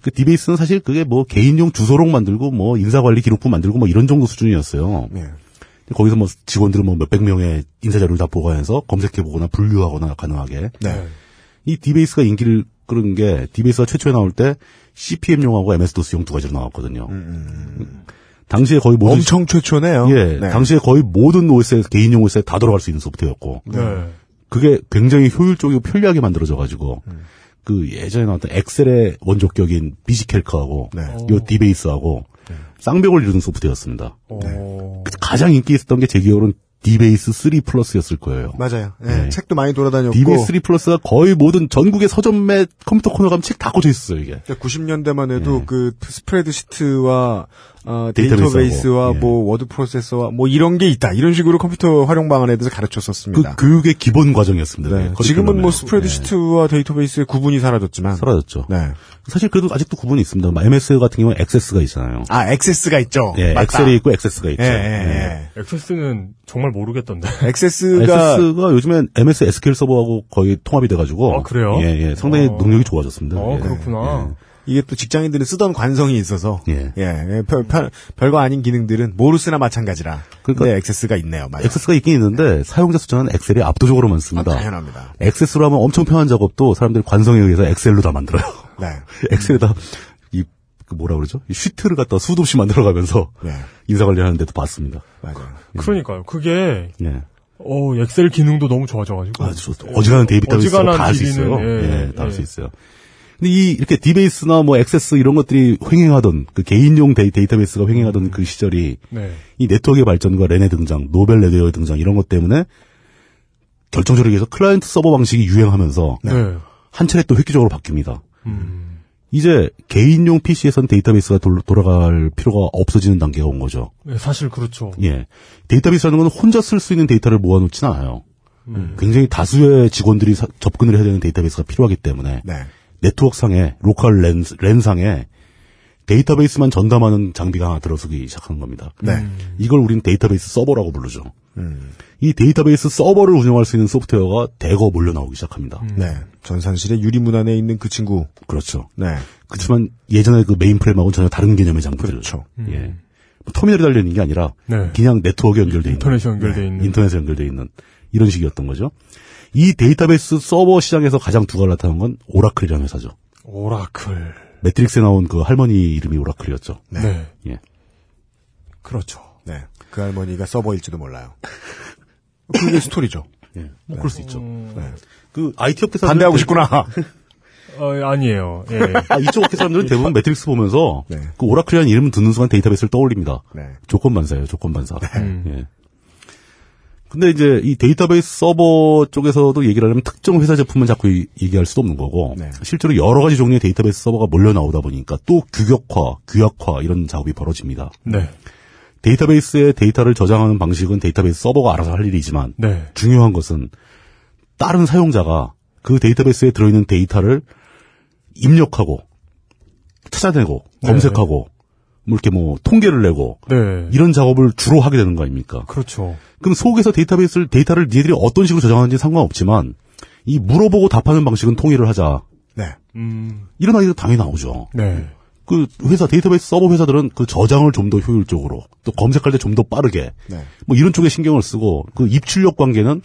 그 dBASE는 사실 그게 뭐 개인용 주소록 만들고 뭐 인사관리 기록부 만들고 뭐 이런 정도 수준이었어요. 네. 거기서 뭐 직원들은 뭐 몇백 명의 인사자료를 다 보관해서 검색해보거나 분류하거나 가능하게. 네. 이 dBASE가 인기를 끌은 게 dBASE가 최초에 나올 때 CPM용하고 MS-DOS용 두 가지로 나왔거든요. 당시에 거의 모든 엄청 최초네요. 예, 네. 당시에 거의 모든 OS에 개인용 OS에 다 돌아갈 수 있는 소프트웨어였고, 네. 그게 굉장히 효율적이고 편리하게 만들어져 가지고 음. 그 예전에 나왔던 Excel의 원조격인 VisiCalc하고 네. 요 dBASE하고 쌍벽을 이루는 소프트웨어였습니다. 어, 가장 인기 있었던 게 제 기억으로는 dBASE 3 Plus였을 거예요. 맞아요. 예, 네. 책도 많이 돌아다녔고. 디베이스 3 플러스가 거의 모든 전국의 서점에 컴퓨터 코너 가면 책 다 꽂혀 있었어요, 이게. 90년대만 해도 그 스프레드 시트와 어, 예. 데이터베이스와 예. 뭐 워드 프로세서와 뭐 이런 게 있다. 이런 식으로 컴퓨터 활용 방안에 대해서 그 가르쳤었습니다. 교육의 기본 과정이었습니다. 네. 그게. 지금은 뭐 커리큘럼에. 스프레드 예. 시트와 데이터베이스의 구분이 사라졌지만. 사라졌죠. 네. 사실 그래도 아직도 구분이 있습니다. MS 같은 경우는 액세스가 있잖아요. 아, 액세스가 있죠. 예, 맞다. 엑셀이 있고 액세스가 있죠. 예, 예, 예. 액세스는 정말 모르겠던데. 액세스가 액세스가 요즘엔 MS SQL 서버하고 거의 통합이 돼가지고. 아, 그래요? 예, 예. 상당히 어. 능력이 좋아졌습니다. 어, 예. 그렇구나. 이게 또 직장인들은 쓰던 관성이 있어서 예. 예, 별, 별, 별거 아닌 기능들은 모르스나 마찬가지라. 그러니까 근데 Access가 있네요. 맞아요. Access가 있긴 있는데 사용자 숫자는 Excel이 압도적으로 많습니다. 아, 당연합니다. Access로 하면 엄청 편한 작업도 사람들이 관성에 의해서 Excel로 다 만들어요. 네. Excel에다 이, 그 뭐라 그러죠? 이 쉬트를 갖다 수도 없이 만들어가면서 네. 인사 관리하는 데도 봤습니다. 맞아요. 그러니까요. 그게 예. 어, Excel 기능도 너무 좋아져가지고. 아, 저, 어지간한 데이터 베이스가 어지간한 다할 수 있어요. 예, 예, 다할수 예. 있어요. 근데 이 이렇게 dBASE나 뭐 Access 이런 것들이 횡행하던 그 개인용 데이, 데이터베이스가 횡행하던 그 시절이 네. 이 네트워크의 발전과 랜의 등장, Novell NetWare의 등장 이런 것 때문에 결정적으로 얘기해서 클라이언트 서버 방식이 유행하면서 네. 한 차례 또 획기적으로 바뀝니다. 음. 이제 개인용 PC에선 데이터베이스가 돌, 돌아갈 필요가 없어지는 단계가 온 거죠. 네, 사실 그렇죠. 예. 데이터베이스라는 건 혼자 쓸 수 있는 데이터를 모아놓지는 않아요. 음. 굉장히 다수의 직원들이 사- 접근을 해야 되는 데이터베이스가 필요하기 때문에 네. 네트워크상에 로컬 랜, 랜상에 데이터베이스만 전담하는 장비가 하나 들어서기 시작한 겁니다. 네. 이걸 우리는 데이터베이스 서버라고 부르죠. 음. 이 데이터베이스 서버를 운영할 수 있는 소프트웨어가 대거 몰려 나오기 시작합니다. 네. 전산실의 유리문 안에 있는 그 친구. 그렇죠. 네. 그렇지만 예전에 그 메인프레임하고는 전혀 다른 개념의 장비들. 그렇죠. 예. 뭐 터미널이 달려 있는 게 아니라 네. 그냥 네트워크에 연결돼 있는 인터넷에 연결돼 네, 있는. 인터넷에 연결돼 있는 이런 식이었던 거죠. 이 데이터베이스 서버 시장에서 가장 두각 나타낸 건 Oracle이라는 회사죠. Oracle. 매트릭스에 나온 그 할머니 이름이 Oracle이었죠. 네. 예. 그렇죠. 네. 그 할머니가 서버일지도 몰라요. 그게 스토리죠. 예. 뭐 그럴 수 있죠. 음. 그 IT 업계 사람들 반대하고 싶구나. 어, 아니에요. 예. 아, 이쪽 업계 사람들은 대부분 매트릭스 보면서 네. 그 Oracle이라는 이름 듣는 순간 데이터베이스를 떠올립니다. 네. 조건 반사예요, 조건 반사. 음. 예. 근데 이제 이 데이터베이스 서버 쪽에서도 얘기를 하려면 특정 회사 제품은 자꾸 이- 얘기할 수도 없는 거고 네. 실제로 여러 가지 종류의 데이터베이스 서버가 몰려 나오다 보니까 또 규격화, 규약화 이런 작업이 벌어집니다. 네. 데이터베이스에 데이터를 저장하는 방식은 데이터베이스 서버가 알아서 할 일이지만 네. 중요한 것은 다른 사용자가 그 데이터베이스에 들어있는 데이터를 입력하고 찾아내고 네. 검색하고 뭐 이렇게 뭐 통계를 내고 네. 이런 작업을 주로 하게 되는 거 아닙니까? 그렇죠. 그럼 속에서 데이터베이스를 데이터를 니들이 어떤 식으로 저장하는지 상관없지만 이 물어보고 답하는 방식은 통일을 하자. 네. 음. 이런 아이디어 당연히 나오죠. 네. 그 회사 데이터베이스 서버 회사들은 그 저장을 좀 더 효율적으로 또 검색할 때 좀 더 빠르게 네. 뭐 이런 쪽에 신경을 쓰고 그 입출력 관계는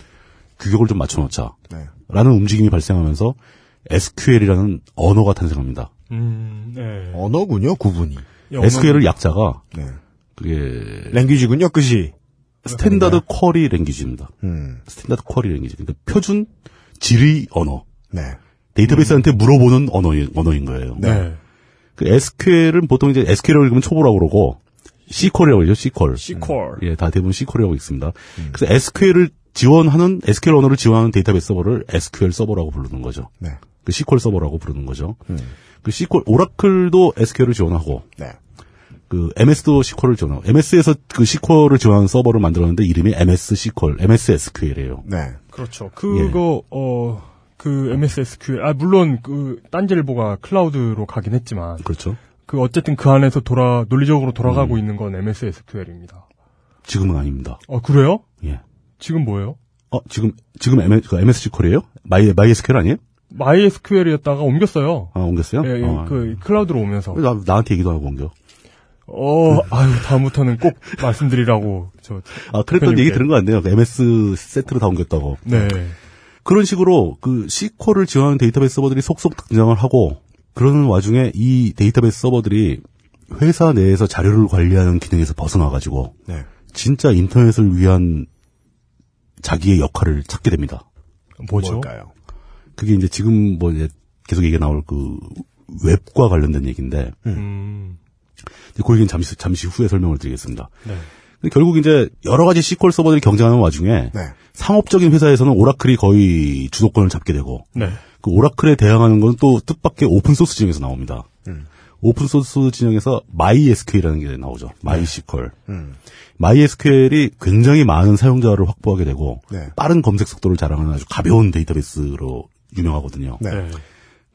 규격을 좀 맞춰놓자. 네. 라는 움직임이 발생하면서 SQL이라는 언어가 탄생합니다. 음. 네. 언어군요, 구분이. SQL을 약자가 네. 그게 랭귀지군요, 끝이. Standard Query Language입니다. 음. Standard Query Language. 그러니까 표준 질의 언어. 네. 데이터베이스한테 물어보는 언어인, 언어인 거예요. 네. 그 SQL은 보통 이제 SQL을 읽으면 초보라고 그러고 sequel이라고 그러죠. sequel. sequel. 예, 다 대부분 sequel이라고 읽습니다. 그래서 SQL을 지원하는 SQL 언어를 지원하는 데이터베이스 서버를 SQL 서버라고 부르는 거죠. 네. 그 sequel 서버라고 부르는 거죠. 그 sequel Oracle도 SQL을 지원하고 네. 그 MS도 sequel을 지원하고 MS에서 그 C콜을 지원하는 서버를 만들었는데 이름이 MS sequel, MS SQL이에요. 네. 그렇죠. 그거 어. 그 MS SQL 아 물론 그 딴지일보가 클라우드로 가긴 했지만 그렇죠. 그 어쨌든 그 안에서 돌아 논리적으로 돌아가고 있는 건 MS SQL입니다. 지금은 아닙니다. 어 그래요? 예. 지금 뭐예요? 어, 지금, 지금 MS, 그 MS sequel이에요? My, MySQL 아니에요? MySQL이었다가 옮겼어요. 아, 옮겼어요? 예, 예, 어. 그 클라우드로 오면서. 나, 나한테 얘기도 하고 옮겨. 어, 아유 다음부터는 꼭 말씀드리라고 저. 아, 그랬던 대표님께. 얘기 들은 거 같네요. 그 MS 세트로 다 옮겼다고. 네. 그런 식으로 그 C콜을 지원하는 데이터베이스 서버들이 속속 등장을 하고 그러는 와중에 이 데이터베이스 서버들이 회사 내에서 자료를 관리하는 기능에서 벗어나가지고 네. 진짜 인터넷을 위한 자기의 역할을 찾게 됩니다. 뭐죠? 뭘까요? 그게 이제 지금 뭐 이제 계속 얘기 나올 그 웹과 관련된 얘기인데 음. 그 얘기는 잠시 잠시 후에 설명을 드리겠습니다. 네. 근데 결국 이제 여러 가지 sequel 서버들이 경쟁하는 와중에 네. 상업적인 회사에서는 Oracle이 거의 주도권을 잡게 되고 네. 그 Oracle에 대항하는 건 또 뜻밖의 오픈 소스 진영에서 나옵니다. 오픈 소스 진영에서 MySQL이라는 게 나오죠. MySQL. 음. MySQL이 굉장히 많은 사용자를 확보하게 되고 네. 빠른 검색 속도를 자랑하는 아주 가벼운 데이터베이스로 유명하거든요. 네.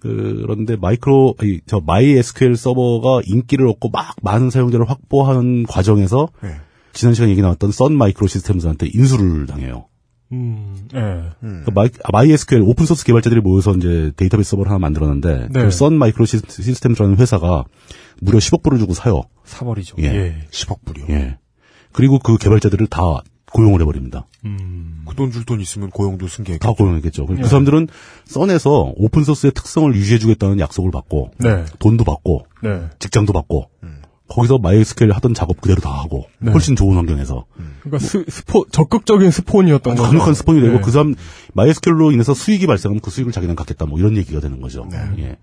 그런데 마이크로 아니, 저 MySQL 서버가 인기를 얻고 막 많은 사용자를 확보하는 과정에서 네. 지난 시간 얘기 나왔던 Sun Microsystems한테 인수를 당해요. 음. 예. 그러니까 마이, 아, MySQL open source 개발자들이 모여서 이제 데이터베이스 서버를 하나 만들었는데 네. 그 Sun Micro S- Systems라는 회사가 무려 10억 불을 주고 사요. 사버리죠. 예. 예. 10억 불이요. 예. 그리고 그 개발자들을 다 고용을 해버립니다. 음. 그 돈 줄 돈 있으면 고용도 승계. 다 고용했겠죠. 예. 그 사람들은 Sun에서 open source의 특성을 유지해주겠다는 약속을 받고 네. 돈도 받고 네. 직장도 받고 거기서 MySQL 하던 작업 그대로 다 하고 네. 훨씬 좋은 환경에서 그러니까 스, 스포 적극적인 스폰이었던 거죠. 강력한 스폰이 되고 네. 그 사람 MySQL로 인해서 수익이 발생하면 그 수익을 자기는 갖겠다 뭐 이런 얘기가 되는 거죠. 네. 예.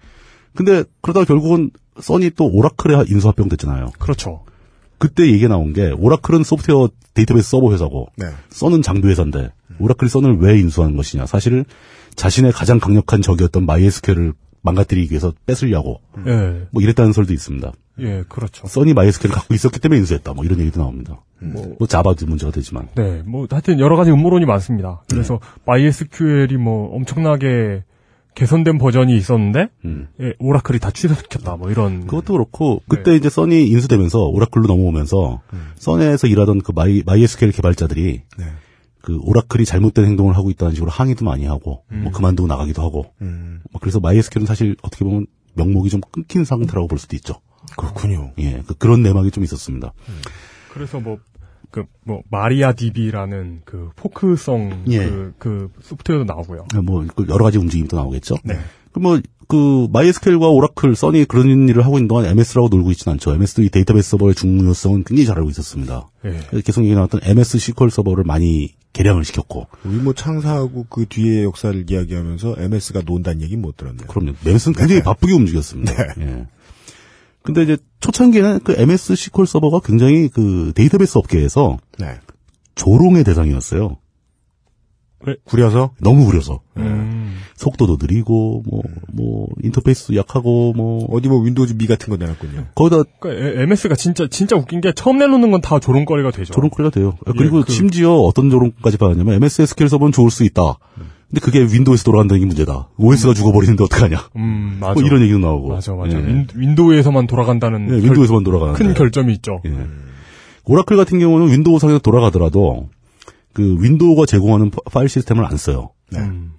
근데 그러다가 결국은 Sun이 또 Oracle에 인수합병 됐잖아요. 그렇죠. 그때 얘기가 나온 게 Oracle은 소프트웨어 데이터베이스 서버 회사고 네. Sun은 장비 회사인데 Oracle이 Sun은 왜 인수하는 것이냐? 사실 자신의 가장 강력한 적이었던 MySQL을 망가뜨리기 위해서 뺏으려고 예. 뭐 이랬다는 설도 있습니다. 예, 그렇죠. Sun이 MySQL을 갖고 있었기 때문에 인수했다. 뭐 이런 얘기도 나옵니다. 뭐, 뭐 Java도 문제가 되지만. 네, 뭐 하여튼 여러 가지 음모론이 많습니다. 그래서 MySQL이 뭐 엄청나게 개선된 버전이 있었는데 음. 예, Oracle이 다 취소시켰다. 뭐 이런 그것도 그렇고 그때 이제 Sun이 인수되면서 Oracle로 넘어오면서 Sun에서 일하던 그 마이 MySQL 개발자들이 네. 그 Oracle이 잘못된 행동을 하고 있다는 식으로 항의도 많이 하고 뭐 그만두고 나가기도 하고 음. 뭐 그래서 MySQL은 사실 어떻게 보면 명맥이 좀 끊긴 상태라고 볼 수도 있죠. 그렇군요. 예, 그, 그런 내막이 좀 있었습니다. 그래서 뭐, 그, 뭐, MariaDB라는 그 fork성 예. 그, 그 소프트웨어도 나오고요. 뭐, 그 여러 가지 움직임도 나오겠죠. 네. 그 뭐, 그, MySQL과 Oracle, Sun이 그런 일을 하고 있는 동안 MS라고 놀고 있지는 않죠. MS도 이 데이터베이스 서버의 중요성은 굉장히 잘 알고 있었습니다. 예. 그래서 계속 얘기 나왔던 MS SQL 서버를 많이 개량을 시켰고. 우리 뭐 창사하고 그 뒤의 역사를 이야기하면서 MS가 논다는 얘기 못 들었네요. 그럼요. MS는 굉장히 바쁘게 움직였습니다. 예. 근데 이제 초창기에는 그 MS SQL 서버가 굉장히 그 데이터베이스 업계에서 네. 조롱의 대상이었어요. 구려서? 너무 구려서. 음. 속도도 느리고, 뭐, 뭐, 인터페이스 약하고, 뭐. 어디 뭐 Windows Me 같은 거 내놨군요. 거기다 그러니까 MS가 진짜, 진짜 웃긴 게 처음 내놓는 건 다 조롱거리가 되죠. 조롱거리가 돼요. 그리고 예, 그- 심지어 어떤 조롱까지 받았냐면 MS SQL 서버는 좋을 수 있다. 근데 그게 윈도우에서 돌아간다는 게 문제다. OS가 죽어버리는데 어떡하냐. 음, 맞아. 뭐 이런 얘기도 나오고. 맞아, 맞아. 예. 윈, 윈도우에서만 돌아간다는. 예, 결- 윈도우에서만 돌아가는. 큰 결점이 있죠. 예. Oracle 같은 경우는 윈도우상에서 돌아가더라도 그 윈도우가 제공하는 파- 파일 시스템을 안 써요. 음.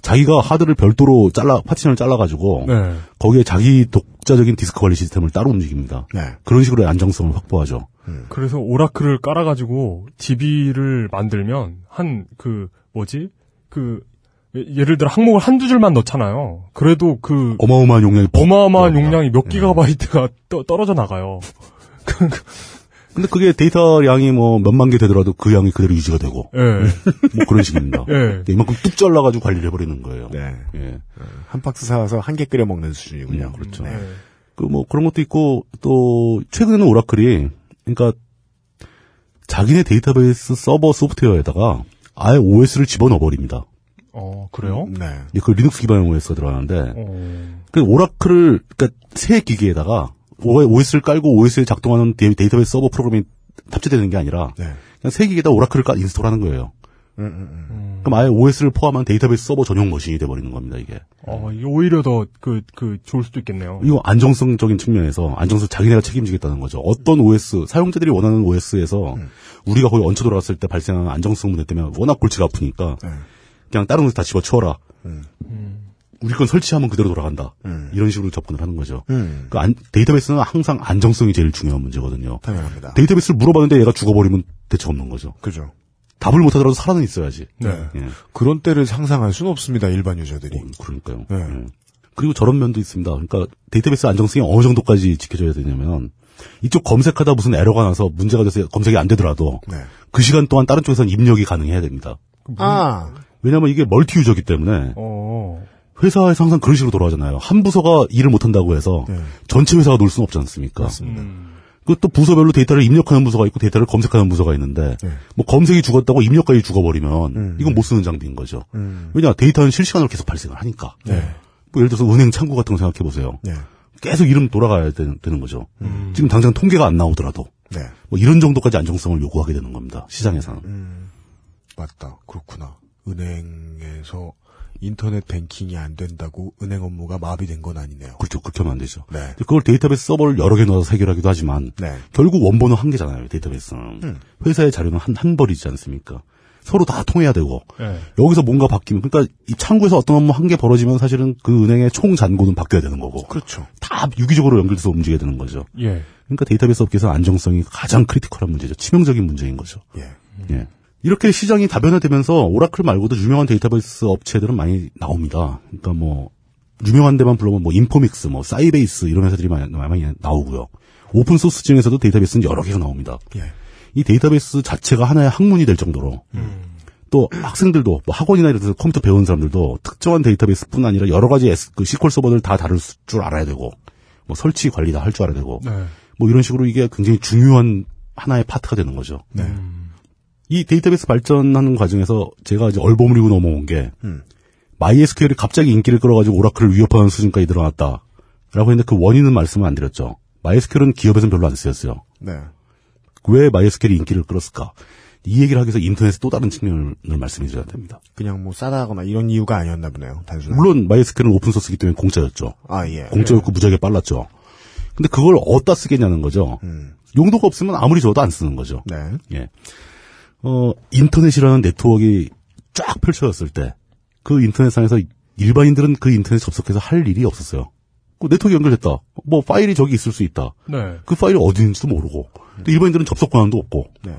자기가 하드를 별도로 잘라 파티션을 잘라가지고 네. 거기에 자기 독자적인 디스크 관리 시스템을 따로 움직입니다. 네. 그런 식으로 안정성을 확보하죠. 그래서 Oracle을 깔아가지고 DB를 만들면 한 그 뭐지 그 예- 예를 들어 항목을 한두 줄만 넣잖아요. 그래도 그 어마어마한 용량이 퍽 어마어마한. 용량이 몇 기가바이트가 떠, 떨어져 나가요. 그- 근데 그게 데이터량이 뭐 몇만 개 되더라도 그 양이 그대로 유지가 되고. 예. 뭐 그런 식입니다. 예. 이만큼 뚝 잘라가지고 관리를 해버리는 거예요. 네. 예. 한 박스 사와서 한 개 끓여 먹는 수준이군요. 음, 그렇죠. 네. 그뭐 그런 것도 있고 또 최근에는 오라클이 그러니까 자기네 데이터베이스 서버 소프트웨어에다가 아예 OS를 집어넣어 버립니다. 어, 그래요? 네. 그 리눅스 기반 OS가 들어가는데 어. 그 Oracle을 그러니까 새 기기에다가 OS를 깔고 OS에 작동하는 데이- 데이터베이스 서버 프로그램이 탑재되는 게 아니라 네. 그냥 새 기기에다 Oracle을 깔 install 하는 거예요. 음, 음, 음. 그럼 아예 OS를 포함한 데이터베이스 서버 전용 머신이 돼 버리는 겁니다 이게. 어, 이게 오히려 더, 그, 그, 좋을 수도 있겠네요. 이거 안정성적인 측면에서 안정성 자기네가 책임지겠다는 거죠. 어떤 OS 사용자들이 원하는 OS에서 우리가 거기 얹혀 들어갔을 때 발생하는 안정성 문제 때문에 워낙 골치가 아프니까 그냥 다른 곳에 다 집어 치워라. 우리 건 설치하면 그대로 돌아간다. 이런 식으로 접근을 하는 거죠. 음. 그 안- 데이터베이스는 항상 안정성이 제일 중요한 문제거든요. 당연합니다. 데이터베이스를 물어봤는데 얘가 죽어버리면 대책 없는 거죠. 그죠. 답을 못하더라도 살아는 있어야지. 네. 예. 그런 때를 상상할 수는 없습니다, 일반 유저들이. 그러니까요. 네. 예. 그리고 저런 면도 있습니다. 그러니까 데이터베이스 안정성이 어느 정도까지 지켜져야 되냐면 이쪽 검색하다 무슨 에러가 나서 문제가 돼서 검색이 안 되더라도 네. 그 시간 동안 다른 쪽에서는 입력이 가능해야 됩니다. 아. 왜냐하면 이게 multi user기 때문에 어. 회사에서 항상 그런 식으로 돌아가잖아요. 한 부서가 일을 못한다고 해서 네. 전체 회사가 놀 수는 없지 않습니까? 그 또 부서별로 데이터를 입력하는 부서가 있고 데이터를 검색하는 부서가 있는데 네. 뭐 검색이 죽었다고 입력까지 죽어버리면 음. 이건 못 쓰는 장비인 거죠. 음. 왜냐 데이터는 실시간으로 계속 발생을 하니까. 네. 뭐 예를 들어서 은행 창구 같은 거 생각해 보세요. 네. 계속 이름 돌아가야 되는, 되는 거죠. 지금 당장 통계가 안 나오더라도 네. 뭐 이런 정도까지 안정성을 요구하게 되는 겁니다. 시장에서는. 맞다. 그렇구나. 은행에서 인터넷 뱅킹이 안 된다고 은행 업무가 마비된 건 아니네요. 그렇죠. 그렇게 하면 안 되죠. 네. 그걸 데이터베이스 서버를 여러 개 넣어서 해결하기도 하지만 네. 결국 원본은 한 개잖아요. 데이터베이스는. 음. 회사의 자료는 한, 한 벌이지 않습니까? 서로 다 통해야 되고 예. 여기서 뭔가 바뀌면 그러니까 이 창구에서 어떤 업무 한 개 벌어지면 사실은 그 은행의 총 잔고는 바뀌어야 되는 거고 그렇죠. 다 유기적으로 연결돼서 움직여야 되는 거죠. 예. 그러니까 데이터베이스 업계에서 안정성이 가장 critical한 문제죠. 치명적인 문제인 거죠. 예. 예. 이렇게 시장이 다변화되면서 Oracle 말고도 유명한 데이터베이스 업체들은 많이 나옵니다. 그러니까 뭐 유명한 데만 불러면 뭐 Informix, 뭐 Sybase 이런 회사들이 많이, 많이 나오고요. open source 중에서도 데이터베이스는 여러 개가 나옵니다. 예. 이 데이터베이스 자체가 하나의 학문이 될 정도로 또 학생들도 뭐 학원이나 이런 데서 컴퓨터 배우는 사람들도 특정한 데이터베이스뿐 아니라 여러 가지 S, 그 SQL 서버들 다 다룰 수- 줄 알아야 되고 뭐 설치 관리 다 할 줄 알아야 되고 네. 뭐 이런 식으로 이게 굉장히 중요한 하나의 파트가 되는 거죠. 네. 이 데이터베이스 발전하는 과정에서 제가 이제 얼버무리고 넘어온 게 음. MySQL이 갑자기 인기를 끌어가지고 오라클을 위협하는 수준까지 늘어났다라고 했는데 그 원인은 말씀을 안 드렸죠. MySQL은 기업에서는 별로 안 쓰였어요. 네. 왜 MySQL이 인기를 끌었을까? 이 얘기를 하기 위해서 인터넷의 또 다른 측면을 말씀해 드려야 됩니다. 그냥 뭐 싸다거나 이런 이유가 아니었나 보네요. 단순히. 물론 MySQL은 오픈소스이기 때문에 공짜였죠. 아, 예. 공짜였고 무지하게 빨랐죠. 근데 그걸 어디다 쓰겠냐는 거죠. 음. 용도가 없으면 아무리 줘도 안 쓰는 거죠. 네. 예. 어, 인터넷이라는 네트워크가 쫙 펼쳐졌을 때, 그 인터넷상에서 일반인들은 그 인터넷 접속해서 할 일이 없었어요. 그 네트워크 연결됐다. 뭐 파일이 저기 있을 수 있다. 네. 그 파일이 어디 있는지도 모르고. 또 일반인들은 접속 권한도 없고. 네.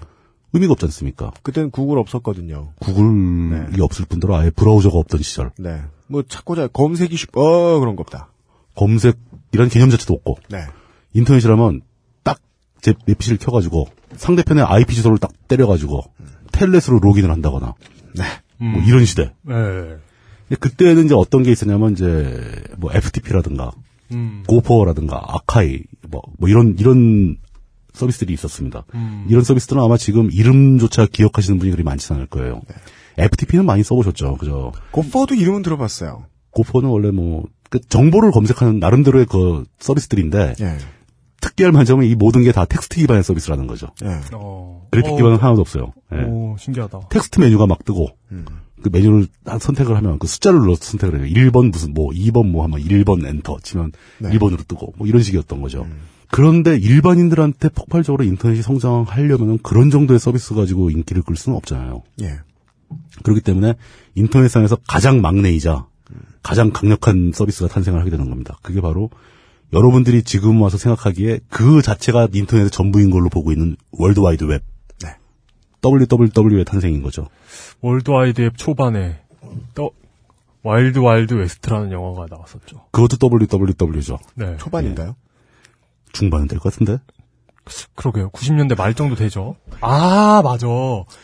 의미가 없지 않습니까? 그땐 구글 없었거든요. 구글이 없을 뿐더러 아예 브라우저가 없던 시절. 네. 뭐 찾고자 검색이 쉽, 어, 그런 거 없다. 검색이라는 개념 자체도 없고. 네. 인터넷이라면 딱제 PC를 켜가지고 상대편의 IP 주소를 딱 때려가지고 텔넷으로 로그인을 한다거나. 네. 뭐 이런 시대. 네. 그때는 이제 어떤 게 있었냐면 이제 뭐 FTP라든가 음. 고퍼라든가 아카이 뭐, 뭐 이런 이런 서비스들이 있었습니다. 음. 이런 서비스들은 아마 지금 이름조차 기억하시는 분이 그리 많지는 않을 거예요. FTP는 많이 써보셨죠, 그죠? Gopher도 이름은 들어봤어요. Gopher는 원래 뭐 그 정보를 검색하는 나름대로의 그 서비스들인데 예. 특이할 만한 점은 이 모든 게 다 텍스트 기반의 서비스라는 거죠. 예. 어. 그래픽 어. 기반은 하나도 없어요. 예. 오, 신기하다. 텍스트 메뉴가 막 뜨고 음. 그 메뉴를 한 선택을 하면 그 숫자를 눌러서 선택을 해요. 1번 무슨 뭐 2번 뭐 하면 1번 엔터 치면 네. 1번으로 뜨고 뭐 이런 식이었던 거죠. 그런데 일반인들한테 폭발적으로 인터넷이 성장하려면 그런 정도의 서비스 가지고 인기를 끌 수는 없잖아요. 예. 그렇기 때문에 인터넷상에서 가장 막내이자 가장 강력한 서비스가 탄생을 하게 되는 겁니다. 그게 바로 여러분들이 지금 와서 생각하기에 그 자체가 인터넷의 전부인 걸로 보고 있는 월드와이드 웹. 네. WWW의 탄생인 거죠. 월드와이드 웹 초반에 또 와일드 와일드 웨스트라는 영화가 나왔었죠. 그것도 WWW죠. 네. 초반인가요? 중반은 될 것 같은데? 그러게요. 90년대 말 정도 되죠. 아, 맞아.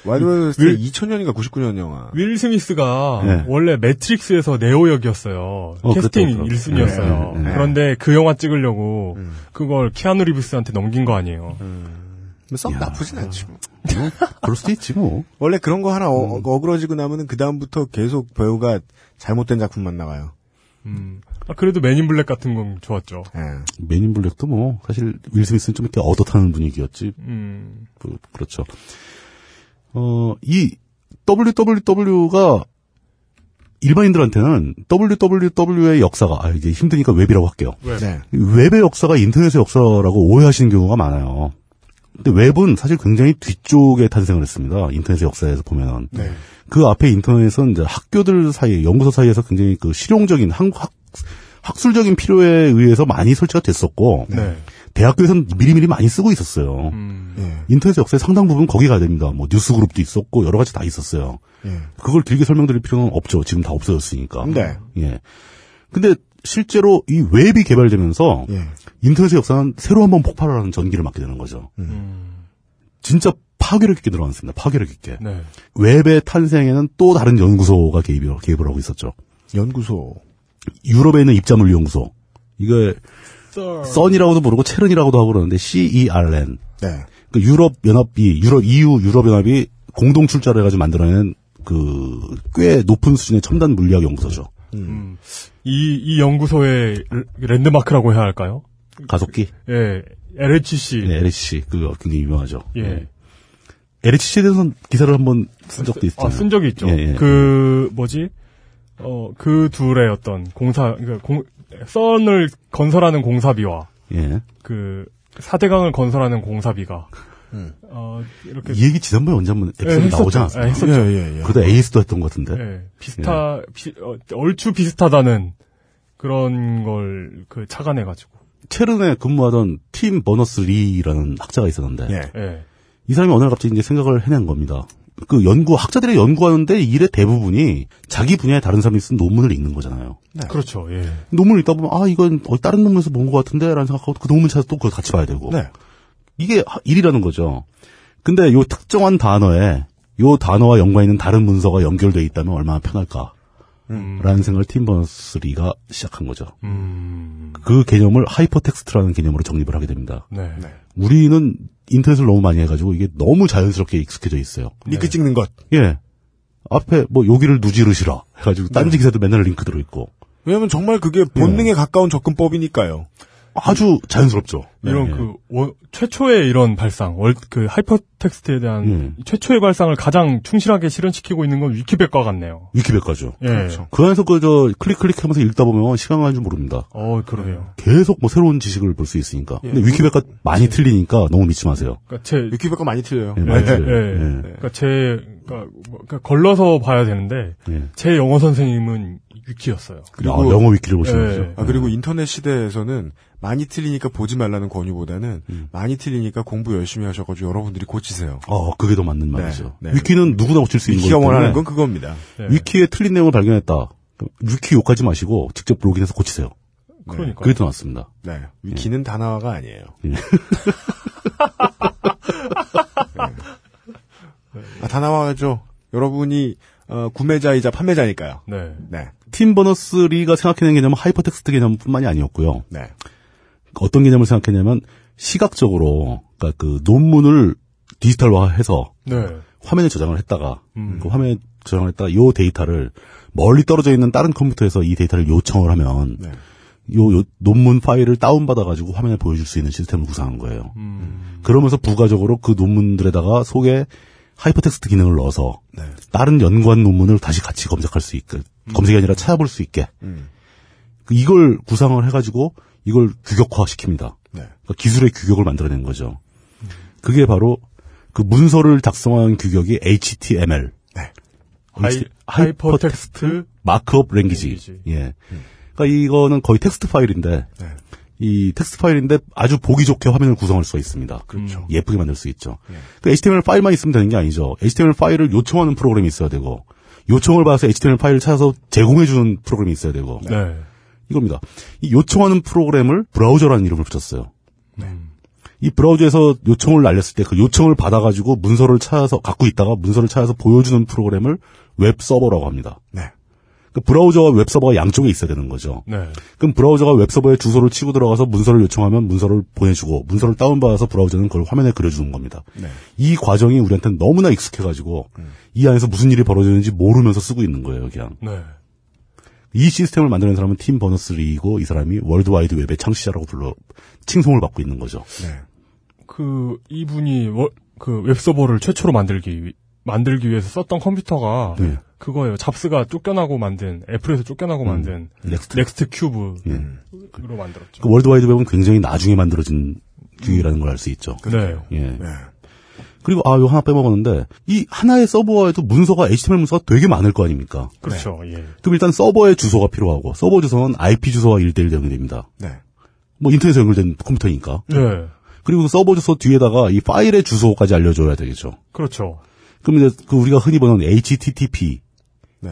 와이드 윌- 2000년인가 99년 영화. 윌 스미스가 네. 원래 매트릭스에서 네오 역이었어요. 어, 캐스팅 그렇더라고요. 1순위였어요. 네, 네, 네. 그런데 그 영화 찍으려고 그걸 키아누 리브스한테 넘긴 거 아니에요. 썩 나쁘진 않죠. 그럴 수도 있지 뭐. 원래 그런 거 하나 어, 어그러지고 나면은 그 다음부터 계속 배우가 잘못된 작품만 나와요. 음. 아, 그래도 맨인 블랙 같은 건 좋았죠. 맨인 블랙도 뭐 사실 윌 스미스는 좀 이렇게 얻어타는 분위기였지. 음. 그, 그렇죠. 어, 이 WWW가 일반인들한테는 WWW의 역사가 아 이게 힘드니까 웹이라고 할게요. 웹. 네. 웹의 역사가 인터넷의 역사라고 오해하시는 경우가 많아요. 근데 웹은 사실 굉장히 뒤쪽에 탄생을 했습니다. 인터넷의 역사에서 보면은. 네. 그 앞에 인터넷은 이제 학교들 사이, 연구소 사이에서 굉장히 그 실용적인 학, 학, 학술적인 필요에 의해서 많이 설치가 됐었고, 네. 대학교에서는 미리미리 많이 쓰고 있었어요. 음. 예. 인터넷 역사의 상당 부분 거기 가야 됩니다. 뭐 뉴스 그룹도 있었고 여러 가지 다 있었어요. 예. 그걸 길게 설명드릴 필요는 없죠. 지금 다 없어졌으니까. 네. 예. 근데 실제로 이 웹이 개발되면서 예. 인터넷의 역사는 새로 한번 폭발을 하는 전기를 맞게 되는 거죠. 진짜 파괴력 있게 들어갔습니다. 파괴력 있게. 네. 웹의 탄생에는 또 다른 연구소가 개입을, 개입을 하고 있었죠. 연구소. 유럽에 있는 입자물 연구소. 이게 썬이라고도 부르고 체른이라고도 하고 그러는데 CERN. 네. 그 유럽 연합이 유럽 EU 유럽 연합이 공동 출자를 해가지고 만들어낸 그 꽤 높은 수준의 첨단 물리학 연구소죠. 음. 이, 이 연구소의 랜드마크라고 해야 할까요? 가속기. 예. LHC. 네, LHC 그거 굉장히 유명하죠. 예. LHC에 대해서는 기사를 한번 쓴 적도 있잖아요. 아, 쓴 적이 있죠. 예, 예. 그, 뭐지? 어, 그 둘의 어떤 공사, 그 공, 썬을 건설하는 공사비와 예. 그 사대강을 건설하는 공사비가 음. 어, 이렇게 이 얘기 지난번에 언제 한번 에피소드 예. 나오지 않았어요? 예, 했었죠. 예, 예, 예. 그래도 에이스도 했던 것 같은데. 예, 비슷하, 비, 어, 얼추 비슷하다는 그런 걸 그 착안해가지고. 체른에 근무하던 팀 버너스 리라는 학자가 있었는데 예. 이 사람이 어느 날 갑자기 이제 생각을 해낸 겁니다. 그 연구 학자들이 연구하는데 일의 대부분이 자기 분야의 다른 사람이 쓴 논문을 읽는 거잖아요. 그렇죠. 예. 논문을 읽다 보면 아 이건 어디 다른 논문에서 본 것 같은데라는 생각하고 그 논문 찾아서 또 그걸 같이 봐야 되고 네. 이게 하- 일이라는 거죠. 근데 요 특정한 단어에 요 단어와 연관 있는 다른 문서가 연결돼 있다면 얼마나 편할까? 라는 생각을 팀 버너스 리가 시작한 거죠. 음. 그 개념을 하이퍼텍스트라는 개념으로 정립을 하게 됩니다. 네. 우리는 인터넷을 너무 많이 해가지고 이게 너무 자연스럽게 익숙해져 있어요. 링크 찍는 것. 예. 앞에 뭐 여기를 누지르시라 해가지고 딴지 기사도 맨날 링크 들어있고 왜냐면 정말 그게 본능에 가까운 접근법이니까요. 아주 자연스럽죠. 이런 예. 그 원- 최초의 이런 발상, 월, 그 하이퍼텍스트에 대한 음. 최초의 발상을 가장 충실하게 실현시키고 있는 건 위키백과 같네요. 위키백과죠. 예. 그렇죠. 그 안에서 그저 클릭 클릭하면서 읽다 보면 시간 가는 줄 모릅니다. 어, 그러네요. 계속 뭐 새로운 지식을 볼 수 있으니까. 예. 근데 위키백과 많이 틀리니까 너무 믿지 마세요. 그러니까 제 위키백과 많이 틀려요. 예, 많이 예, 틀려요. 예. 예. 그러니까 제 그러니까, 뭐, 그러니까 걸러서 봐야 되는데 예. 제 영어 선생님은 위키였어요. 아, 영어 위키를 예. 거죠. 아, 그리고 인터넷 시대에서는 많이 틀리니까 보지 말라는 권유보다는 많이 틀리니까 공부 열심히 하셔가지고 여러분들이 고치세요. 어, 그게 더 맞는 말이죠. 네. 위키는 누구나 고칠 수 있는 거기 위키가 때문에 원하는 건 그겁니다. 네. 위키에 틀린 내용을 발견했다. 위키 욕하지 마시고 직접 로그인해서 고치세요. 그러니까. 그게 더 낫습니다. 네. 위키는 단어가 아니에요. 예. 아, 다 나와가죠. 여러분이 어, 구매자이자 판매자니까요. 네. 네. 팀 버너스 리가 생각해낸 개념은 하이퍼텍스트 개념뿐만이 아니었고요. 네. 어떤 개념을 생각했냐면 시각적으로 그러니까 그 논문을 디지털화해서 네. 화면에 저장을 했다가 음. 그 화면에 저장을 했다가 요 데이터를 멀리 떨어져 있는 다른 컴퓨터에서 이 데이터를 요청을 하면 네. 요, 요 논문 파일을 다운받아 가지고 화면에 보여줄 수 있는 시스템을 구상한 거예요. 음. 그러면서 부가적으로 그 논문들에다가 속에 하이퍼텍스트 기능을 넣어서 네. 다른 연관 논문을 다시 같이 검색할 수 있게 검색이 아니라 찾아볼 수 있게 음. 그 이걸 구상을 해가지고 이걸 규격화 시킵니다. 네. 그러니까 기술의 규격을 만들어낸 거죠. 그게 바로 그 문서를 작성한 규격이 HTML. 네. 하이, Hypertext Markup Language. Language. 예. 그러니까 이거는 거의 텍스트 파일인데 네. 이 텍스트 파일인데 아주 보기 좋게 화면을 구성할 수가 있습니다. 그렇죠. 예쁘게 만들 수 있죠. 그 HTML 파일만 있으면 되는 게 아니죠. HTML 파일을 요청하는 프로그램이 있어야 되고 요청을 받아서 HTML 파일을 찾아서 제공해주는 프로그램이 있어야 되고 네. 이겁니다. 이 요청하는 프로그램을 브라우저라는 이름을 붙였어요. 음. 이 브라우저에서 요청을 날렸을 때 그 요청을 받아가지고 문서를 찾아서 갖고 있다가 문서를 찾아서 보여주는 프로그램을 웹 서버라고 합니다. 네. 그 브라우저와 웹 서버가 양쪽에 있어야 되는 거죠. 네. 그럼 브라우저가 웹 서버에 주소를 치고 들어가서 문서를 요청하면 문서를 보내주고 문서를 다운받아서 브라우저는 그걸 화면에 그려주는 겁니다. 네. 이 과정이 우리한테는 너무나 익숙해가지고 이 안에서 무슨 일이 벌어지는지 모르면서 쓰고 있는 거예요, 그냥. 네. 이 시스템을 만드는 사람은 팀 버너스 리이고 이 사람이 월드와이드 웹의 창시자라고 불러 칭송을 받고 있는 거죠. 네. 그 이분이 워- 그 웹서버를 최초로 만들기 위- 만들기 위해서 썼던 컴퓨터가 네. 그거예요. 잡스가 쫓겨나고 만든 애플에서 쫓겨나고 만든 넥스트. 넥스트 큐브로 예. 만들었죠. 그 월드 와이드 웹은 굉장히 나중에 만들어진 기계라는 걸 알 수 있죠. 네. 예. 네. 그리고 아, 요 하나 빼먹었는데 이 하나의 서버에도 문서가 HTML 문서가 되게 많을 거 아닙니까? 그렇죠. 예. 그럼 일단 서버의 주소가 필요하고 서버 주소는 IP 주소와 1대1 연결됩니다. 네. 뭐 인터넷에 연결된 컴퓨터니까. 네. 그리고 그 서버 주소 뒤에다가 이 파일의 주소까지 알려줘야 되겠죠. 그렇죠. 그럼 이제 그 우리가 흔히 보는 HTTP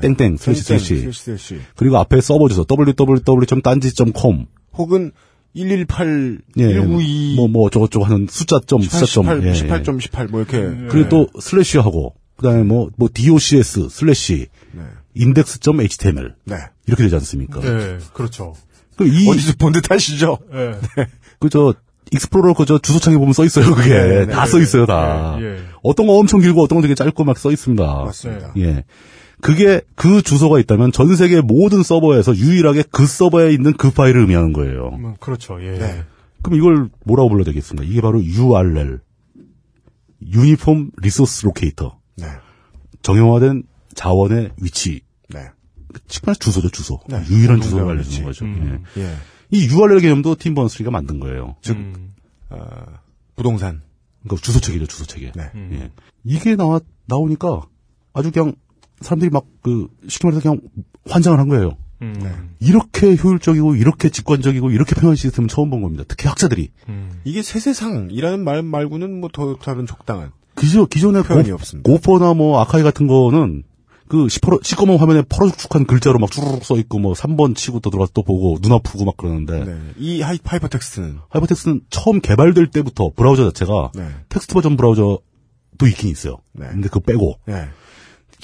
네. 땡땡 슬래시 슬래시. 그리고 앞에 서버 주소 www.딴지.com 혹은 118, 예, 192, 뭐, 뭐, 저거, 저거 하는 숫자 점, 숫자 점. 18, 예, 예. 18점 18, 뭐 이렇게. 그리고 또 슬래시 하고, 그 다음에 뭐, 뭐, docs 슬래시, 네. index.html. 네. 이렇게 되지 않습니까? 네. 그렇죠. 그 이, 어디서 본 듯 하시죠? 네. 그 저, 익스플로러 그저 주소창에 보면 써 있어요, 그게. 네, 네, 다 네, 써 있어요, 다. 예, 예. 어떤 거 엄청 길고 어떤 거 되게 짧고 막 써 있습니다. 맞습니다. 예. 그게 그 주소가 있다면 전 세계 모든 서버에서 유일하게 그 서버에 있는 그 파일을 의미하는 거예요. 음, 그렇죠. 예. 네. 그럼 이걸 뭐라고 불러야 되겠습니까? 이게 바로 URL. Uniform Resource Locator. 네. 정형화된 자원의 위치. 네. 측면에서 주소죠, 주소. 네. 유일한 주소를 알려주는. 거죠. 음. 예. 예. 이 URL 개념도 팀버너스리가 만든 거예요. 즉, 음. 어, 부동산. 그러니까 주소책이죠, 주소책에. 네. 음. 예. 이게 나와, 나오니까 아주 그냥 사람들이 막 그, 쉽게 말해서 그냥 환장을 한 거예요. 음. 네. 이렇게 효율적이고, 이렇게 직관적이고, 이렇게 편한 시스템은 처음 본 겁니다. 특히 학자들이. 음. 이게 새 세상이라는 말 말고는 뭐 더 다른 적당한. 기존, 기존의 표현이 고, 없습니다. 고퍼나 뭐 아카이 같은 거는 그 시퍼러, 시꺼먼 화면에 퍼러죽죽한 글자로 막 쭈르륵 써 있고 뭐 3번 치고 또 들어가서 또 보고 눈 아프고 막 그러는데 네. 이 하이, 하이퍼텍스트는. 하이퍼텍스는 처음 개발될 때부터 브라우저 자체가 네. 텍스트 버전 브라우저도 있긴 있어요. 네. 근데 그거 빼고 네.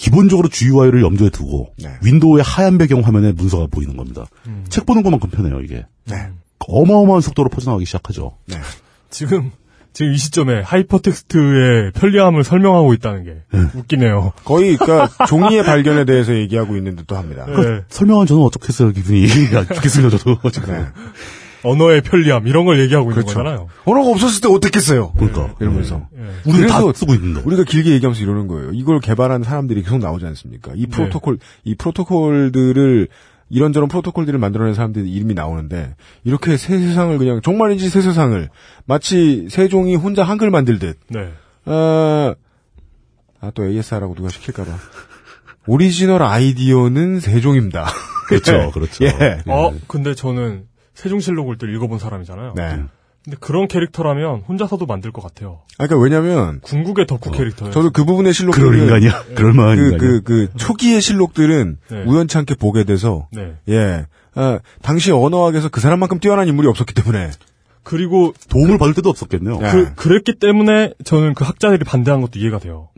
기본적으로 GUI를 염두에 두고 네. 윈도우의 하얀 배경 화면에 문서가 보이는 겁니다. 책 보는 것만큼 편해요 이게. 네. 어마어마한 속도로 퍼져나가기 시작하죠. 네. 지금 지금 이 시점에 하이퍼텍스트의 편리함을 설명하고 있다는 게 웃기네요. 거의, 그니까, 종이의 발견에 대해서 얘기하고 있는 듯도 합니다. 네. 설명한 저는 어떻겠어요 기분이 죽겠습니다 저도 지금. 네. 언어의 편리함 이런 걸 얘기하고 있는 그렇죠. 거잖아요. 언어가 없었을 때 어떻겠어요? 그러니까 이러면서. 예. 우리는 다 쓰고 있는데. 우리가 길게 얘기하면서 이러는 거예요. 이걸 개발한 사람들이 계속 나오지 않습니까? 이 프로토콜, 이 프로토콜들을 이런저런 프로토콜들을 만들어낸 사람들이 이름이 나오는데 이렇게 새 세상을 그냥 정말인지 새 세상을 마치 세종이 혼자 한글 만들듯 네. 아, 아, 또 AS하라고 누가 시킬까봐. 오리지널 아이디어는 세종입니다. 그렇죠, 그렇죠. 예. 어, 근데 저는 세종실록을 또 읽어본 사람이잖아요. 네. 근데 그런 캐릭터라면 혼자서도 만들 것 같아요. 아, 그러니까 왜냐면 궁극의 덕후 캐릭터예요. 저도 그 부분의 실록들은 그럴 인간이야. 그럴 만한 그, 인간이야. 그, 그, 초기의 실록들은 네. 우연치 않게 보게 돼서, 네. 예. 아, 당시 언어학에서 그 사람만큼 뛰어난 인물이 없었기 때문에. 그리고 도움을 받을 때도 없었겠네요. 네. 그, 그랬기 때문에 저는 그 학자들이 반대한 것도 이해가 돼요.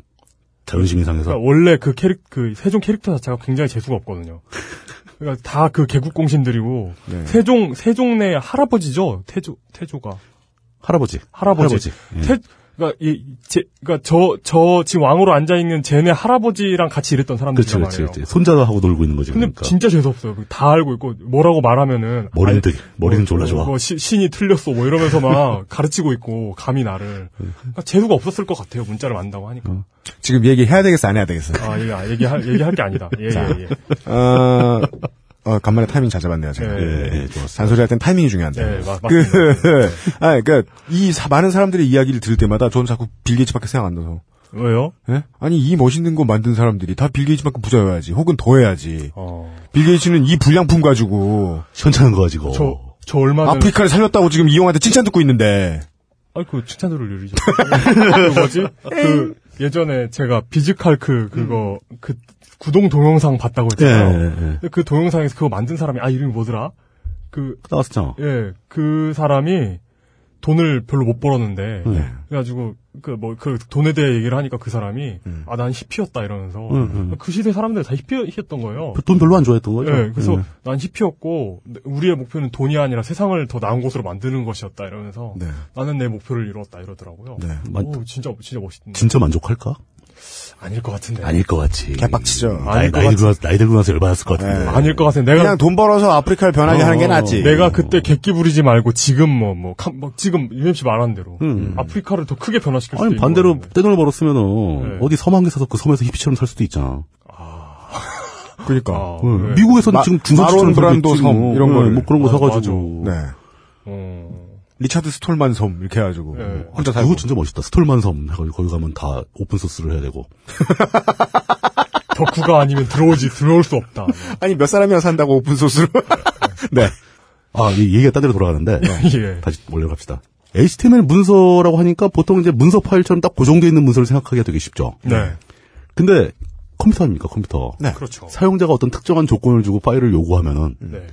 자존심 이상해서. 그러니까 원래 그 캐릭, 그 세종 캐릭터 자체가 굉장히 재수가 없거든요. 그러니까 다 그 개국공신들이고 네. 세종 세종네 할아버지죠. 태조 태조가 할아버지. 할아버지. 예. 태, 그러니까 이 제, 그러니까 저 저 지금 왕으로 앉아 있는 쟤네 할아버지랑 같이 일했던 그렇지, 사람들이란 그렇지, 말이에요. 그렇지. 손자하고 놀고 있는 거지. 근데 그러니까. 진짜 재수 없어요. 다 알고 있고 뭐라고 말하면은 머리는 아니, 되게, 머리는 뭐, 졸라 좋아. 뭐 시- 신이 틀렸어 뭐 이러면서 막 가르치고 있고 감히 나를 그러니까 재수가 없었을 것 같아요. 문자를 만다고 하니까. 지금 얘기해야 되겠어, 안 해야 되겠어? 아 얘기 아, 얘기할 얘기할 게 아니다. 예 예, 예. 어, 어, 간만에 타이밍 찾아봤네요, 제가. 예, 예, 예, 좋았어. 잔소리 할 땐 타이밍이 중요한데. 네, 맞- 그. 아, 그니까, 이 사- 많은 사람들의 이야기를 들을 때마다 저는 자꾸 빌 게이츠밖에 생각 안 나서. 왜요? 예? 아니, 이 멋있는 거 만든 사람들이 다 빌 게이츠만큼 부자여야지. 혹은 더 해야지. 어. 빌 게이츠는 이 불량품 가지고, 현찮은 거 가지고. 저, 저 얼마 전에. 아프리카를 살렸다고 지금 이 형한테 칭찬 듣고 있는데, 아이, 그, 칭찬 들을 일이죠. 그 뭐지? 그, 예전에 제가 비즈칼크 그거, 그, 구동 동영상 봤다고 예, 했잖아요. 예, 예. 근데 그 동영상에서 그거 만든 사람이, 아, 이름이 뭐더라? 그, 나왔었잖아. 예, 그 사람이, 돈을 별로 못 벌었는데 네. 그래가지고 그 뭐 그 돈에 대해 얘기를 하니까 그 사람이 음. 아난 히피였다 이러면서 응, 응. 그 시대 사람들 다 히피였던 거예요. 돈 별로 안 좋아했던 거죠. 네, 그래서 네. 난 히피였고 우리의 목표는 돈이 아니라 세상을 더 나은 곳으로 만드는 것이었다 이러면서 네. 나는 내 목표를 이루었다 이러더라고요. 네. 오, 진짜 진짜 멋있네. 진짜 만족할까? 아닐 것 같은데. 아닐 것 같지. 개빡치죠. 나이, 아닐 것 나이 같지. 들고 나서, 나이 들고 나서 열받았을 것 같은데. 네. 아닐 것 같은데. 내가 그냥 돈 벌어서 아프리카를 변하게 어, 하는 게 낫지. 내가 그때 객기 부리지 말고 지금 뭐, 뭐, 카- 뭐 지금 UMC 말한 대로 음. 아프리카를 더 크게 변화시킬 수도 아니 있는 반대로 거는데. 떼돈을 벌었으면은 네. 어디 섬 한 개 사서 그 섬에서 히피처럼 살 수도 있잖아. 그러니까. 아, 응. 네. 미국에서는 마- 지금 마론 브란도 섬 이런. 뭐 그런 거 맞아, 사가지고. 네. 어, 리차드 스톨만 섬 이렇게 해가지고 네. 혼자 살고. 그거 진짜 멋있다. 스톨만 섬 해가지고 거기 가면 다 오픈 소스를 해야 되고. 덕후가 아니면 들어오지 들어올 수 없다. 아니 몇 사람이나 산다고 오픈 소스로. 네. 아, 이 얘기가 딴 데로 돌아가는데. 예. 다시 올려갑시다. HTML 문서라고 하니까 보통 이제 문서 파일처럼 딱 고정되어 있는 문서를 생각하기가 되게 쉽죠. 네. 근데 컴퓨터 아닙니까, 컴퓨터. 네. 그렇죠. 사용자가 어떤 특정한 조건을 주고 파일을 요구하면은 네.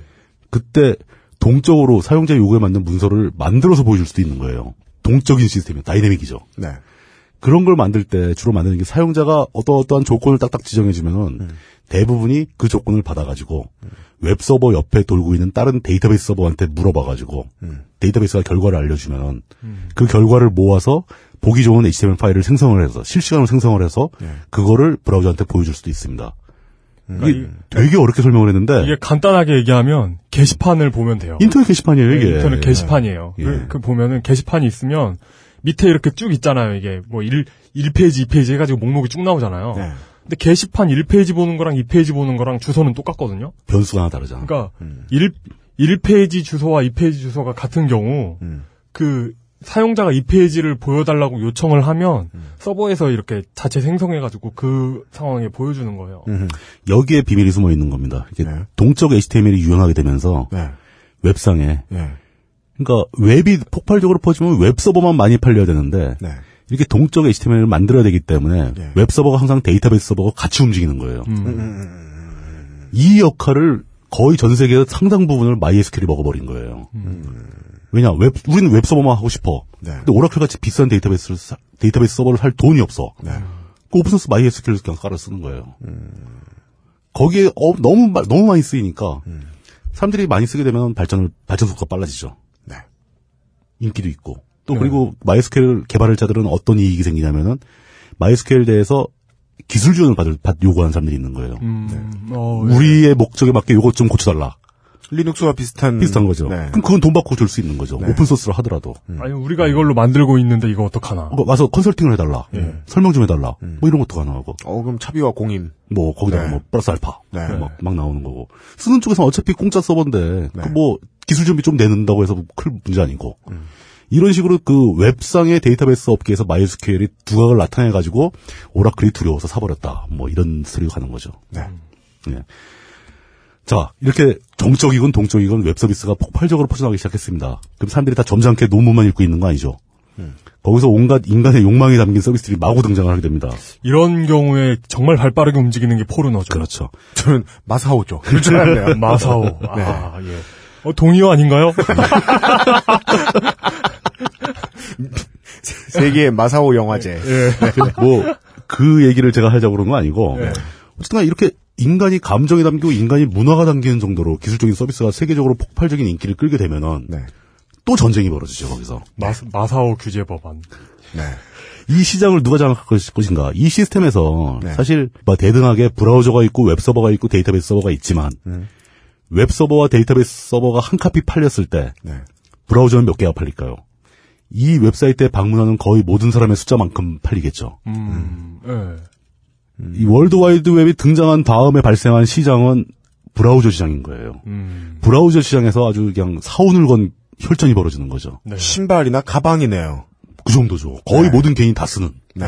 그때 동적으로 사용자 요구에 맞는 문서를 만들어서 보여줄 수도 있는 거예요. 동적인 시스템이요. 다이내믹이죠. 네. 그런 걸 만들 때 주로 만드는 게 사용자가 어떠어떠한 조건을 딱딱 지정해주면은 대부분이 그 조건을 받아가지고 웹 서버 옆에 돌고 있는 다른 데이터베이스 서버한테 물어봐가지고 데이터베이스가 결과를 알려주면은 그 결과를 모아서 보기 좋은 HTML 파일을 생성을 해서 실시간으로 생성을 해서 그거를 브라우저한테 보여줄 수도 있습니다. 이게 되게 어렵게 설명을 했는데 이게 간단하게 얘기하면 게시판을 보면 돼요. 인터넷 게시판이에요 이게. 네, 인터넷 게시판이에요. 예. 그, 그 보면은 게시판이 있으면 밑에 이렇게 쭉 있잖아요. 이게 뭐 1, 1페이지, 2페이지 해가지고 목록이 쭉 나오잖아요. 네. 근데 게시판 1페이지 보는 거랑 2페이지 보는 거랑 주소는 똑같거든요. 변수가 하나 다르잖아. 그러니까 1, 1페이지 주소와 2페이지 주소가 같은 경우 음. 그 사용자가 2페이지를 보여달라고 요청을 하면 음. 서버에서 이렇게 자체 생성해가지고 그 상황에 보여주는 거예요. 음. 여기에 비밀이 숨어 있는 겁니다. 이게 네. 동적 HTML이 유행하게 되면서 네. 웹상에 네. 그러니까 웹이 폭발적으로 퍼지면 웹 서버만 많이 팔려야 되는데 네. 이렇게 동적 HTML을 만들어야 되기 때문에 네. 웹 서버가 항상 데이터베이스 서버가 같이 움직이는 거예요. 음. 이 역할을 거의 전 세계의 상당 부분을 MySQL이 먹어버린 거예요. 왜냐, 웹, 우리는 웹 서버만 하고 싶어. 네. 근데 오라클 같이 비싼 데이터베이스를, 사- 데이터베이스 서버를 살 돈이 없어. 네. 그 오픈소스 MySQL을 그냥 깔아 쓰는 거예요. 거기에 어, 너무, 마- 너무 많이 쓰이니까 사람들이 많이 쓰게 되면 발전을, 발전 속도가 빨라지죠. 네. 인기도 있고. 또 그리고 MySQL 개발자들은 어떤 이익이 생기냐면은 MySQL 대해서 기술 지원을 받을, 받, 요구하는 사람들이 있는 거예요. 음, 어, 예. 우리의 목적에 맞게 요것 좀 고쳐달라. 리눅스와 비슷한 비슷한 거죠. 네. 그럼 그건 돈 받고 줄 수 있는 거죠. 네. 오픈 소스로 하더라도. 아니 우리가 이걸로 만들고 있는데 이거 어떡하나. 어, 와서 컨설팅을 해달라. 예. 설명 좀 해달라. 뭐 이런 것도 가능하고. 어 그럼 차비와 공임. 뭐 거기다가 네. 뭐 플러스 알파. 네. 막, 막 나오는 거고. 쓰는 쪽에서 어차피 공짜 서버인데 네. 그뭐 기술 지원비 좀 낸다고 해서 큰 문제 아니고. 음. 이런 식으로 그 웹상의 데이터베이스 업계에서 MySQL이 두각을 나타내 가지고 오라클이 두려워서 사버렸다. 뭐 이런 스토리가 가는 거죠. 네. 예. 자, 이렇게 정적이건 동적이건 웹 서비스가 폭발적으로 퍼져나가기 시작했습니다. 그럼 사람들이 다 점잖게 논문만 읽고 있는 거 아니죠? 음. 거기서 온갖 인간의 욕망이 담긴 서비스들이 마구 등장을 하게 됩니다. 이런 경우에 정말 발 빠르게 움직이는 게 포르노죠. 그렇죠. 저는 마사오죠. 알았네요. 마사오. 네. 아, 예. 어, 동의어 아닌가요? 세계의 마사오 영화제. 뭐, 그 얘기를 제가 하자고 그런 건 아니고, 네. 어쨌든 이렇게 인간이 감정이 담기고 인간이 문화가 담기는 정도로 기술적인 서비스가 세계적으로 폭발적인 인기를 끌게 되면은, 네. 또 전쟁이 벌어지죠, 거기서. 마, 마사오 규제 법안. 네. 이 시장을 누가 장악할 것인가? 이 시스템에서 네. 사실 뭐 대등하게 브라우저가 있고 웹 서버가 있고 데이터베이스 서버가 있지만 음. 웹 서버와 데이터베이스 서버가 한 카피 팔렸을 때 네. 브라우저는 몇 개가 팔릴까요? 이 웹사이트에 방문하는 거의 모든 사람의 숫자만큼 팔리겠죠. 음, 예. 이 월드와이드 웹이 등장한 다음에 발생한 시장은 브라우저 시장인 거예요. 음, 브라우저 시장에서 아주 그냥 사오늘 건 혈전이 벌어지는 거죠. 네. 신발이나 가방이네요. 그 정도죠. 거의 네. 모든 개인이 다 쓰는. 네.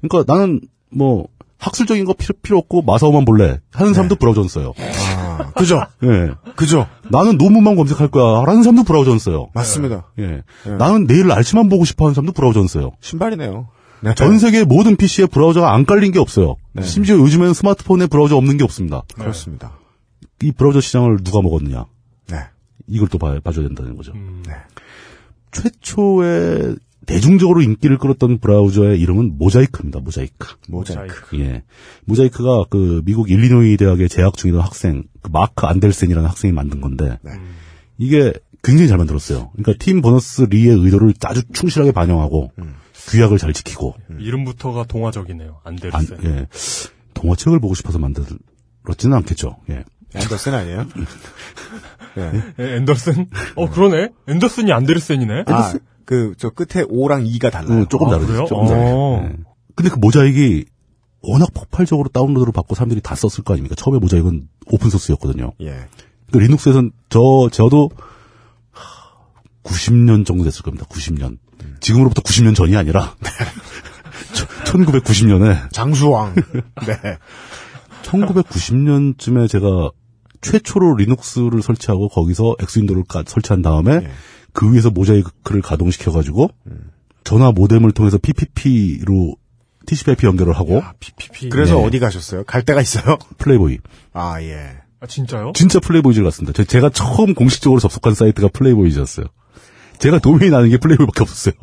그러니까 나는 뭐 학술적인 거 필요, 필요 없고 마사오만 볼래 하는 사람도 브라우저는 써요. 아, 그죠? 예. 그죠? 나는 논문만 검색할 거야 하는 사람도 브라우저는 써요. 맞습니다. 예. 나는 내일 날씨만 보고 싶어 하는 사람도 브라우저는 써요. 신발이네요. 네. 전 세계 모든 PC에 브라우저가 안 깔린 게 없어요. 심지어 요즘에는 스마트폰에 브라우저 없는 게 없습니다. 그렇습니다. 이 브라우저 시장을 누가 먹었느냐? 네. 이걸 또 봐, 봐줘야 된다는 거죠. 음, 네. 최초의 대중적으로 인기를 끌었던 브라우저의 이름은 모자이크입니다. 모자이크. 모자이크. 예. 모자이크가 그 미국 일리노이 대학에 재학 중이던 학생, 그 마크 안델센이라는 학생이 만든 건데, 네. 이게 굉장히 잘 만들었어요. 그러니까 팀 버너스 리의 의도를 아주 충실하게 반영하고, 음. 규약을 잘 지키고, 이름부터가 동화적이네요. 안, 안데르센. 예. 동화책을 보고 싶어서 만들었지는 않겠죠. 예. 앤더슨 아니에요? 네. 예, 앤더슨? 어, 그러네? 앤더슨이 안데르센이네? 아, 그, 저 끝에 O랑 E가 달라요. 어, 조금 아, 다르죠. 그래요? 조금 다르죠. 어. 예. 근데 그 모자익이 워낙 폭발적으로 다운로드를 받고 사람들이 다 썼을 거 아닙니까? 처음에 모자익은 오픈소스였거든요. 예. 그 리눅스에선 저, 저도 90년 정도 됐을 겁니다. 90년. 지금으로부터 90년 전이 아니라 1990년에 장수왕. 네. 1990년쯤에 제가 최초로 리눅스를 설치하고 거기서 엑스윈도를 까- 설치한 다음에 예. 그 위에서 모자이크를 가동시켜 가지고 음. 전화 모뎀을 통해서 PPP로 TCP/IP 연결을 하고 PPP. 그래서 네. 어디 가셨어요? 갈 데가 있어요? 플레이보이 아, 예. 아, 진짜요? 진짜 플레이보이즈를 갔습니다. 제- 제가 처음 공식적으로 접속한 사이트가 플레이보이즈였어요. 제가 도메인 아는 게 플레이보이밖에 없었어요.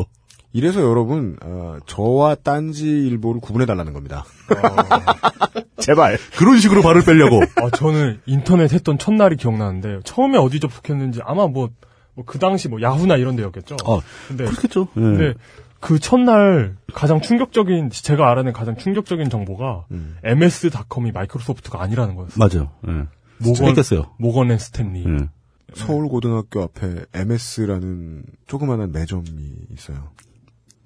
이래서 여러분, 어, 저와 딴지 일보를 구분해 달라는 겁니다. 제발. 그런 식으로 발을 빼려고. 아, 저는 인터넷 했던 첫날이 기억나는데, 처음에 어디 접속했는지 아마 뭐, 뭐그 당시 뭐 야후나 이런 데였겠죠? 아, 근데, 그렇겠죠. 예. 근데 그 첫날 가장 충격적인, 제가 알아낸 가장 충격적인 정보가 음. MS.com이 마이크로소프트가 아니라는 거였어요. 맞아요. 예. 모건, 했겠어요. 모건 앤 스탠리. 예. 서울고등학교 앞에 MS라는 조그마한 매점이 있어요.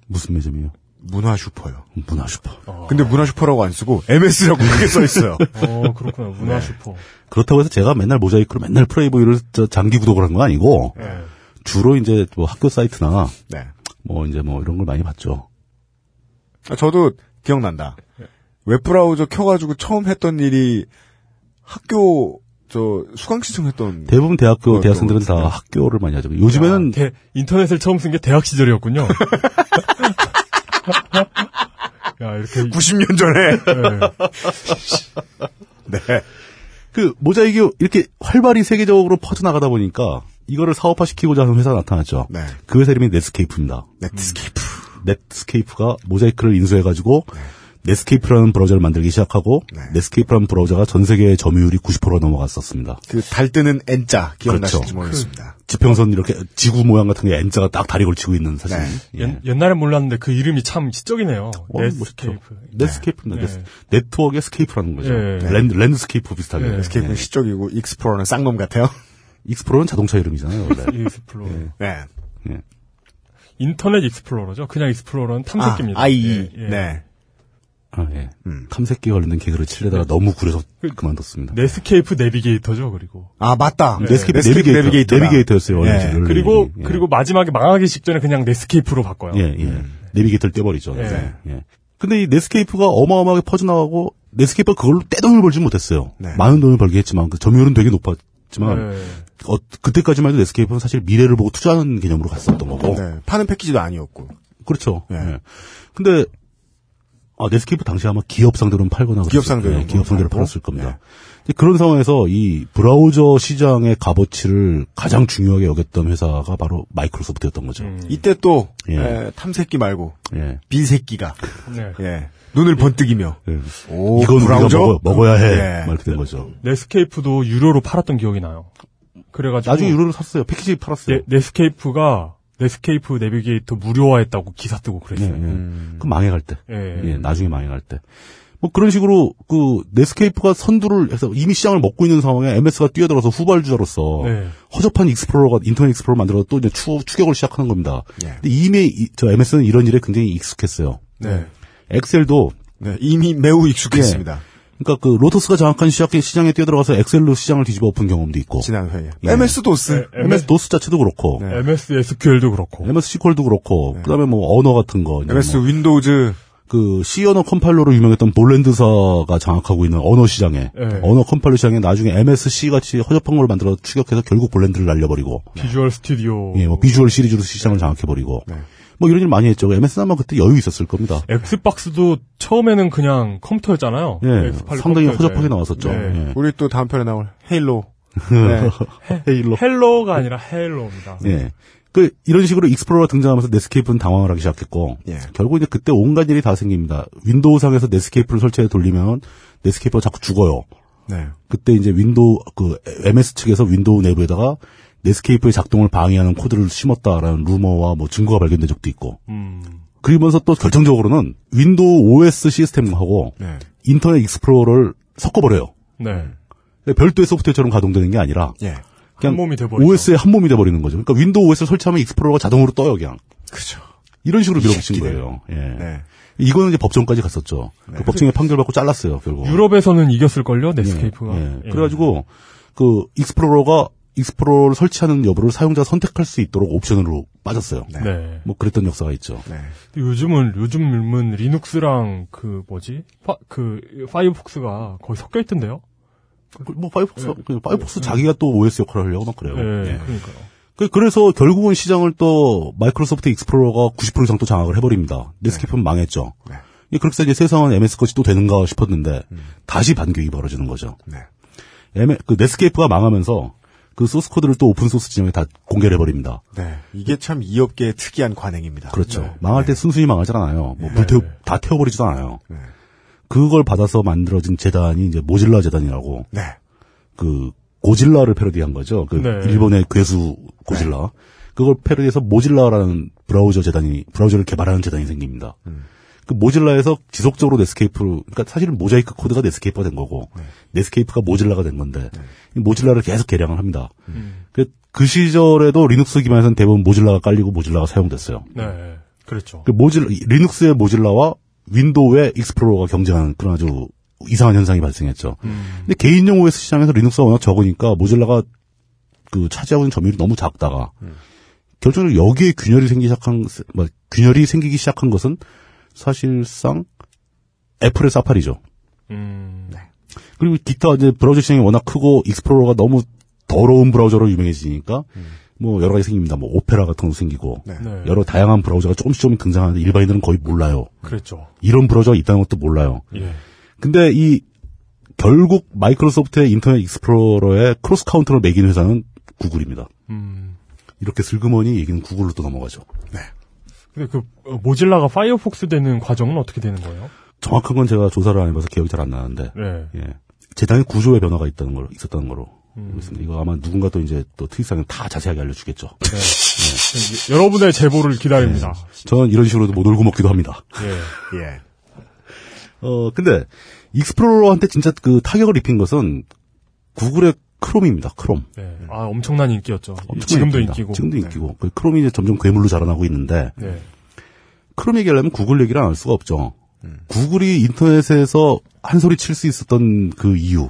무슨 매점이에요? 문화 슈퍼요. 문화 슈퍼. 근데 문화 슈퍼라고 안 쓰고 MS라고 크게 써 있어요. 어, 그렇구나. 문화 네. 슈퍼. 그렇다고 해서 제가 맨날 모자이크로 맨날 플레이보이를 저 장기 구독을 한 건 아니고 예. 주로 이제 뭐 학교 사이트나 네. 뭐 이제 뭐 이런 걸 많이 봤죠. 아, 저도 기억난다. 웹브라우저 켜가지고 처음 했던 일이 학교 저 수강 신청했던 대부분 대학교 그것도 대학생들은 다 학교를 많이 하죠. 요즘에는 야, 대- 인터넷을 처음 쓴 게 대학 시절이었군요. 야, 이렇게. 90년 전에 네. 네. 그 모자이크 이렇게 활발히 세계적으로 퍼져나가다 보니까 이거를 사업화 시키고자 하는 회사가 나타났죠. 네. 그 회사 이름이 넷스케이프입니다. 네트스케이프. 넷스케이프가 모자이크를 인수해가지고 넷스케이프라는 브라우저를 만들기 시작하고 네. 넷스케이프라는 브라우저가 전 세계 점유율이 90%가 넘어갔었습니다. 그 달 뜨는 N자 기억나실지 그렇죠. 모르겠습니다. 지평선 이렇게 지구 모양 같은 게 N자가 딱 다리 걸치고 있는 사진. 네. 예. 옛, 옛날엔 몰랐는데 그 이름이 참 시적이네요. 어, 넷스케이프. 넷스케이프입니다. 네. 넷- 네트워크의 scape라는 거죠. 네. land, landscape 비슷하게. 네. scape는 시적이고 익스플로러는 쌍놈 같아요. 익스플로러는 자동차 이름이잖아요, 원래. 익스플로러. 네. 인터넷 익스플로러죠. 그냥 익스플로러는 탐색기입니다. 아, IE. 예, 예. 네. 아, 예. 음. 탐색기 관련된 개그를 치려다가 너무 구려서 그- 그만뒀습니다. 넷스케이프 내비게이터죠. 그리고 아 맞다. 네. 넷스케이프 넷스케이프 내비게이터, 내비게이터다. 내비게이터였어요, 원래. 예. 원래 그리고. 예. 그리고 마지막에 망하기 직전에 그냥 넷스케이프로 바꿔요. 예, 예. 내비게이터를 떼버리죠. 예. 네. 예. 근데 이 넷스케이프가 어마어마하게 퍼져나가고 넷스케이프가 그걸로 떼돈을 벌지 못했어요. 네. 많은 돈을 벌게 했지만 그 점유율은 되게 높았지만 네. 어, 그때까지만 해도 네스케이프는 사실 미래를 보고 투자하는 개념으로 갔었던 거고. 네. 파는 패키지도 아니었고. 그렇죠. 예. 예. 근데 아, 네스케이프 당시 아마 기업 상대로는 팔거나 기업 상대로 거예요. 기업 상대로. 팔았을 겁니다. 이제 그런 상황에서 이 브라우저 시장의 값어치를 가장 중요하게 여겼던 회사가 바로 마이크로소프트였던 거죠. 음. 이때 또 예. 에, 탐새끼 말고 예. 비새끼가 네. 예. 눈을 번뜩이며 예. 오, 이건 브라우저? 우리가 먹어, 야 해. 예. 막 이렇게 된 거죠. 넷스케이프도 유료로 팔았던 기억이 나요. 그래가지고 나중에 유료를 샀어요. 패키지 팔았어요. 네, 넷스케이프가 넷스케이프 내비게이터 무료화했다고 기사 뜨고 예, 그랬어요. 예. 그 망해갈 때. 예. 예, 나중에 망해갈 때. 뭐 그런 식으로 그 넷스케이프가 선두를 해서 이미 시장을 먹고 있는 상황에 MS가 뛰어들어서 후발주자로서 네. 허접한 익스플로러가 인터넷 익스플로러 만들어서 또 이제 추, 추격을 시작하는 겁니다. 예. 근데 이미 이- 저 MS는 이런 일에 굉장히 익숙했어요. 네. 엑셀도 네, 이미 매우 익숙했습니다. 그러니까 그 로터스가 장악한 시장, 시장에 뛰어들어가서 엑셀로 시장을 뒤집어 엎은 경험도 있고 지난 회에. 예. MS 도스. 네, MS 도스 자체도 그렇고 네. MS SQL도 그렇고. MS SQL도 그렇고 그다음에 뭐 언어 같은 거 MS 뭐 윈도우즈. 그 C 언어 컴파일러로 유명했던 볼랜드사가 장악하고 있는 언어 시장에 네. 언어 컴파일러 시장에 나중에 MSC 같이 허접한 걸 만들어 추격해서 결국 볼랜드를 날려버리고 비주얼 스튜디오. 예, 뭐 비주얼 시리즈로 시장을 장악해버리고 네. 뭐 이런 일 많이 했죠. MS는 아마 그때 여유 있었을 겁니다. 엑스박스도 처음에는 그냥 컴퓨터였잖아요. 예, X86 상당히 컴퓨터였죠. 허접하게 나왔었죠. 네. 예. 우리 또 다음 편에 나올 헤일로. 네. 헤일로. 헬로가 아니라 헤일로입니다. 예. 그 이런 식으로 익스플로러가 등장하면서 넷스케이프는 당황을 하기 시작했고 예. 결국 이제 그때 온갖 일이 다 생깁니다. 윈도우상에서 넷스케이프를 설치해 돌리면 넷스케이프가 자꾸 죽어요. 네. 그때 이제 윈도우 그 MS 측에서 윈도우 내부에다가 넷스케이프의 작동을 방해하는 코드를 심었다라는 루머와 뭐 증거가 발견된 적도 있고. 음. 그러면서 또 결정적으로는 윈도우 OS 시스템하고 네. 인터넷 익스플로러를 섞어버려요. 네. 별도의 소프트웨어처럼 가동되는 게 아니라 예. 그냥 한 몸이 돼버리죠. OS에 한 몸이 돼버리는 거죠. 그러니까 윈도우 OS를 설치하면 익스플로러가 자동으로 떠요, 그냥. 그죠. 이런 식으로 밀어붙인. 거예요. 예. 네. 이거는 이제 법정까지 갔었죠. 그 법정에 판결받고 잘랐어요, 결국. 유럽에서는 이겼을 걸요, 넷스케이프가. 예. 그래가지고 그 익스플로러가 익스플로러를 설치하는 여부를 사용자가 선택할 수 있도록 옵션으로 빠졌어요. 네. 뭐 그랬던 역사가 있죠. 네. 요즘은 요즘은 리눅스랑 그 뭐지? 파, 그 파이어폭스가 거의 섞여 있던데요. 뭐 파이어폭스, 파이어폭스 자기가 또 OS 역할을 하려고 막 그래요. 예, 예. 그러니까요. 그- 그래서 결국은 시장을 또 마이크로소프트 익스플로러가 90% 이상 또 장악을 해버립니다. 넷스케이프는 망했죠. 네. 예, 그렇게 해서 이제 세상은 MS 것이 또 되는가 싶었는데 다시 반격이 벌어지는 거죠. 네. M- 그 넷스케이프가 망하면서 그 소스 코드를 또 오픈 소스 진영에 다 공개를 해버립니다. 네. 이게 참 이 업계의 특이한 관행입니다. 그렇죠. 네. 망할 때 순순히 망하지 않아요. 뭐 불태우, 다 태워버리지도 않아요. 네. 그걸 받아서 만들어진 재단이 이제 모질라 재단이라고 네. 그 고질라를 패러디한 거죠. 그 네. 일본의 괴수 고질라. 그걸 패러디해서 모질라라는 브라우저 재단이 브라우저를 개발하는 재단이 생깁니다. 그 모질라에서 지속적으로 넷스케이프로 그러니까 사실은 모자이크 코드가 넷스케이프가 된 거고 넷스케이프가 모질라가 된 건데 이 모질라를 계속 개량을 합니다. 그, 그 시절에도 리눅스 기반에서는 대부분 모질라가 깔리고 모질라가 사용됐어요. 네. 그렇죠. 그 모질 리눅스의 모질라와 윈도우의 익스플로러가 경쟁하는 그런 아주 이상한 현상이 발생했죠. 근데 개인용 OS 시장에서 리눅스가 워낙 적으니까 모질라가 그 차지하고 있는 점유율이 너무 작다가 결정적으로 여기에 균열이 생기기 시작한 뭐, 균열이 생기기 시작한 것은 사실상 애플의 사파리죠. 음. 그리고 기타 이제 브라우저 시장이 워낙 크고 익스플로러가 너무 더러운 브라우저로 유명해지니까 뭐 여러 가지 생깁니다. 뭐 오페라 같은 것도 생기고 네. 여러 다양한 브라우저가 조금씩 조금씩 등장하는데 일반인들은 거의 몰라요. 그랬죠. 이런 브라우저가 있다는 것도 몰라요. 예. 근데 이 결국 마이크로소프트의 인터넷 익스플로러의 cross counter를 먹인 회사는 구글입니다. 음. 이렇게 슬그머니 얘기는 구글로 또 넘어가죠. 근데 그 어, 모질라가 파이어폭스 되는 과정은 어떻게 되는 거예요? 정확한 건 제가 조사를 안 해봐서 기억이 잘 안 나는데 네. 예. 재단의 구조의 변화가 있다는 걸 있었다는 거로 음. 있습니다. 이거 아마 누군가 또 이제 또 트윗상에 다 자세하게 알려주겠죠. 네. 여러분의 제보를 기다립니다. 저는 이런 식으로도 막 우려먹기도 합니다. 예. 예. 어 근데 익스플로러한테 진짜 그 타격을 입힌 것은 구글의 크롬입니다. 크롬. 네. 아, 엄청난 인기였죠. 엄청난 지금도 인기입니다. 인기고. 지금도 인기고. 그 크롬이 이제 점점 괴물로 자라나고 있는데 네. 크롬 얘기하려면 구글 얘기를 안 할 수가 없죠. 음. 구글이 인터넷에서 큰 소리 칠 수 있었던 그 이유.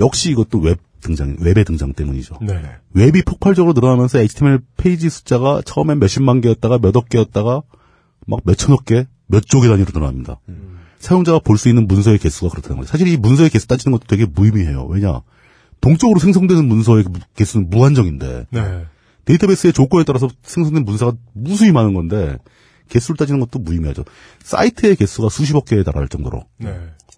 역시 이것도 웹 등장, 웹의 등장 때문이죠. 네. 웹이 폭발적으로 늘어나면서 HTML 페이지 숫자가 처음엔 몇십만 개였다가 몇억 개였다가 막 몇천억 개, 몇 조개 단위로 늘어납니다. 사용자가 볼 수 있는 문서의 개수가 그렇다는 거죠. 사실 이 문서의 개수 따지는 것도 되게 무의미해요. 왜냐? 동적으로 생성되는 문서의 개수는 무한정인데 네. 데이터베이스의 조건에 따라서 생성된 문서가 무수히 많은 건데 개수를 따지는 것도 무의미하죠. 사이트의 개수가 수십억 개에 달할 정도로 네.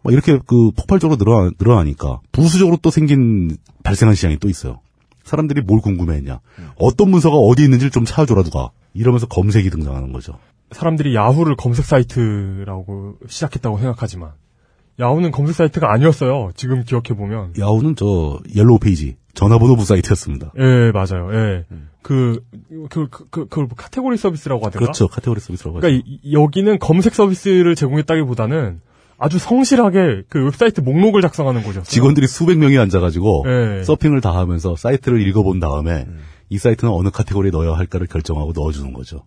막 이렇게 그 폭발적으로 늘어나, 늘어나니까 부수적으로 또 생긴 발생한 시장이 또 있어요. 사람들이 뭘 궁금해했냐? 어떤 문서가 어디 있는지를 좀 찾아줘라 누가 이러면서 검색이 등장하는 거죠. 사람들이 야후를 검색 사이트라고 시작했다고 생각하지만 야후는 검색 사이트가 아니었어요. 지금 기억해 보면. 야후는 저 yellow page 전화번호부 사이트였습니다. 예, 맞아요. 예. 그, 그, 그, 그, 그 카테고리 서비스라고 하던가? 그렇죠. 카테고리 서비스라고 하죠. 그러니까 이- 여기는 검색 서비스를 제공했다기보다는 아주 성실하게 그 웹사이트 목록을 작성하는 곳이었어요. 직원들이 수백 명이 앉아가지고 네. 서핑을 다 하면서 사이트를 읽어본 다음에 이 사이트는 어느 카테고리에 넣어야 할까를 결정하고 넣어주는 거죠.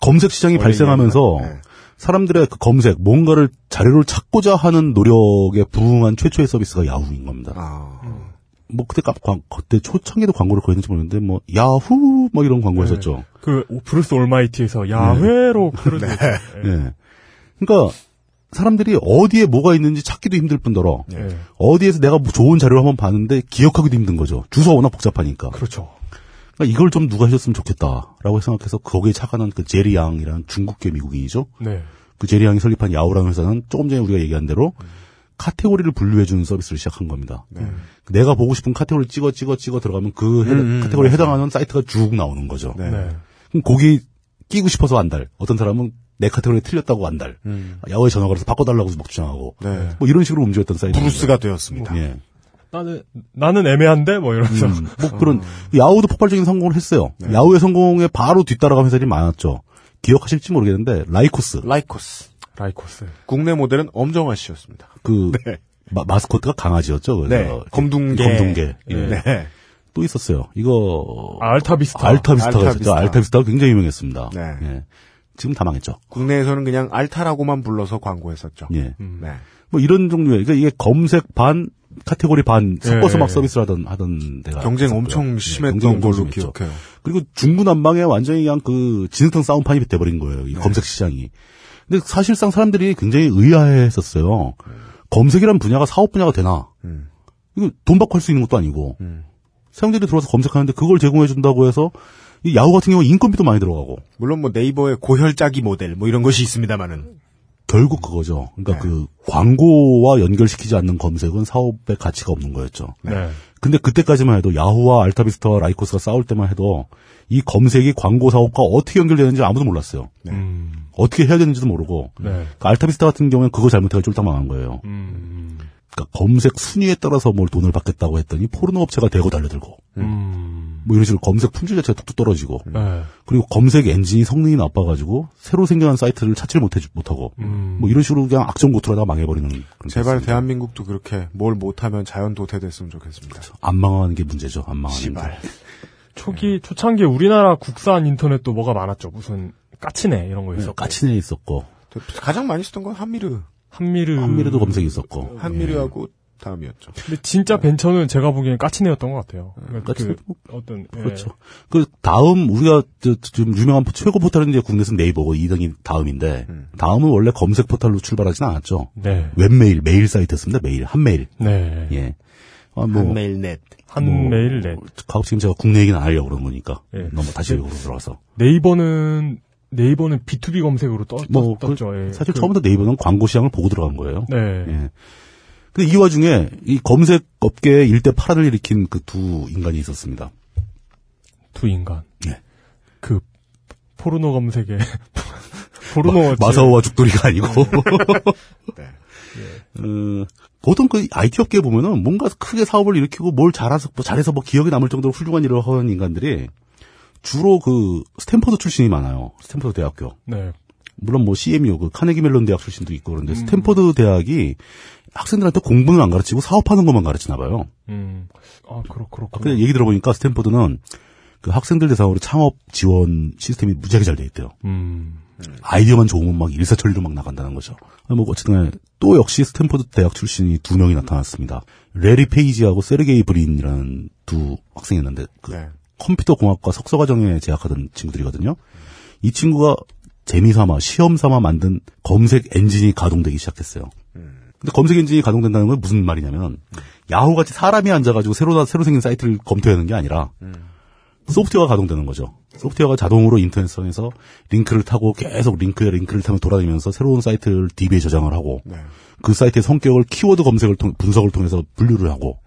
검색 시장이 발생하면서 네. 사람들의 그 검색, 뭔가를 자료를 찾고자 하는 노력에 부응한 최초의 서비스가 야후인 겁니다. 아. 뭐 그때 까- 광- 그때 초창기도 광고를 거했는지 모르겠는데 뭐 야후 뭐 이런 광고 했었죠. 그 브루스 올마이티에서 야훼로 그런 네. 예. 그러니까 사람들이 어디에 뭐가 있는지 찾기도 힘들 뿐더러 예. 어디에서 내가 뭐 좋은 자료를 한번 봤는데 기억하기도 힘든 거죠. 주소가 워낙 복잡하니까. 그렇죠. 그러니까 이걸 좀 누가 해줬으면 좋겠다라고 생각해서 거기에 착안한 그 제리 양이라는 중국계 미국인이죠. 네. 그 제리 양이 설립한 야후라는 회사는 조금 전에 우리가 얘기한 대로 카테고리를 분류해주는 서비스를 시작한 겁니다. 네. 내가 보고 싶은 카테고리 찍어 찍어 찍어 들어가면 그 해- 음, 음, 카테고리에. 해당하는 사이트가 쭉 나오는 거죠. 네. 그럼 거기 끼고 싶어서 안달. 어떤 사람은 내 카테고리에 틀렸다고 안달. 음. 야후에 전화 걸어서 바꿔달라고 막 주장하고. 네. 뭐 이런 식으로 움직였던 사이트. 브루스가 되었습니다. 예. 나는 나는 애매한데 뭐 이러면서 음, 뭐 그런 야후도 폭발적인 성공을 했어요. 네. 야후의 성공에 바로 뒤따라간 회사들이 많았죠. 기억하실지 모르겠는데 라이코스 라이코스. 라이코스. 국내 모델은 엄정화 씨였습니다. 그 네. 마스코트가 강아지였죠. 그래서 네. 검둥개. 검둥개. 예. 네. 또 있었어요. 이거 알타비스타. 알타비스타가 있었죠. 알타비스타. 알타비스타가 굉장히 유명했습니다. 네. 예. 지금 다 망했죠. 국내에서는 그냥 알타라고만 불러서 광고했었죠. 예. 네. 뭐 이런 종류의 그러니까 이게 검색 반 카테고리 반 섞어서 예. 막 서비스를 하던 하던 데가 경쟁 있었고요. 엄청 예, 심했던 엄청 걸로. 기억해요. 그리고 중구난방에 완전히 그냥 그 진흙탕 싸움판이 돼버린 거예요. 네. 이 검색 시장이. 근데 사실상 사람들이 굉장히 의아해했었어요. 검색이란 분야가 사업 분야가 되나? 음. 이거 돈 받고 할 수 있는 것도 아니고. 음. 사용자들이 들어와서 검색하는데 그걸 제공해 준다고 해서 이 야후 같은 경우 는 인건비도 많이 들어가고 물론 뭐 네이버의 고혈짜기 모델 뭐 이런 것이 있습니다만은 결국 그거죠. 그러니까 네. 그 광고와 연결시키지 않는 검색은 사업의 가치가 없는 거였죠. 네. 근데 그때까지만 해도 야후와 알타비스타와 라이코스가 싸울 때만 해도 이 검색이 광고 사업과 어떻게 연결되는지 아무도 몰랐어요. 음. 어떻게 해야 되는지도 모르고. 네. 그 알타비스타 같은 경우는 그거 잘못해가 쫄딱 망한 거예요. 음. 그러니까 검색 순위에 따라서 뭘 돈을 받겠다고 했더니 포르노 업체가 대거 달려들고. 음. 뭐 이런 식으로 검색 품질 자체가 뚝뚝 떨어지고. 네. 그리고 검색 엔진이 성능이 나빠가지고 새로 생겨난 사이트를 찾지를 못해, 못하고. 음. 뭐 이런 식으로 그냥 악전고투하다가 망해버리는. 그런 제발. 대한민국도 그렇게 뭘 못하면 자연 도태됐으면 좋겠습니다. 안 망하는 게 문제죠. 안 망하는 게. 시발. 초기 초창기 우리나라 국산 인터넷도 뭐가 많았죠. 무슨 까치네 이런 거 네, 있었고. 까치네 있었고. 가장 많이 쓰던 건 한미르. 한미르. 한미르도 검색이 있었고. 예. 한미르하고 다음이었죠. 근데 진짜 벤처는 제가 보기엔 까치네였던 것 같아요. 그러니까 까치네? 그 어떤 예. 그렇죠. 그 다음 우리가 저, 좀 유명한 포- 최고 포털은 이제 국내에서 네이버고 2등이 다음인데 음. 다음은 원래 검색 포털로 출발하진 않았죠. 네. 웹메일 메일 사이트였습니다. 메일 한메일. 네. 예. 아, 뭐, 한메일넷. 한메일 넷. 가급 지금 제가 국내 얘기는 안 하려고 그러는 거니까 예. 너무 다시 외국으로 들어가서 네이버는 네이버는 B2B 검색으로 떠, 뭐 떴, 죠 예. 사실 그- 처음부터 네이버는 광고 시장을 보고 들어간 거예요. 네. 예. 근데 이 와중에 이 검색 업계에 일대 파란을 일으킨 그 두 인간이 있었습니다. 두 인간. 예. 그 포르노 검색에 포르노 마, 사오와 죽돌이가 아니고. 네. 어, 보통 그 IT 업계에 보면은 뭔가 크게 사업을 일으키고 뭘 잘해서, 뭐 잘해서 뭐 기억에 남을 정도로 훌륭한 일을 하는 인간들이 주로 그 스탠퍼드 출신이 많아요. 스탠퍼드 대학교. 네. 물론 뭐 CMU, 그 카네기 멜론 대학 출신도 있고 그런데 음. 스탠퍼드 대학이 학생들한테 공부는 안 가르치고 사업하는 것만 가르치나 봐요. 음. 아, 그렇 그렇고. 근데 얘기 들어보니까 스탠퍼드는 그 학생들 대상으로 창업 지원 시스템이 무지하게 잘 돼 있대요. 음. 아이디어만 좋으면 막 일사천리로 막 나간다는 거죠. 아, 뭐 어쨌든 간에 또 역시 스탠퍼드 대학 출신이 두 명이 나타났습니다. 레리 페이지하고 세르게이 브린이라는 두 학생이었는데 그 네. 컴퓨터 공학과 석사 과정에 재학하던 친구들이거든요. 이 친구가 재미삼아 시험 삼아 만든 검색 엔진이 가동되기 시작했어요. 근데 검색 엔진이 가동된다는 건 무슨 말이냐면 야후 같이 사람이 앉아가지고 새로 새로 생긴 사이트를 검토하는 게 아니라 소프트웨어가 가동되는 거죠. 소프트웨어가 자동으로 인터넷상에서 링크를 타고 계속 링크에 링크를 타며 돌아다니면서 새로운 사이트를 DB에 저장을 하고 네. 그 사이트의 성격을 키워드 검색을 통 분석을 통해서 분류를 하고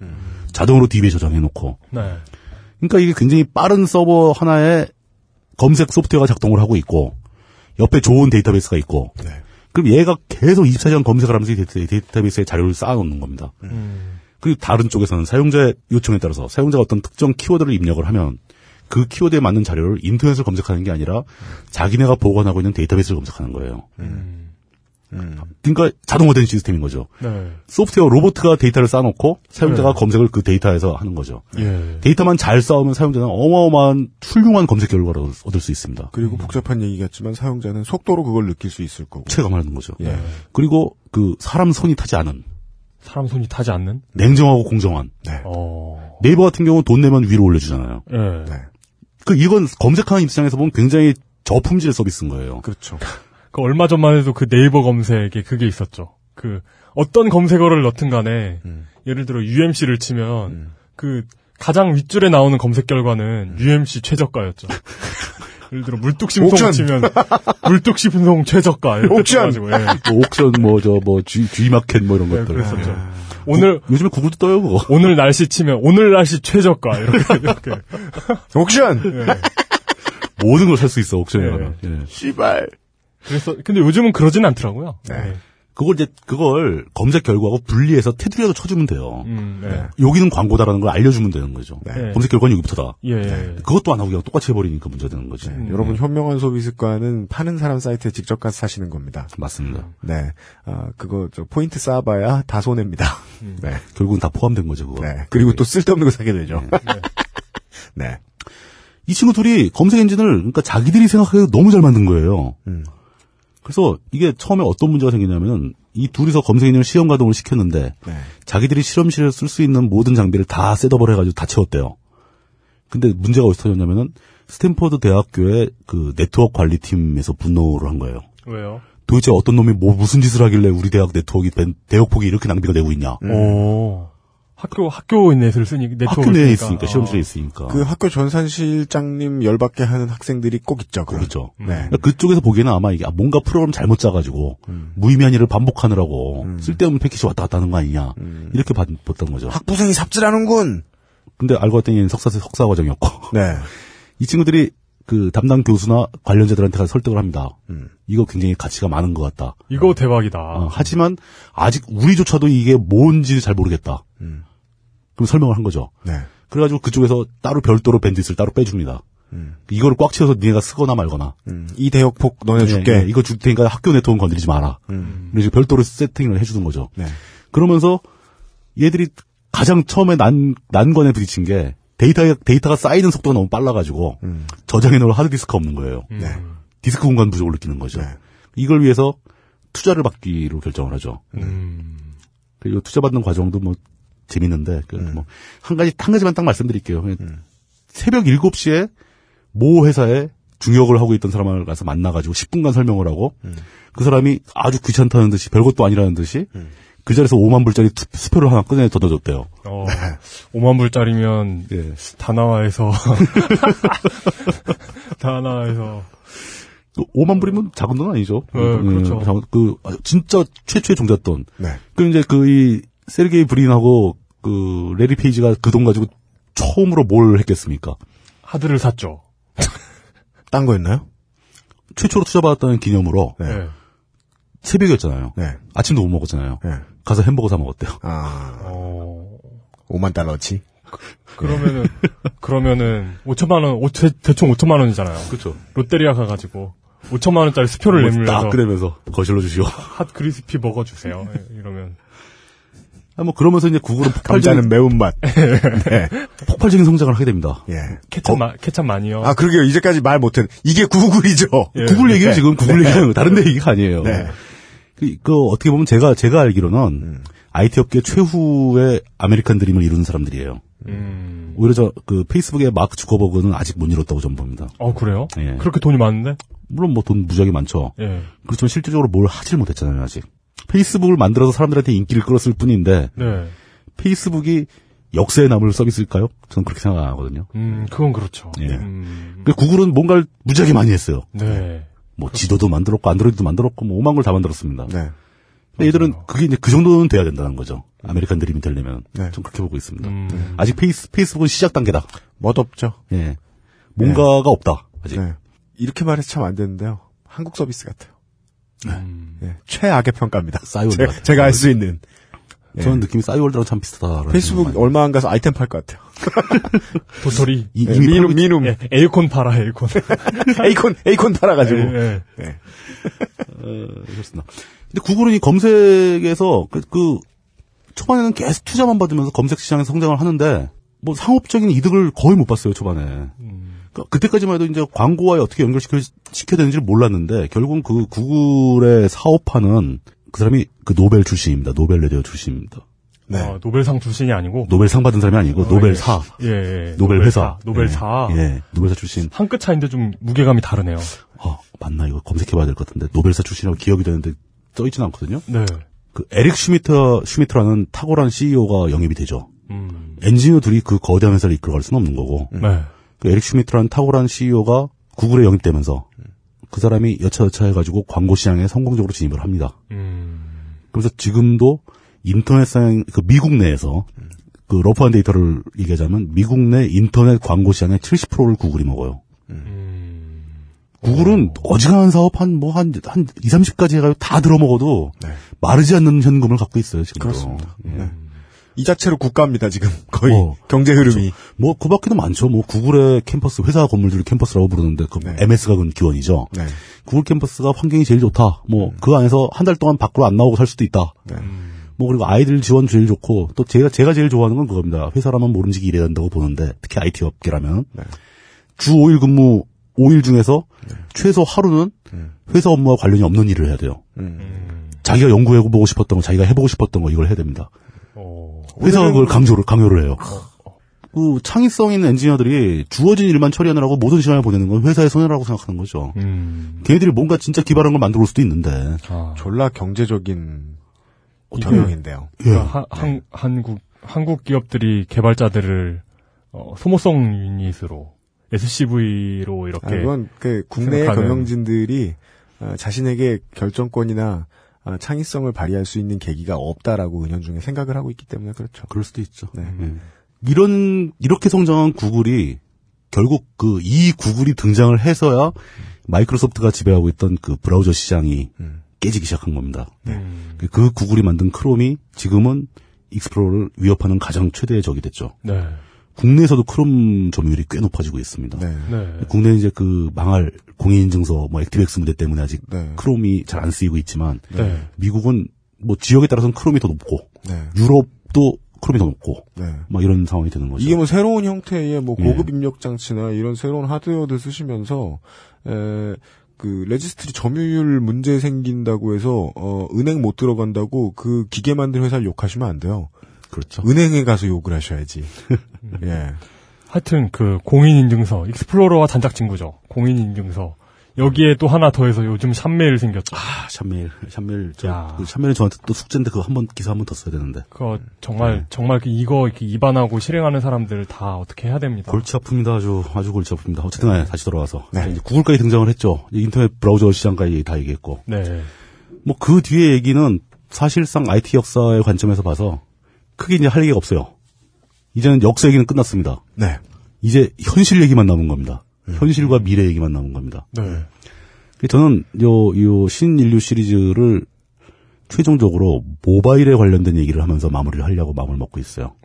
자동으로 DB에 저장해 놓고 네. 그러니까 이게 굉장히 빠른 서버 하나에 검색 소프트웨어가 작동을 하고 있고 옆에 좋은 데이터베이스가 있고 네. 그럼 얘가 계속 24시간 검색을 하면서 데이터- 데이터베이스에 자료를 쌓아놓는 겁니다. 음. 그리고 다른 쪽에서는 사용자의 요청에 따라서 사용자가 어떤 특정 키워드를 입력을 하면 그 키워드에 맞는 자료를 인터넷을 검색하는 게 아니라 자기네가 보관하고 있는 데이터베이스를 검색하는 거예요. 그러니까 자동화된 시스템인 거죠. 네. 소프트웨어 로봇가 데이터를 쌓아놓고 사용자가 네. 검색을 그 데이터에서 하는 거죠. 예. 데이터만 잘 쌓으면 사용자는 어마어마한 훌륭한 검색 결과를 얻을 수 있습니다. 그리고 복잡한 얘기겠지만 사용자는 속도로 그걸 느낄 수 있을 거고. 체감하는 거죠. 예. 그리고 그 사람 손이 타지 않은 사람 손이 타지 않는? 냉정하고 공정한 네. 어. 네이버 같은 경우는 돈 내면 위로 올려주잖아요. 예. 네. 그 이건 검색하는 입장에서 보면 굉장히 저품질 서비스인 거예요. 그렇죠. 그 얼마 전만 해도 그 네이버 검색에 그게 있었죠. 그 어떤 검색어를 넣든 간에 음. 예를 들어 UMC를 치면 음. 그 가장 윗줄에 나오는 검색 결과는 UMC 최저가였죠. 예를 들어 물뚝심송 옥션. 치면 물뚝심송 최저가 이렇게 옥션. 떠가지고, 예. 뭐 옥션 뭐저뭐 G마켓 뭐 이런 네, 것들. 그랬었죠. 오늘 요즘에 구글도 떠요 그거. 오늘 날씨 치면 오늘 날씨 최저가 이렇게 이렇게 옥션. 모든 걸 살 수 있어 옥션에 네. 가면. 예. 씨발. 그래서 근데 요즘은 그러진 않더라고요. 네. 그걸 이제 그걸 검색 결과하고 분리해서 테두리라도 쳐주면 돼요. 음, 네. 여기는 광고다라는 걸 알려주면 되는 거죠. 네. 검색 결과는 여기부터다. 예, 예. 그것도 안 하고 그냥 똑같이 해버리니까 문제가 되는 거지. 음. 여러분 현명한 소비 습관은 파는 사람 사이트에 직접 가서 사시는 겁니다. 맞습니다. 네. 아, 그거 저 포인트 쌓아봐야 다 손해입니다. 음. 네. 결국은 다 포함된 거죠, 그거. 네. 그리고 또 쓸데없는 거 사게 되죠. 네. 이 친구 둘이 검색 엔진을 그러니까 자기들이 생각하기에 너무 잘 만든 거예요. 음. 그래서 이게 처음에 어떤 문제가 생기냐면은 이 둘이서 검색 엔진을 시험 가동을 시켰는데 네. 자기들이 실험실에 쓸 수 있는 모든 장비를 다 셋업을 해가지고 다 채웠대요. 근데 문제가 어디서 터졌냐면은 스탠퍼드 대학교의 그 네트워크 관리팀에서 분노를 한 거예요. 왜요? 도대체 어떤 놈이 뭐 무슨 짓을 하길래 우리 대학 네트워크 벤- 대역폭이 이렇게 낭비가 되고 있냐? 오. 학교 학교 넷을 쓰니 학교 내에 있으니까 시험실에 있으니까. 그 학교 전산실장님 열받게 하는 학생들이 꼭 있죠. 그렇죠. 네. 그러니까 그쪽에서 보기에는 아마 이게 아, 뭔가 프로그램 잘못 짜가지고 무의미한 일을 반복하느라고 쓸데없는 패키지 왔다 갔다 하는 거 아니냐 이렇게 봤, 봤던 거죠. 학부생이 삽질하는군. 근데 알고 봤더니 석사 석사 과정이었고 네. 이 친구들이 그 담당 교수나 관련자들한테 가서 설득을 합니다. 음. 이거 굉장히 가치가 많은 것 같다. 이거 대박이다. 어, 하지만 아직 우리조차도 이게 뭔지 잘 모르겠다. 음. 그럼 설명을 한 거죠. 네. 그래가지고 그쪽에서 따로 별도로 밴딧을 따로 빼줍니다. 이거를 꽉 채워서 니네가 쓰거나 말거나. 음. 이 대역폭 너네 줄게. 예, 예, 이거 줄 테니까 학교 네트워크 건드리지 마라. 음. 그래서 별도로 세팅을 해주는 거죠. 네. 그러면서 얘들이 가장 처음에 난, 난관에 부딪힌 게 데이터, 데이터가 쌓이는 속도가 너무 빨라가지고 음. 저장해 놓을 하드디스크가 없는 거예요. 음. 네. 디스크 공간 부족을 느끼는 거죠. 네. 이걸 위해서 투자를 받기로 결정을 하죠. 음. 그리고 투자 받는 과정도 뭐 재밌는데 그뭐한 가지 한 가지만 딱 말씀드릴게요. 그냥 새벽 7시에 모 회사에 중역을 하고 있던 사람을 가서 만나가지고 10분간 설명을 하고 그 사람이 아주 귀찮다는 듯이 별것도 아니라는 듯이 그 자리에서 5만 불짜리 투- 수표를 하나 꺼내 던져줬대요. 어, 5만 불짜리면 예. 다나와에서 다나와에서 그 5만 불이면 작은 돈 아니죠. 네, 그렇죠. 작은- 그 아, 진짜 최초의 종잣돈. 네. 그 이제 그 이 세르게이 브린하고 그 레리 페이지가 그 돈 가지고 처음으로 뭘 했겠습니까? 하드를 샀죠. 딴 거였나요? 최초로 투자받았다는 기념으로 네. 네. 새벽이었잖아요. 네. 아침도 못 먹었잖아요. 네. 가서 햄버거 사 먹었대요. 아, 어, 5만 달러치. 그러면은 그러면은 5천만 원, 오, 대, 대충 5천만 원이잖아요. 그렇죠. 롯데리아 가가지고 5천만 원짜리 수표를 내밀면서 딱 꺼내면서 거슬러 주시오. 핫 크리스피 버거 주세요. 이러면 아, 뭐 그러면서 이제 구글은 폭발적인, 감자는 매운맛. 네. 폭발적인 성장을 하게 됩니다. 예. 케찹 마, 케찹 많이요. 아, 그러게요. 이제까지 말 못했. 이게 구글이죠. 예. 구글 얘기예요 네. 지금 구글 얘기하는 거 다른 데 얘기가 아니에요. 네. 그, 그 어떻게 보면 제가 제가 알기로는 IT 업계 최후의 아메리칸 드림을 이루는 사람들이에요. 음. 오히려 저 그 페이스북의 마크 주커버그는 아직 못 이뤘다고 전 봅니다. 어 그래요? 예. 그렇게 돈이 많은데? 물론 뭐 돈 무지하게 많죠. 예. 그렇지만 실질적으로 뭘 하질 못했잖아요 아직. 페이스북을 만들어서 사람들한테 인기를 끌었을 뿐인데 네. 페이스북이 역사에 남을 서비스일까요? 저는 그렇게 생각하거든요. 음, 그건 그렇죠. 예. 음, 그 구글은 뭔가를 무지하게 많이 했어요. 네. 뭐 지도도 만들었고 안드로이드도 만들었고 뭐 오만 걸 다 만들었습니다. 네. 근데 얘들은 그게 이제 그 정도는 돼야 된다는 거죠. 아메리칸 드림이 되려면 네. 좀 그렇게 보고 있습니다. 음, 아직 페이스 페이스북은 시작 단계다. 멋없죠. 예. 뭔가가 없다. 아직. 네. 이렇게 말해서 참 안 되는데요. 한국 서비스 같아요. 음. 예. 최악의 평가입니다. 싸이월드 제, 같아요. 제가 알수 있는. 예. 저는 느낌이 싸이월드랑 참 비슷하다. 페이스북 얼마 안 가서 아이템 팔 것 같아요. 도토리. 이, 예, 미눔, 미눔. 예, acorn 팔아, acorn. acorn, acorn 팔아가지고. 예, 예. 예. 어, 그렇습니다. 근데 구글은 이 검색에서 그, 그 초반에는 계속 투자만 받으면서 검색 시장에서 성장을 하는데 뭐 상업적인 이득을 거의 못 봤어요 초반에. 음. 그 그때까지만 해도 이제 광고와 어떻게 연결시켜 시켜야 되는지를 몰랐는데 결국은 그 구글의 사업화는 그 사람이 그 노벨 출신입니다. 노벨 레디오 출신입니다. 네. 아, 노벨상 출신이 아니고. 노벨상 받은 사람이 아니고 노벨사, 예, 예. 노벨 회사, 노벨사. 예, 예, 노벨사 출신. 한 끗 차인데 좀 무게감이 다르네요. 어, 맞나 이거 검색해봐야 될 것 같은데 노벨사 출신이라고 기억이 되는데 써 있지는 않거든요. 네. 그 에릭 슈미터 슈미트라는 탁월한 CEO가 영입이 되죠. 음. 엔지니어 둘이 그 거대한 회사를 이끌어갈 수는 없는 거고 네. 그 에릭 슈미트라는 탁월한 CEO가 구글에 영입되면서 그 사람이 여차여차 해가지고 광고 시장에 성공적으로 진입을 합니다. 그래서 지금도 인터넷상 그 미국 내에서 그 러프한 데이터를 얘기하자면 미국 내 인터넷 광고 시장의 70%를 구글이 먹어요. 구글은 어지간한 사업 한 뭐한한 2, 30까지 해가지고 다 들어먹어도 마르지 않는 현금을 갖고 있어요, 지금. 그렇습니다. 네. 이 자체로 국가입니다, 지금. 거의. 경제 흐름이. 뭐, 그 밖에도 많죠. 뭐, 구글의 캠퍼스, 회사 건물들을 캠퍼스라고 부르는데, 그, MS가 그 기원이죠. 네. 구글 캠퍼스가 환경이 제일 좋다. 뭐, 그 안에서 한 달 동안 밖으로 안 나오고 살 수도 있다. 뭐, 그리고 아이들 지원 제일 좋고, 또 제가, 제가 제일 좋아하는 건 그겁니다. 회사라면 모름지기 일해야 된다고 보는데, 특히 IT 업계라면. 주 5일 근무 5일 중에서 최소 하루는 회사 업무와 관련이 없는 일을 해야 돼요. 자기가 연구해보고 싶었던 거, 자기가 해보고 싶었던 거, 이걸 해야 됩니다. 회사가 그걸 강조를, 강요를 해요. 그 창의성 있는 엔지니어들이 주어진 일만 처리하느라고 모든 시간을 보내는 건 회사의 손해라고 생각하는 거죠. 걔네들이 뭔가 진짜 기발한 걸 만들어 올 수도 있는데. 졸라 경제적인 경영인데요. 예. 그러니까 하- 한, 한국, 한국 기업들이 개발자들을, 어, 소모성 유닛으로, SCV로 이렇게. 아, 그건 그 국내의 생각하는- 경영진들이 어, 자신에게 결정권이나 어, 창의성을 발휘할 수 있는 계기가 없다라고 은연중에 생각을 하고 있기 때문에 그렇죠. 그럴 수도 있죠. 네. 이런 이렇게 성장한 구글이 결국 그 이 구글이 등장을 해서야 마이크로소프트가 지배하고 있던 그 브라우저 시장이 깨지기 시작한 겁니다. 그 구글이 만든 크롬이 지금은 익스플로러를 위협하는 가장 최대의 적이 됐죠. 네. 국내에서도 크롬 점유율이 꽤 높아지고 있습니다. 네. 국내는 이제 그 망할 공인인증서 뭐 액티백스 문제 때문에 아직 네. 크롬이 잘 안 쓰이고 있지만 네. 미국은 뭐 지역에 따라서는 크롬이 더 높고 네. 유럽도 크롬이 더 높고 네. 막 이런 상황이 되는 거죠. 이게 뭐 새로운 형태의 뭐 예. 고급 입력 장치나 이런 새로운 하드웨어들 쓰시면서 에, 그 레지스트리 점유율 문제 생긴다고 해서 어, 은행 못 들어간다고 그 기계 만든 회사를 욕하시면 안 돼요. 그렇죠. 은행에 가서 욕을 하셔야지. 예. 하여튼 그 공인인증서, 익스플로러와 단짝 친구죠. 공인인증서. 여기에 또 하나 더해서 요즘 샵메일 생겼죠. 아, 샵메일, 샵메일, 저, 그 샵메일은 저한테 또 숙제인데 그거 한 번, 기사 한 번 더 써야 되는데. 그거 정말 정말 그 이거 이렇게 입안하고 실행하는 사람들 다 어떻게 해야 됩니다. 골치 아픕니다. 아주, 아주 골치 아픕니다. 어쨌든 간에 다시 돌아와서. 네. 이제 구글까지 등장을 했죠. 인터넷 브라우저 시장까지 다 얘기했고. 네. 뭐 그 뒤에 얘기는 사실상 IT 역사의 관점에서 봐서 크게 이제 할 얘기가 없어요. 이제는 역사 얘기는 끝났습니다. 네. 이제 현실 얘기만 남은 겁니다. 현실과 미래 얘기만 남은 겁니다. 네. 저는 요, 요 신인류 시리즈를 최종적으로 모바일에 관련된 얘기를 하면서 마무리를 하려고 마음을 먹고 있어요.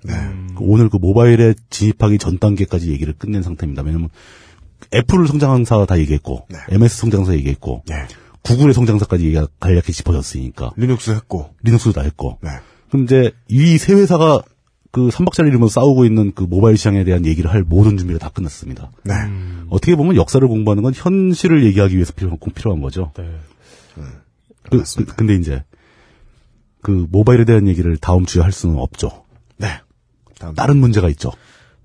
그 오늘 그 모바일에 진입하기 전 단계까지 얘기를 끝낸 상태입니다. 왜냐면 애플 성장사 다 얘기했고, MS 성장사 얘기했고, 구글의 성장사까지 얘기가 간략히 짚어졌으니까. 리눅스 했고. 리눅스도 다 했고. 네. 그럼 이제 이 세 회사가 그 삼박자를 이루면서 싸우고 있는 그 모바일 시장에 대한 얘기를 할 모든 준비가 다 끝났습니다. 네. 어떻게 보면 역사를 공부하는 건 현실을 얘기하기 위해서 필요, 꼭 필요한 거죠. 네. 그, 그, 근데 이제 그 모바일에 대한 얘기를 다음 주에 할 수는 없죠. 네. 다음, 다른 문제가 있죠.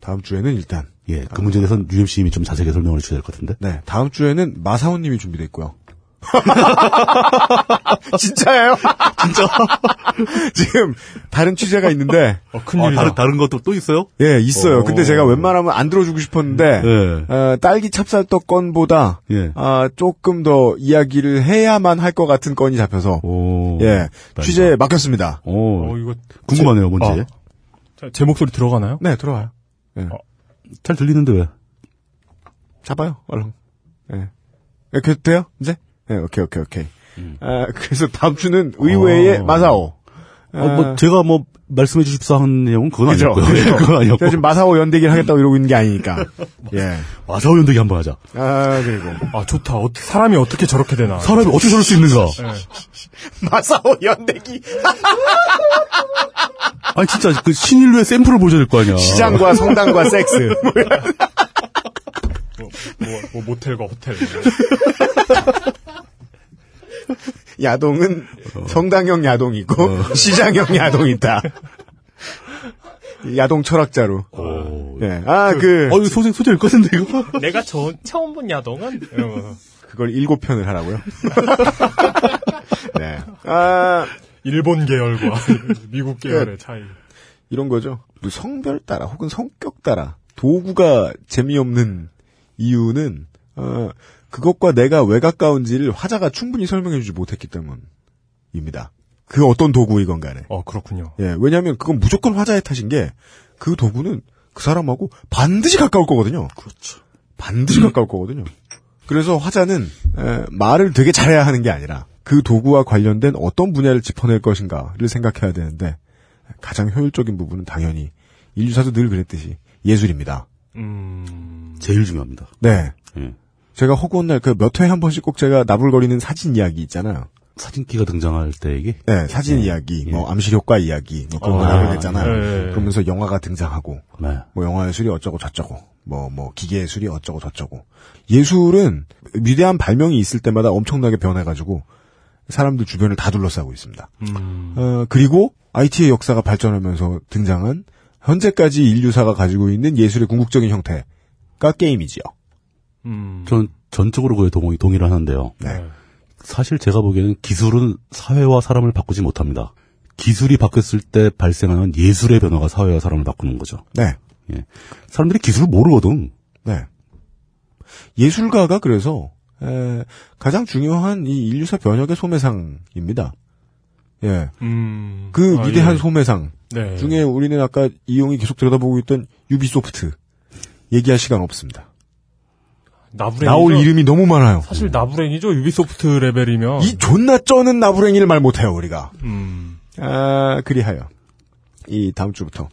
다음 주에는 일단. 예, 그 문제에 대해서는 UMC님이 좀 자세하게 설명을 해주셔야 될 것 같은데. 네. 다음 주에는 마사오 님이 준비되어 있고요. 진짜예요? 진짜. 지금 다른 취재가 있는데. 어, 아, 큰일이다. 다른, 다른 것도 또 있어요? 예, 있어요. 어. 근데 제가 웬만하면 안 들어주고 싶었는데 예. 어, 딸기 찹쌀떡 건보다 예. 아, 조금 더 이야기를 해야만 할 것 같은 건이 잡혀서 오. 예 취재 맡겼습니다. 오. 어, 이거 궁금하네요, 뭔지. 어. 자, 제 목소리 들어가나요? 네, 들어와요. 잘 들리는데 왜? 잡아요, 얼른. 예. 이렇게 돼요? 이제? 예, 오케이, 오케이, 오케이. 아, 그래서 다음 주는 의외의 어. 마사오. 어, 뭐, 제가 뭐, 말씀해 주십사 한 내용은 그건 그죠? 아니었고요. 예, 그건 아니었고. 제가 지금 마사오 연대기를 하겠다고 이러고 있는 게 아니니까. 예. 마사오 연대기 한번 하자. 아, 그리고. 아, 좋다. 어, 사람이 어떻게 저렇게 되나. 사람이 어떻게 저럴 수 있는가? 마사오 연대기. 아니, 진짜, 그 신인류의 샘플을 보여줘야 될거 아니야. 시장과 성당과 섹스. 뭐, 뭐 모텔과 호텔. 야동은 성당형 야동이고 시장형 야동이 있다. 야동 철학자로. 예. 아, 그, 어, 이거 소재, 소재 같은데, 이거? 내가 저, 처음 본 야동은? 이러면서. 그걸 일곱 편을 하라고요? 네. 아, 일본 계열과 미국 계열의 차이. 이런 거죠. 뭐 성별 따라 혹은 성격 따라 도구가 재미없는 이유는 어, 그것과 내가 왜 가까운지를 화자가 충분히 설명해주지 못했기 때문입니다. 그 어떤 도구이건 간에. 어, 그렇군요. 예, 왜냐하면 그건 무조건 화자의 탓인 게 그 도구는 그 사람하고 반드시 가까울 거거든요. 그렇죠. 반드시 가까울 거거든요. 그래서 화자는 에, 말을 되게 잘해야 하는 게 아니라 그 도구와 관련된 어떤 분야를 짚어낼 것인가를 생각해야 되는데 가장 효율적인 부분은 당연히 인류사도 늘 그랬듯이 예술입니다. 음. 제일 중요합니다. 네. 예. 제가 허구한 날 그 몇 회에 한 번씩 꼭 제가 나불거리는 사진 이야기 있잖아요. 사진기가 등장할 때 얘기? 네, 사진 이야기, 예. 뭐 암시 효과 이야기, 뭐 그런 거 아, 나오겠잖아요. 예. 그러면서 영화가 등장하고, 네. 뭐 영화 예술이 어쩌고 저쩌고, 뭐 뭐 기계 예술이 어쩌고 저쩌고. 예술은 위대한 발명이 있을 때마다 엄청나게 변해가지고 사람들 주변을 다 둘러싸고 있습니다. 음. 어, 그리고 IT의 역사가 발전하면서 등장한 현재까지 인류사가 가지고 있는 예술의 궁극적인 형태가 게임이지요. 음. 전 전적으로 그에 동의, 동의를 하는데요. 네. 사실 제가 보기에는 기술은 사회와 사람을 바꾸지 못합니다. 기술이 바뀌었을 때 발생하는 예술의 변화가 사회와 사람을 바꾸는 거죠. 네. 예. 사람들이 기술을 모르거든. 네. 예술가가 그래서 에, 가장 중요한 이 인류사 변혁의 소매상입니다. 예. 음. 그 아, 위대한 예. 소매상 네. 중에 우리는 아까 이용이 계속 들여다보고 있던 유비소프트 얘기할 시간 없습니다. 나부랭이죠. 나올 이름이 너무 많아요. 사실 나부랭이죠. 유비소프트 레벨이면. 이 존나 쩌는 나부랭이를 말 못해요 우리가. 음. 아 그리하여 이 다음 주부터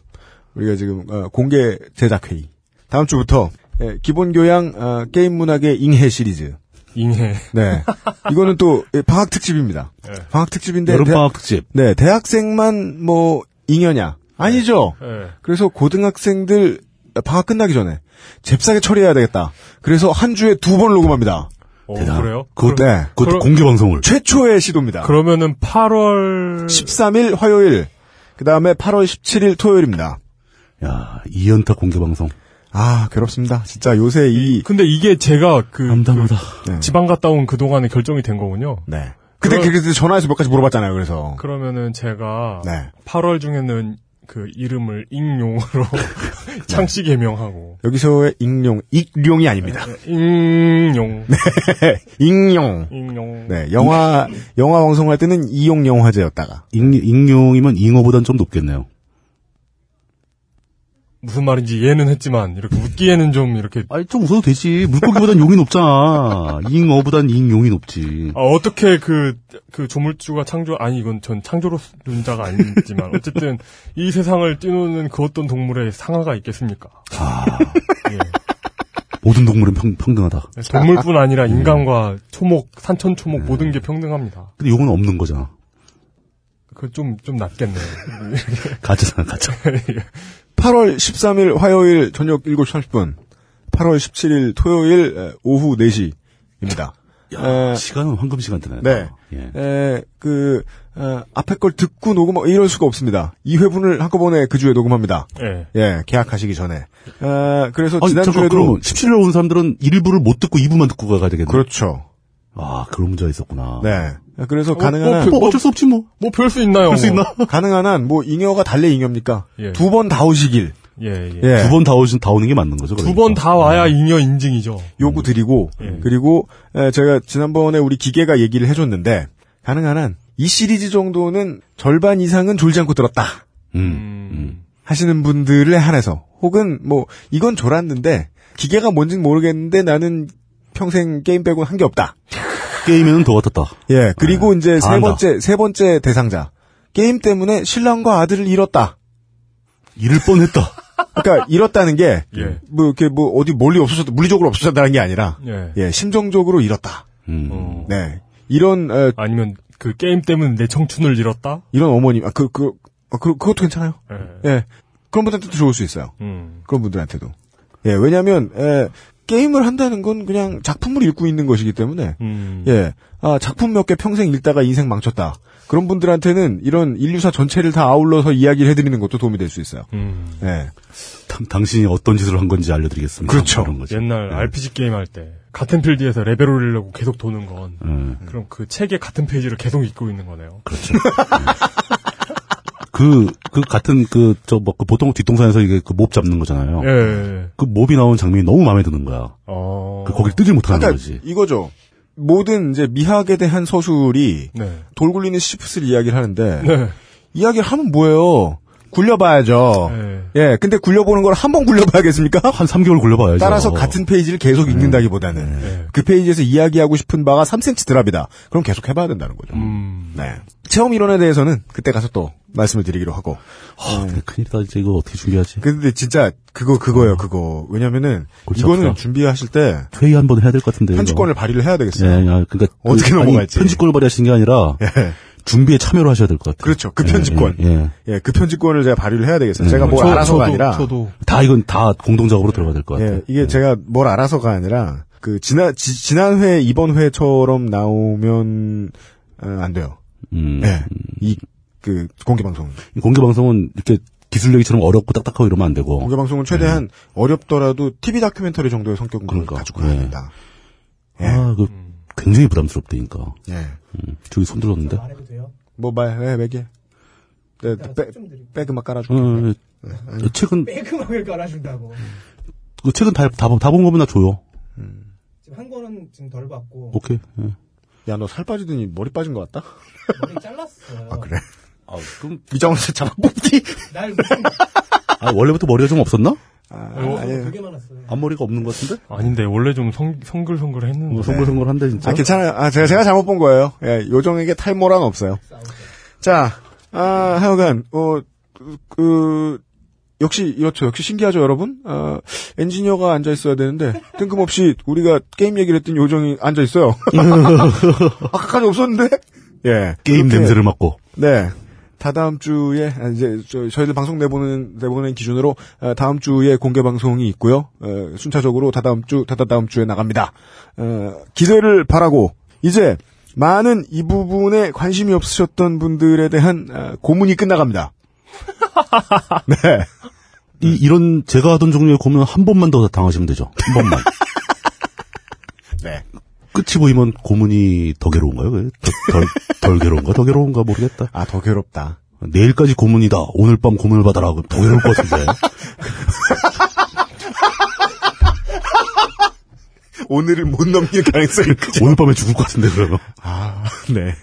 우리가 지금 어, 공개 제작 회의 다음 주부터 예, 기본 교양 어, 게임 문학의 잉해 시리즈. 잉해. 네. 이거는 또 예, 방학 특집입니다. 네. 방학 특집인데 여름 방학 특집. 네, 대학생만 뭐 잉여냐? 아니죠. 네. 그래서 고등학생들 방학 끝나기 전에 잽싸게 처리해야 되겠다. 그래서 한 주에 두 번 녹음합니다. 어, 그래요? 그것, 네. 그것도 그럼- 공개 방송을. 최초의 시도입니다. 그러면은 8월 13일 화요일, 그 다음에 8월 17일 토요일입니다. 야, 이연타 공개 방송. 아, 괴롭습니다. 진짜 요새 이, 근데 이게 제가 그, 담담하다. 네. 지방 갔다 온 그동안에 결정이 된 거군요. 네. 그때, 그때 전화해서 몇 가지 물어봤잖아요, 그래서. 그러면은 제가 네. 8월 중에는 그 이름을 익용으로 창씨 개명하고 여기서의 익룡, 익룡이 아닙니다. 익용 익룡. 익용 네, 영화, 영화 방송할 때는 이용 영화제였다가. 잉, 익룡이면 잉어보단 좀 높겠네요. 무슨 말인지 이해는 했지만 이렇게 웃기에는 좀 이렇게 아니, 좀 웃어도 되지. 물고기보단 용이 높잖아. 잉어보단 잉용이 높지. 아, 어떻게 그, 그 조물주가 창조, 아니, 이건 전 창조론자가 아니지만, 어쨌든, 이 세상을 뛰노는 그 어떤 동물에 상하가 있겠습니까? 아, 예. 모든 동물은 평, 평등하다. 동물뿐 아니라 인간과 초목, 산천 초목 모든 게 평등합니다. 근데 용은 없는 거잖아. 그 좀, 좀 낫겠네요. 가짜잖아, 가짜. 8월 13일 화요일 저녁 7시 30분, 8월 17일 토요일 에, 오후 4시입니다. 야, 시간은 황금 시간대네. 네. 예. 에, 그, 어, 앞에 걸 듣고 녹음, 이럴 수가 없습니다. 2회분을 한꺼번에 그 주에 녹음합니다. 예. 예, 계약하시기 전에. 어, 그래서 아니, 잠깐, 지난주에도. 그러면 17일 온 사람들은 1부를 못 듣고 2부만 듣고 가야 되겠네. 그렇죠. 아, 그런 문제가 있었구나. 네. 그래서 어, 가능한 한, 뭐 어쩔 수 없지 뭐. 뭐, 별 수 있나요? 볼수 있나? 가능한 한, 뭐, 잉여가 달래 잉여입니까? 예. 두번 다 오시길. 예, 예. 예. 두 번 다 오신, 다 오는 게 맞는 거죠. 두번 다 와야 잉여 인증이죠. 요구 드리고, 예. 그리고, 에, 제가 지난번에 우리 기계가 얘기를 해줬는데, 가능한 한, 이 시리즈 정도는 절반 이상은 졸지 않고 들었다. 음. 음. 하시는 분들에 한해서, 혹은 뭐, 이건 졸았는데, 기계가 뭔진 모르겠는데 나는 평생 게임 빼고 한게 없다. 게임에는 더 같았다. 예, 그리고 네. 이제 다세 한다. 번째, 세 번째 대상자. 게임 때문에 신랑과 아들을 잃었다. 잃을 뻔했다. 그러니까 잃었다는 게, 예. 뭐, 이렇게 뭐, 어디 멀리 없어졌다, 물리적으로 없어졌다는 게 아니라, 예. 예, 심정적으로 잃었다. 음. 어. 네. 이런, 에, 아니면 그 게임 때문에 내 청춘을 잃었다? 이런 어머님, 아, 그, 그, 어, 그, 그것도 괜찮아요. 예. 예. 그런 분들한테도 좋을 수 있어요. 음. 그런 분들한테도. 예, 왜냐면, 에, 게임을 한다는 건 그냥 작품을 읽고 있는 것이기 때문에, 음. 예, 아, 작품 몇 개 평생 읽다가 인생 망쳤다. 그런 분들한테는 이런 인류사 전체를 다 아울러서 이야기를 해드리는 것도 도움이 될 수 있어요. 음. 예. 당, 당신이 어떤 짓을 한 건지 알려드리겠습니다. 그렇죠. 옛날 네. RPG 게임 할 때 같은 필드에서 레벨 올리려고 계속 도는 건 음. 그럼 그 책의 같은 페이지를 계속 읽고 있는 거네요. 그렇죠. 그, 그 같은 그, 저, 뭐, 그 보통 뒷동산에서 이게 그 몹 잡는 거잖아요. 예. 그 몹이 나오는 장면이 너무 마음에 드는 거야. 어. 그 거길 뜨질 못하는 그러니까 거지. 이거죠. 모든 이제 미학에 대한 서술이 네. 돌 굴리는 시프스를 이야기를 하는데 네. 이야기를 하면 뭐예요? 굴려봐야죠. 네. 예, 근데 굴려보는 걸 한 번 굴려봐야겠습니까? 한 3개월 굴려봐야죠. 따라서 같은 페이지를 계속 읽는다기보다는 네. 그 페이지에서 이야기하고 싶은 바가 3cm 드랍이다. 그럼 계속 해봐야 된다는 거죠. 음. 네. 체험 이론에 대해서는 그때 가서 또 말씀을 드리기로 하고. 아, 근데 큰일이다. 이제 이거 어떻게 준비하지? 근데 진짜 그거 그거예요, 그거. 왜냐면은 이거는 아프다. 준비하실 때 회의 한 번 해야 될 것 같은데. 이거. 편집권을 발휘를 해야 되겠어요. 예, 야, 그러니까 어떻게 그, 아니, 넘어갈지. 편집권을 발휘하시는 게 아니라 예. 준비에 참여를 하셔야 될 것 같아요. 그렇죠. 그 예, 편집권. 예, 예. 예, 그 편집권을 제가 발휘를 해야 되겠어요. 예. 제가 뭘 저- 알아서가 저도, 아니라 저도. 다 이건 다 공동 작업으로 들어가야 될 것 같아요. 예, 이게 제가 뭘 알아서가 아니라 그 지난 지, 난 회, 이번 회처럼 나오면 어, 안 돼요. 음. 예, 이 그 공개 방송. 공개 방송은 이렇게 기술 얘기처럼 어렵고 딱딱하고 이러면 안 되고. 공개 방송은 최대한 어렵더라도 TV 다큐멘터리 정도의 성격은 어. 그러니까. 가지고 가야 예. 된다. 예. 아, 그 굉장히 부담스럽다니까. 예. 음, 저기 손 들었는데. 말해도 돼요? 뭐 말, 예, 매개. 네, 백. 백음악 깔아줘. 어, 예. 책은 매크막을 깔아준다고. 그 책은 다다다 본 거면 나 줘요. 지금 한 거는 지금 덜 받고 오케이. 예. 야, 너 살 빠지더니 머리 빠진 것 같다? 머리 잘랐어요. 아, 그래? 아, 그럼 이정수 잡아 뽑기? 날 무슨 아, 원래부터 머리가 좀 없었나? 아, 어, 아니에요. 되게 많았어요. 앞머리가 없는 것 같은데? 아닌데 원래 좀 성, 성글성글 했는데. 어, 송글송글한데 진짜. 아, 괜찮아요. 아, 제가, 제가 잘못 본 거예요. 예, 요정에게 탈모란 없어요. 자, 아, 하여간, 어, 그, 그, 역시, 이렇죠. 역시 신기하죠, 여러분? 아, 엔지니어가 앉아 있어야 되는데, 뜬금없이 우리가 게임 얘기를 했더니 요정이 앉아 있어요. 아까까지 없었는데? 예. 게임 냄새를 맡고. 네. 다다음 주에, 아, 이제, 저, 저희들 방송 내보는, 내보는 기준으로, 아, 다음 주에 공개 방송이 있고요. 어, 순차적으로 다다음 주, 다다다음 주에 나갑니다. 어, 기대를 바라고, 이제, 많은 이 부분에 관심이 없으셨던 분들에 대한 아, 고문이 끝나갑니다. 네. 이, 이런 제가 하던 종류의 고민은 한 번만 더 당하시면 되죠. 한 번만. 네. 끝이 보이면 고문이 더 괴로운가요? 더, 덜, 덜 괴로운가? 더 괴로운가 모르겠다. 아, 더 괴롭다. 내일까지 고문이다. 오늘 밤 고문을 받아라. 그럼 더 괴로울 것 같은데. 오늘을 못 넘길 가능성이 크죠. 오늘 밤에 죽을 것 같은데, 그러면. 아, 네.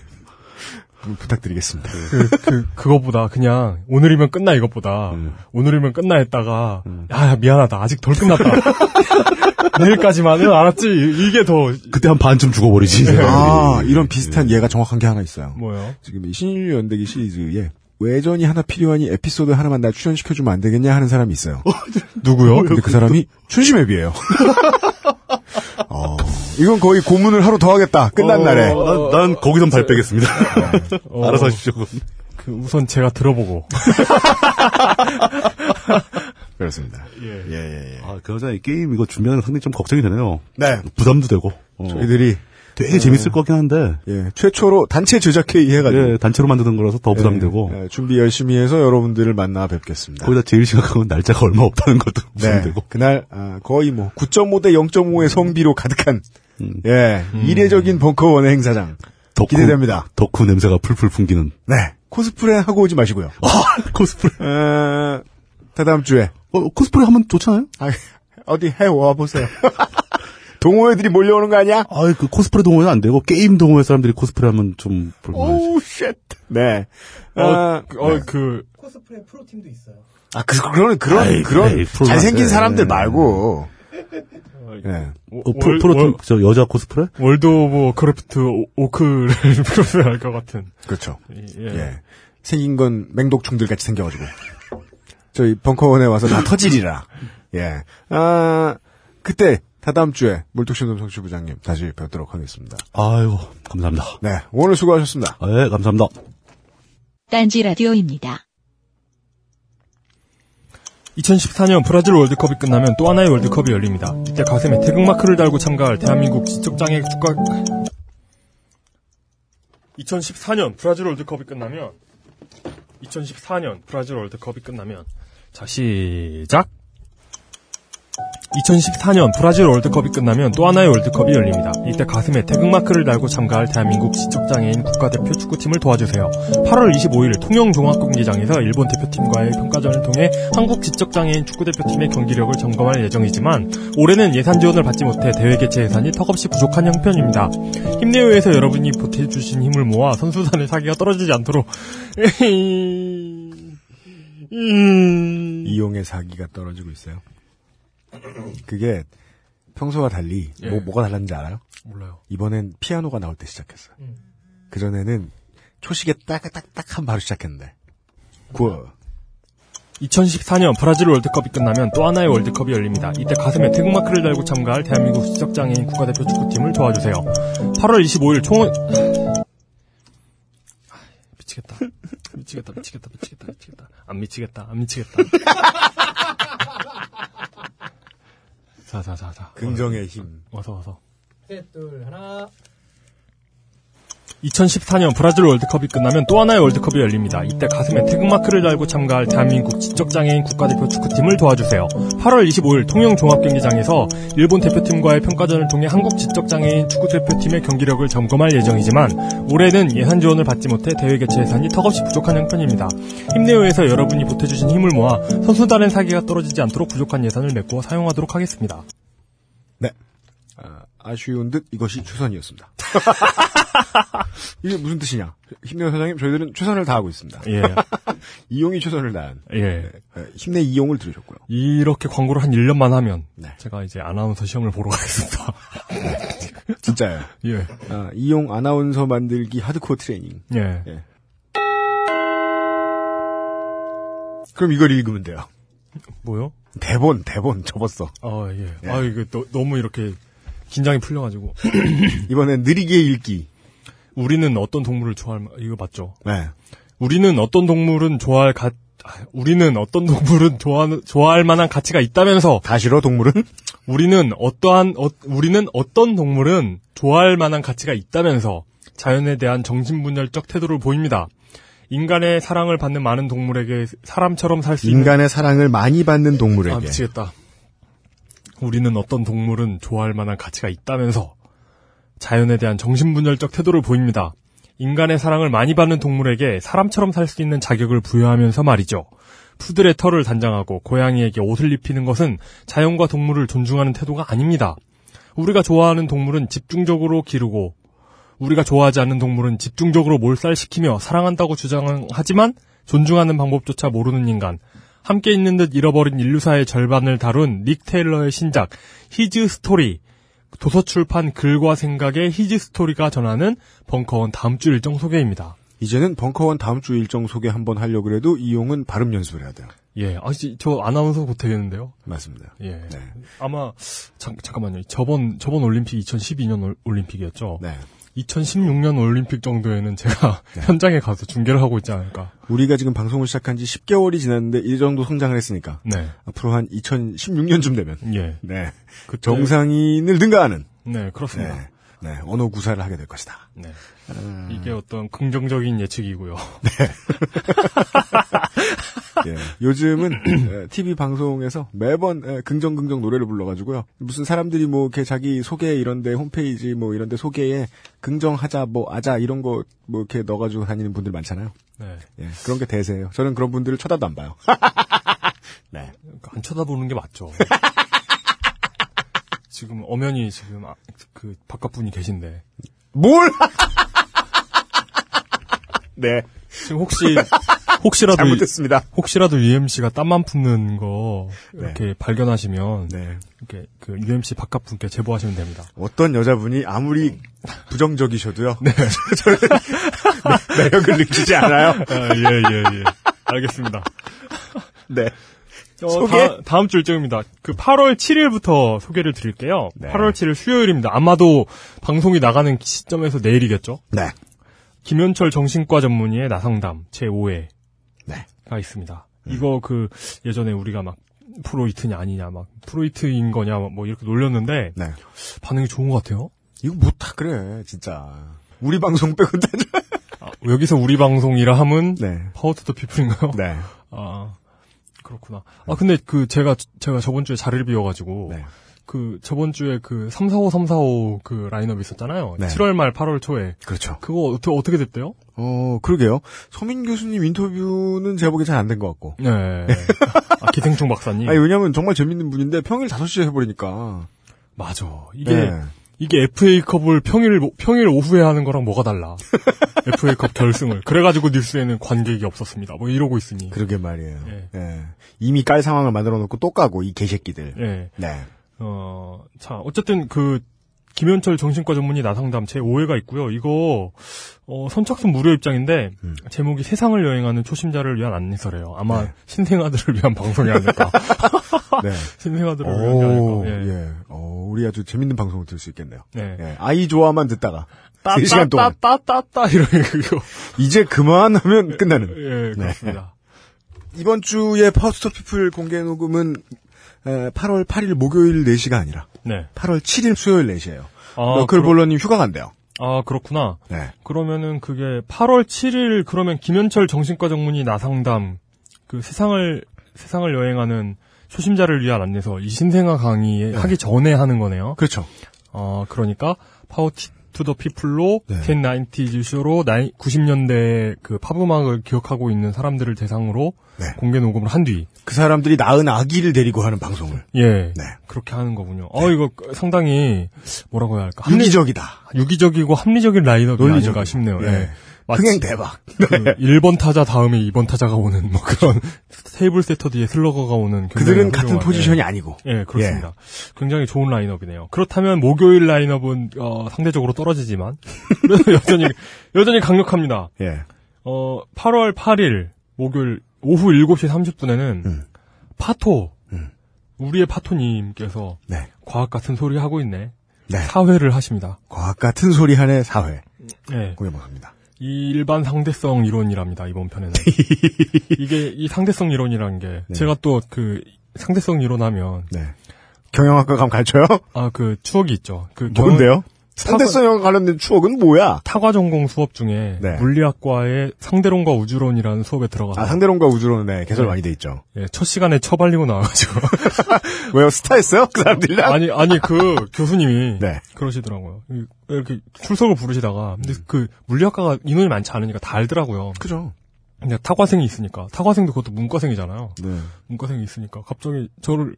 음, 부탁드리겠습니다. 그, 그, 그거보다 그냥 오늘이면 끝나 이것보다 오늘이면 끝나 했다가 야 미안하다 아직 덜 끝났다 내일까지만은 알았지 이- 이게 더 그때 한 반쯤 죽어버리지. 아, 이런 비슷한 예가 정확한 게 하나 있어요. 뭐요? 지금 이 신인류 연대기 시리즈에 외전이 하나 필요하니 에피소드 하나만 날 출연시켜주면 안 되겠냐 하는 사람이 있어요. 누구요? 근데 그 사람이 춘심앱이에요. 어, 이건 거의 고문을 하루 더 하겠다. 끝난 날에. 난, 난 거기선 발 빼겠습니다. 어, 알아서 하십시오. 그 우선 제가 들어보고 그렇습니다. 예. 예, 예, 예. 아, 그러자 이 게임 이거 준비하는 거 상당히 좀 걱정이 되네요. 네. 부담도 되고. 어. 저희들이 되게 재밌을 것 같긴 한데. 예, 최초로 단체 제작회의 해가지고 예, 단체로 만드는 거라서 더 부담되고. 예, 예, 준비 열심히 해서 여러분들을 만나 뵙겠습니다. 거기다 제일 심각한 건 날짜가 얼마 없다는 것도 네, 부담되고. 그날 아, 거의 뭐 9.5 대 0.5의 성비로 가득한 음. 예 이례적인 벙커원의 행사장 덕후, 기대됩니다. 덕후 냄새가 풀풀 풍기는. 네 코스프레 하고 오지 마시고요. 아, 코스프레. 어, 다다음 주에 어, 코스프레 하면 좋잖아요? 아, 어디 해와 보세요. 동호회들이 몰려오는 거 아니야? 아, 그 코스프레 동호회는 안 되고 게임 동호회 사람들이 코스프레 하면 좀. oh shit. 네. 어, 아, 그, 어, 네. 그 코스프레 프로팀도 있어요. 아, 그, 그런, 그런, 아이, 그런 에이, 잘생긴. 사람들 말고. 네. 어, 프로, 프로, 저 여자 코스프레? 월드 오브 크래프트 오- 오크를 프로필할 것 같은 그렇죠. 예. 예. 생긴 건 맹독충들 같이 생겨가지고. 저희 벙커원에 와서 나 터지리라. 예. 아, 그때, 다다음 주에, 물뚝심송 정치부장님 다시 뵙도록 하겠습니다. 아이고, 감사합니다. 네. 오늘 수고하셨습니다. 아, 예, 감사합니다. 딴지 라디오입니다. 2014년 브라질 월드컵이 끝나면 또 하나의 월드컵이 열립니다. 이때 가슴에 태극마크를 달고 참가할 대한민국 지적장애 국가 2014년 브라질 월드컵이 끝나면 2014년 브라질 월드컵이 끝나면 자 시작 2014년 브라질 월드컵이 끝나면 또 하나의 월드컵이 열립니다. 이때 가슴에 태극마크를 달고 참가할 대한민국 지적장애인 국가대표 축구팀을 도와주세요. 8월 25일 통영종합경기장에서 일본 대표팀과의 평가전을 통해 한국 지적장애인 축구대표팀의 경기력을 점검할 예정이지만 올해는 예산 지원을 받지 못해 대회 개최 예산이 턱없이 부족한 형편입니다. 힘내요에서 여러분이 보태주신 힘을 모아 선수단의 사기가 떨어지지 않도록 음. 이용의 사기가 떨어지고 있어요. 그게 평소와 달리 예. 뭐 뭐가 달랐는지 알아요? 몰라요. 이번엔 피아노가 나올 때 시작했어요. 그 전에는 초식에 딱딱딱한 바로 시작했는데. 구 2014년 브라질 월드컵이 끝나면 또 하나의 월드컵이 열립니다. 이때 가슴에 태극마크를 달고 참가할 대한민국 지적장애인 국가대표 축구팀을 도와주세요. 8월 25일 총 아, 미치겠다. 미치겠다. 미치겠다. 미치겠다. 미치겠다. 안 미치겠다. 안 미치겠다. 자, 자, 자, 자. 긍정의 힘. 어서 어서. 셋, 둘, 하나. 2014년 브라질 월드컵이 끝나면 또 하나의 월드컵이 열립니다. 이때 가슴에 태극마크를 달고 참가할 대한민국 지적장애인 국가대표 축구팀을 도와주세요. 8월 25일 통영종합경기장에서 일본 대표팀과의 평가전을 통해 한국 지적장애인 축구대표팀의 경기력을 점검할 예정이지만 올해는 예산 지원을 받지 못해 대회 개최 예산이 턱없이 부족한 형편입니다. 힘내요에서 여러분이 보태주신 힘을 모아 선수단의 사기가 떨어지지 않도록 부족한 예산을 메꿔 사용하도록 하겠습니다. 네. 아, 아쉬운 듯 이것이 최선이었습니다. 이게 무슨 뜻이냐? 힘내요 사장님, 저희들은 최선을 다하고 있습니다. 예. 이용이 최선을 다한. 예. 네, 힘내 이용을 들으셨고요. 이렇게 광고를 한 1년만 하면 네. 제가 이제 아나운서 시험을 보러 가겠습니다. 진짜요. 예. 아, 이용 아나운서 만들기 하드코어 트레이닝. 예. 예. 그럼 이걸 읽으면 돼요. 뭐요? 대본, 대본 접었어. 아, 예. 예. 아, 이거 너, 너무 이렇게 긴장이 풀려가지고. 이번엔 느리게 읽기. 우리는 어떤 동물을 좋아할, 마- 이거 맞죠? 네. 우리는 어떤 동물은 좋아할 가, 아, 우리는 어떤 동물은 좋아하는, 좋아할 만한 가치가 있다면서. 다 싫어, 동물은? 우리는 어떠한, 어, 우리는 어떤 동물은 좋아할 만한 가치가 있다면서 자연에 대한 정신분열적 태도를 보입니다. 인간의 사랑을 받는 많은 동물에게 사람처럼 살 수 있는 인간의 사랑을 많이 받는 동물에게. 아, 미치겠다. 우리는 어떤 동물은 좋아할 만한 가치가 있다면서 자연에 대한 정신분열적 태도를 보입니다. 인간의 사랑을 많이 받는 동물에게 사람처럼 살 수 있는 자격을 부여하면서 말이죠. 푸들의 털을 단장하고 고양이에게 옷을 입히는 것은 자연과 동물을 존중하는 태도가 아닙니다. 우리가 좋아하는 동물은 집중적으로 기르고 우리가 좋아하지 않는 동물은 집중적으로 몰살시키며 사랑한다고 주장하지만 존중하는 방법조차 모르는 인간. 함께 있는 듯 잃어버린 인류사의 절반을 다룬 닉 테일러의 신작 히즈 스토리. 도서 출판 글과 생각의 히즈 스토리가 전하는 벙커원 다음 주 일정 소개입니다. 이제는 벙커원 다음 주 일정 소개 한번 하려고 그래도 이용은 발음 연습을 해야 돼요. 예, 아, 지- 저 아나운서 못하겠는데요. 맞습니다. 예. 네. 아마 잠, 잠깐만요. 저번 저번 올림픽 2012년 올- 올림픽이었죠. 네. 2016년 올림픽 정도에는 제가 현장에 가서 중계를 하고 있지 않을까. 우리가 지금 방송을 시작한 지 10개월이 지났는데 이 정도 성장을 했으니까 네. 앞으로 한 2016년쯤 되면 예. 네. 그때- 정상인을 능가하는 네, 그렇습니다. 네. 네, 언어 구사를 하게 될 것이다. 네. 이게 어떤 긍정적인 예측이고요. 예, 요즘은 TV 방송에서 매번 에, 긍정 긍정 노래를 불러가지고요. 무슨 사람들이 뭐 이렇게 자기 소개 이런데 홈페이지 뭐 이런데 소개에 긍정하자 뭐 아자 이런 거 뭐 이렇게 넣어가지고 다니는 분들 많잖아요. 네. 예, 그런 게 대세예요. 저는 그런 분들을 쳐다도 안 봐요. 네. 안 쳐다보는 게 맞죠. 지금 엄연히 지금 아, 그 바깥 분이 계신데 뭘? 네. 지금 혹시 혹시라도 잘못했습니다. 혹시라도 UMC가 땀만 품는 거 네. 이렇게 발견하시면 네. 이렇게 그 UMC 바깥 분께 제보하시면 됩니다. 어떤 여자분이 아무리 부정적이셔도요. 네. 저는 매- 매력을 느끼지 않아요. 예예 예, 알겠습니다. 네. 어, 소개? 다, 다음 주 일정입니다. 그 8월 7일부터 소개를 드릴게요. 네. 8월 7일 수요일입니다. 아마도 방송이 나가는 시점에서 내일이겠죠? 네. 김현철 정신과 전문의의 나상담 제5회가 네. 있습니다. 이거 그 예전에 우리가 막 프로이트냐 아니냐 막 프로이트인 거냐 뭐 이렇게 놀렸는데 네. 반응이 좋은 것 같아요. 이거 못하 그래 진짜. 우리 방송 빼고 다 아, 여기서 우리 방송이라 함은 네. Power to the People인가요? 네. 아 그렇구나. 아 근데 그 제가 제가 저번 주에 자리를 비워가지고 네. 그 저번 주에 그 345 345 그 라인업 있었잖아요. 네. 7월 말 8월 초에 그렇죠. 그거 어떻게 어떻게 됐대요? 어, 그러게요. 서민 교수님 인터뷰는 제가 보기엔 잘안 된 것 같고. 네. 아, 기생충 박사님. 아니, 왜냐면 정말 재밌는 분인데 평일 5시에 해버리니까. 맞아. 이게 네. 이게 FA컵을 평일 평일 오후에 하는 거랑 뭐가 달라? FA컵 결승을 그래가지고 뉴스에는 관객이 없었습니다. 뭐 이러고 있으니. 그러게 말이에요. 예. 예. 이미 깔 상황을 만들어 놓고 또 까고, 이 개새끼들. 예. 네. 어, 자, 어쨌든 그, 김현철 정신과 전문의 나상담 제 5회가 있고요. 이거, 어, 선착순 무료 입장인데, 음. 제목이 세상을 여행하는 초심자를 위한 안내서래요. 아마 네. 신생아들을 위한 방송이 아닐까. 네. 신생아들을 위한 게 오, 아닐까. 예. 예. 어, 우리 아주 재밌는 방송을 들을 수 있겠네요. 네. 예. 아이 좋아만 듣다가. 3시간 동안. 따따따따따 이런 그거. 이제 그만하면 끝나는. 예, 그렇습니다. 이번 주에 Power to the People 공개 녹음은 에, 8월 8일 목요일 4시가 아니라 네. 8월 7일 수요일 4시예요. 아, 너클볼러님 휴가 간대요. 아, 그렇구나. 네. 그러면은 그게 8월 7일 그러면 김현철 정신과 전문의 나상담 그 세상을 세상을 여행하는 초심자를 위한 안내서 이 신생아 강의 하기 전에 하는 거네요. 그렇죠. 어, 그러니까 Power to the People로 네. 1090s 쇼로 90년대 그 팝음악을 기억하고 있는 사람들을 대상으로 네. 공개 녹음을 한 뒤 그 사람들이 낳은 아기를 데리고 하는 방송을. 예. 네. 그렇게 하는 거군요. 어, 이거 상당히 뭐라고 해야 할까? 합리- 유기적이다. 유기적이고 합리적인 논리적이고. 아닌가 싶네요. 예. 예. 흥행 대박. 그 1번 타자 다음에 2번 타자가 오는 뭐 그런 table setter 뒤에 슬러거가 오는 그들은 같은 포지션이 예. 아니고. 예, 그렇습니다. 굉장히 좋은 라인업이네요. 그렇다면 목요일 라인업은 어, 상대적으로 떨어지지만 그래도 여전히 여전히 강력합니다. 예. 어, 8월 8일 목요일 오후 7시 30분에는 음. 파토 음. 우리의 파토님께서 네. 과학 같은 소리 하고 있네. 네. 사회를 하십니다. 과학 같은 소리 하네 사회. 예. 공개 방송입니다. 이 일반 상대성 이론이랍니다 이번 편에는 이게 이 상대성 이론이라는 게 네. 제가 또 그 상대성 이론하면 네. 경영학과 가면 가르쳐요? 아 그 추억이 있죠 그 뭔데요? 상대성형 관련된 추억은 뭐야? 타과 전공 수업 중에 네. 물리학과의 상대론과 우주론이라는 수업에 들어가서 아, 상대론과 우주론은 네, 개설 네. 많이 돼 있죠. 예, 첫 시간에 처발리고 나와가지고 왜요? 스타였어요? 그 사람들이랑? 아니 아니 그 교수님이 네. 그러시더라고요 이- 이렇게 출석을 부르시다가 근데 그 물리학과가 인원이 많지 않으니까 다 알더라고요 그죠. 근데 타과생이 있으니까 타과생도 그것도 문과생이잖아요 네. 문과생이 있으니까 갑자기 저를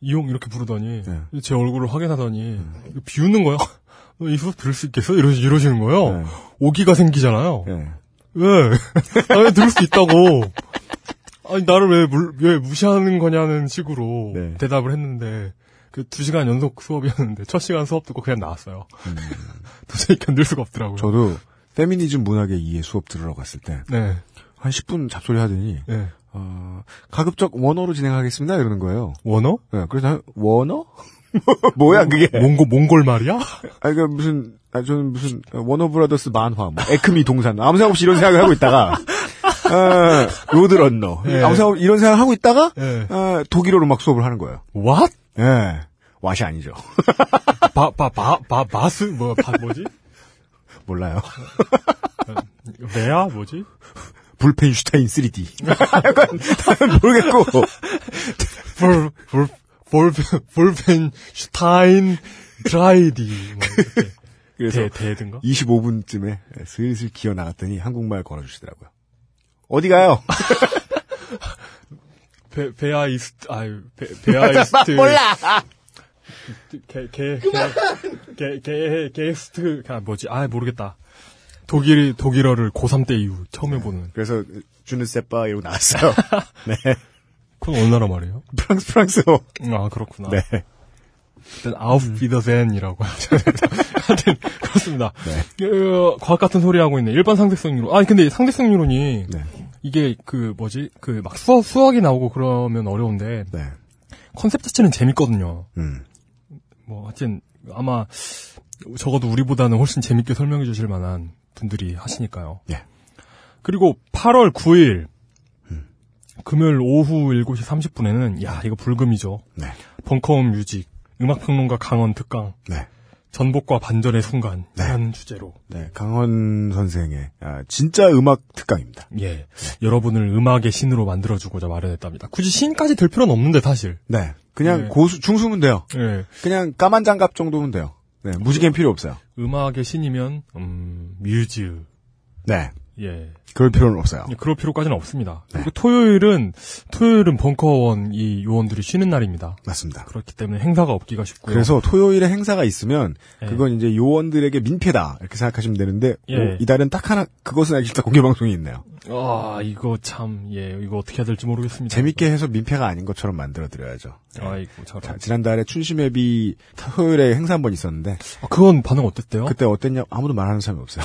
이용 이렇게 부르더니 네. 제 얼굴을 확인하더니 이거 비웃는 거야. 너 이 수업 들을 수 있겠어? 이러, 이러시는 거예요. 네. 오기가 생기잖아요. 네. 왜? 나왜 들을 수 있다고. 아니 나를 왜, 물, 왜 무시하는 거냐는 식으로 네. 대답을 했는데 그 두 시간 연속 수업이었는데 첫 시간 수업 듣고 그냥 나왔어요. 도저히 견딜 수가 없더라고요. 음. 저도 페미니즘 문학의 이해 수업 들으러 갔을 때한 네. 10분 잡소리 하더니 네. 어, 가급적 원어로 진행하겠습니다 이러는 거예요. 원어? 네, 그래서 난, 원어? 뭐야 그게? 몽고 몽골 말이야? 아, 그 무슨, 아, 저는 무슨, 워너브라더스 만화, 뭐, 에크미 동산, 아무 생각 없이 이런 생각을 하고 있다가, 아, 로드런너, 예. 아무 생각 없이 이런 생각을 하고 있다가, 예. 아, 독일어로 막 수업을 하는 거예요. What? 예. 왓이 아니죠. 바, 바, 바, 바, 마스, 뭐, 바, 뭐지? 몰라요. 레아, 뭐지? 불펜슈타인 3D. 약간, 모르겠고, 볼, 볼, 볼, 볼펜, 슈타인, 드라이디, 뭐, 이렇게. 그래서 대, 대든가? 25분쯤에 슬슬 기어 나갔더니 한국말 걸어주시더라고요. 어디 가요? 베, 베아 이스트, 아유, 베, 베아 이스트. 몰라! 게, 게, 게, 게, 게스트, 아, 뭐지? 아, 모르겠다. 독일, 독일어를 고3 때 이후 처음 해보는. 그래서, 주느세빠 이러고 나왔어요. 네. 그건 어느 나라 말이에요? 프랑스, 프랑스어. 아, 그렇구나. 네. 일단 아우피더센이라고 하죠. 하여튼 그렇습니다. 어, 과학 같은 소리 하고 있네. 일반 상대성 이론. 아니 근데 상대성 이론이 네. 이게 그 뭐지? 그 막 수학 수학이 나오고 그러면 어려운데 네. 컨셉 자체는 재밌거든요. 음. 뭐 하여튼 아마 적어도 우리보다는 훨씬 재밌게 설명해 주실 만한 분들이 하시니까요. 예. 그리고 8월 9일 금요일 오후 7시 30분에는 야 이거 불금이죠. 네. 벙커원 뮤직 음악평론가 강원 특강 네. 전복과 반전의 순간 이라는 주제로 네, 강원 선생의 아, 진짜 음악 특강입니다. 예 여러분을 음악의 신으로 만들어주고자 마련했답니다. 굳이 신까지 될 필요는 없는데 사실. 네, 그냥 네. 고수 중수면 돼요. 예 그냥 까만 장갑 정도면 돼요. 네, 무지개는 필요 없어요. 음악의 신이면 음 뮤즈 네, 예 그럴 필요는 없어요. 예, 그럴 필요까지는 없습니다. 네. 그리고 토요일은 토요일은 벙커원 이 요원들이 쉬는 날입니다. 맞습니다. 그렇기 때문에 행사가 없기가 쉽고요. 그래서 토요일에 행사가 있으면 예. 그건 이제 요원들에게 민폐다 이렇게 생각하시면 되는데 예. 오, 이달은 딱 하나 그것은 알기 싫다 공개 방송이 있네요. 아 이거 참 예 이거 어떻게 해야 될지 모르겠습니다. 재밌게 해서 민폐가 아닌 것처럼 만들어 드려야죠. 아이고 저런. 자, 지난달에 춘심앱이 토요일에 행사 한 번 있었는데 아, 그건 반응 어땠대요? 그때 어땠냐 아무도 말하는 사람이 없어요.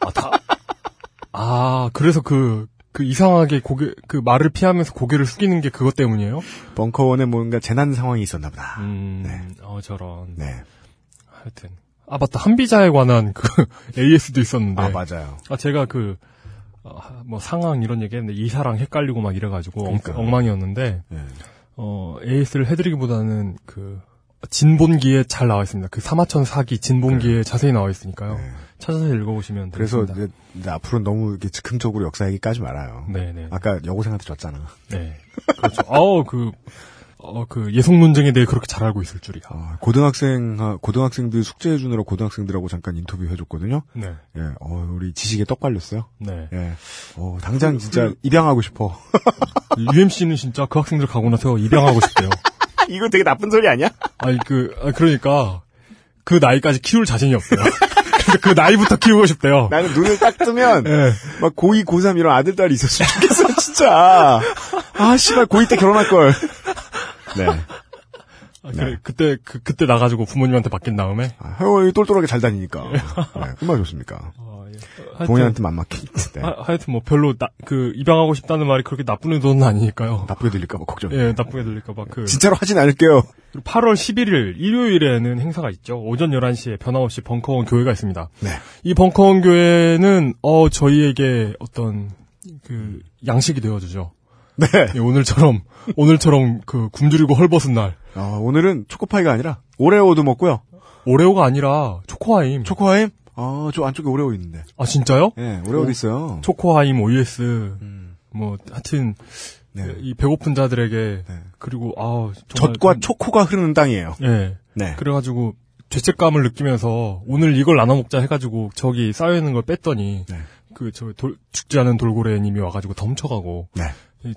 아, 다. 아, 그래서 그, 그 이상하게 고개, 그 말을 피하면서 고개를 숙이는 게 그것 때문이에요? 벙커원에 뭔가 재난 상황이 있었나 보다. 음, 네. 어, 저런. 네. 하여튼. 아, 맞다. 한비자에 관한 그 AS도 있었는데. 아 맞아요. 아, 제가 그, 어, 뭐 상황 이런 얘기 했는데 이사랑 헷갈리고 막 이래가지고. 엉, 망이었는데 네. 어, AS를 해드리기보다는 그, 진본기에 잘 나와 있습니다. 그 사마천 사기 진본기에 자세히 나와 있으니까요. 네. 찾아서 읽어보시면 그래서 되겠습니다. 이제, 이제 앞으로 너무 이렇게 즉흥적으로 역사 얘기 까지 말아요. 네네. 아까 여고생한테 졌잖아. 네. 그렇죠. 아우, 그, 어, 그, 예속 논쟁에 대해 그렇게 잘 알고 있을 줄이야. 아, 고등학생 아, 고등학생들 숙제해 주느라 고등학생들하고 잠깐 인터뷰 해줬거든요. 네. 예, 어, 우리 지식에 떡 발렸어요. 네. 예, 어, 당장 진짜 입양하고 싶어. UMC는 진짜 그 학생들 가고 나서 입양하고 싶대요. 이거 되게 나쁜 소리 아니야? 아니, 그, 아, 그러니까, 그 나이까지 키울 자신이 없어요. 근데 그 나이부터 키우고 싶대요. 나는 눈을 딱 뜨면 네. 막 고2, 고3 이런 아들 딸이 있었으면 좋겠어 진짜. 아 씨발 고2 때 결혼할 걸. 네. 아, 그래, 그때, 그, 그때 나가지고 부모님한테 맡긴 다음에. 아, 형이 똘똘하게 잘 다니니까. 네, 얼마나 좋습니까? 부모님한테 안 맡기. 네. 하, 하여튼 뭐 별로 나, 그, 입양하고 싶다는 말이 그렇게 나쁜 의도는 아니니까요. 나쁘게 들릴까봐 걱정. 예, 나쁘게 들릴까봐 그. 진짜로 하진 않을게요. 8월 11일 일요일에는 행사가 있죠. 오전 11시에 변함없이 벙커원 교회가 있습니다. 네. 이 벙커원 교회는 어 저희에게 어떤 그 양식이 되어주죠. 네. 예, 오늘처럼 오늘처럼 그 굶주리고 헐벗은 날 아, 오늘은 초코파이가 아니라 오레오도 먹고요. 오레오가 아니라 초코하임. 초코하임? 아, 저 안쪽에 오레오 있는데. 아 진짜요? 예, 오레오도 있어요. 초코하임 OS 음. 뭐 하여튼 네. 이 배고픈 자들에게 네. 그리고 아 젖과 좀- 초코가 흐르는 땅이에요. 예. 네. 그래가지고 죄책감을 느끼면서 오늘 이걸 나눠 먹자 해가지고 저기 쌓여 있는 걸 뺐더니 네. 그저 죽지 않은 돌고래님이 와가지고 덤쳐가고 네.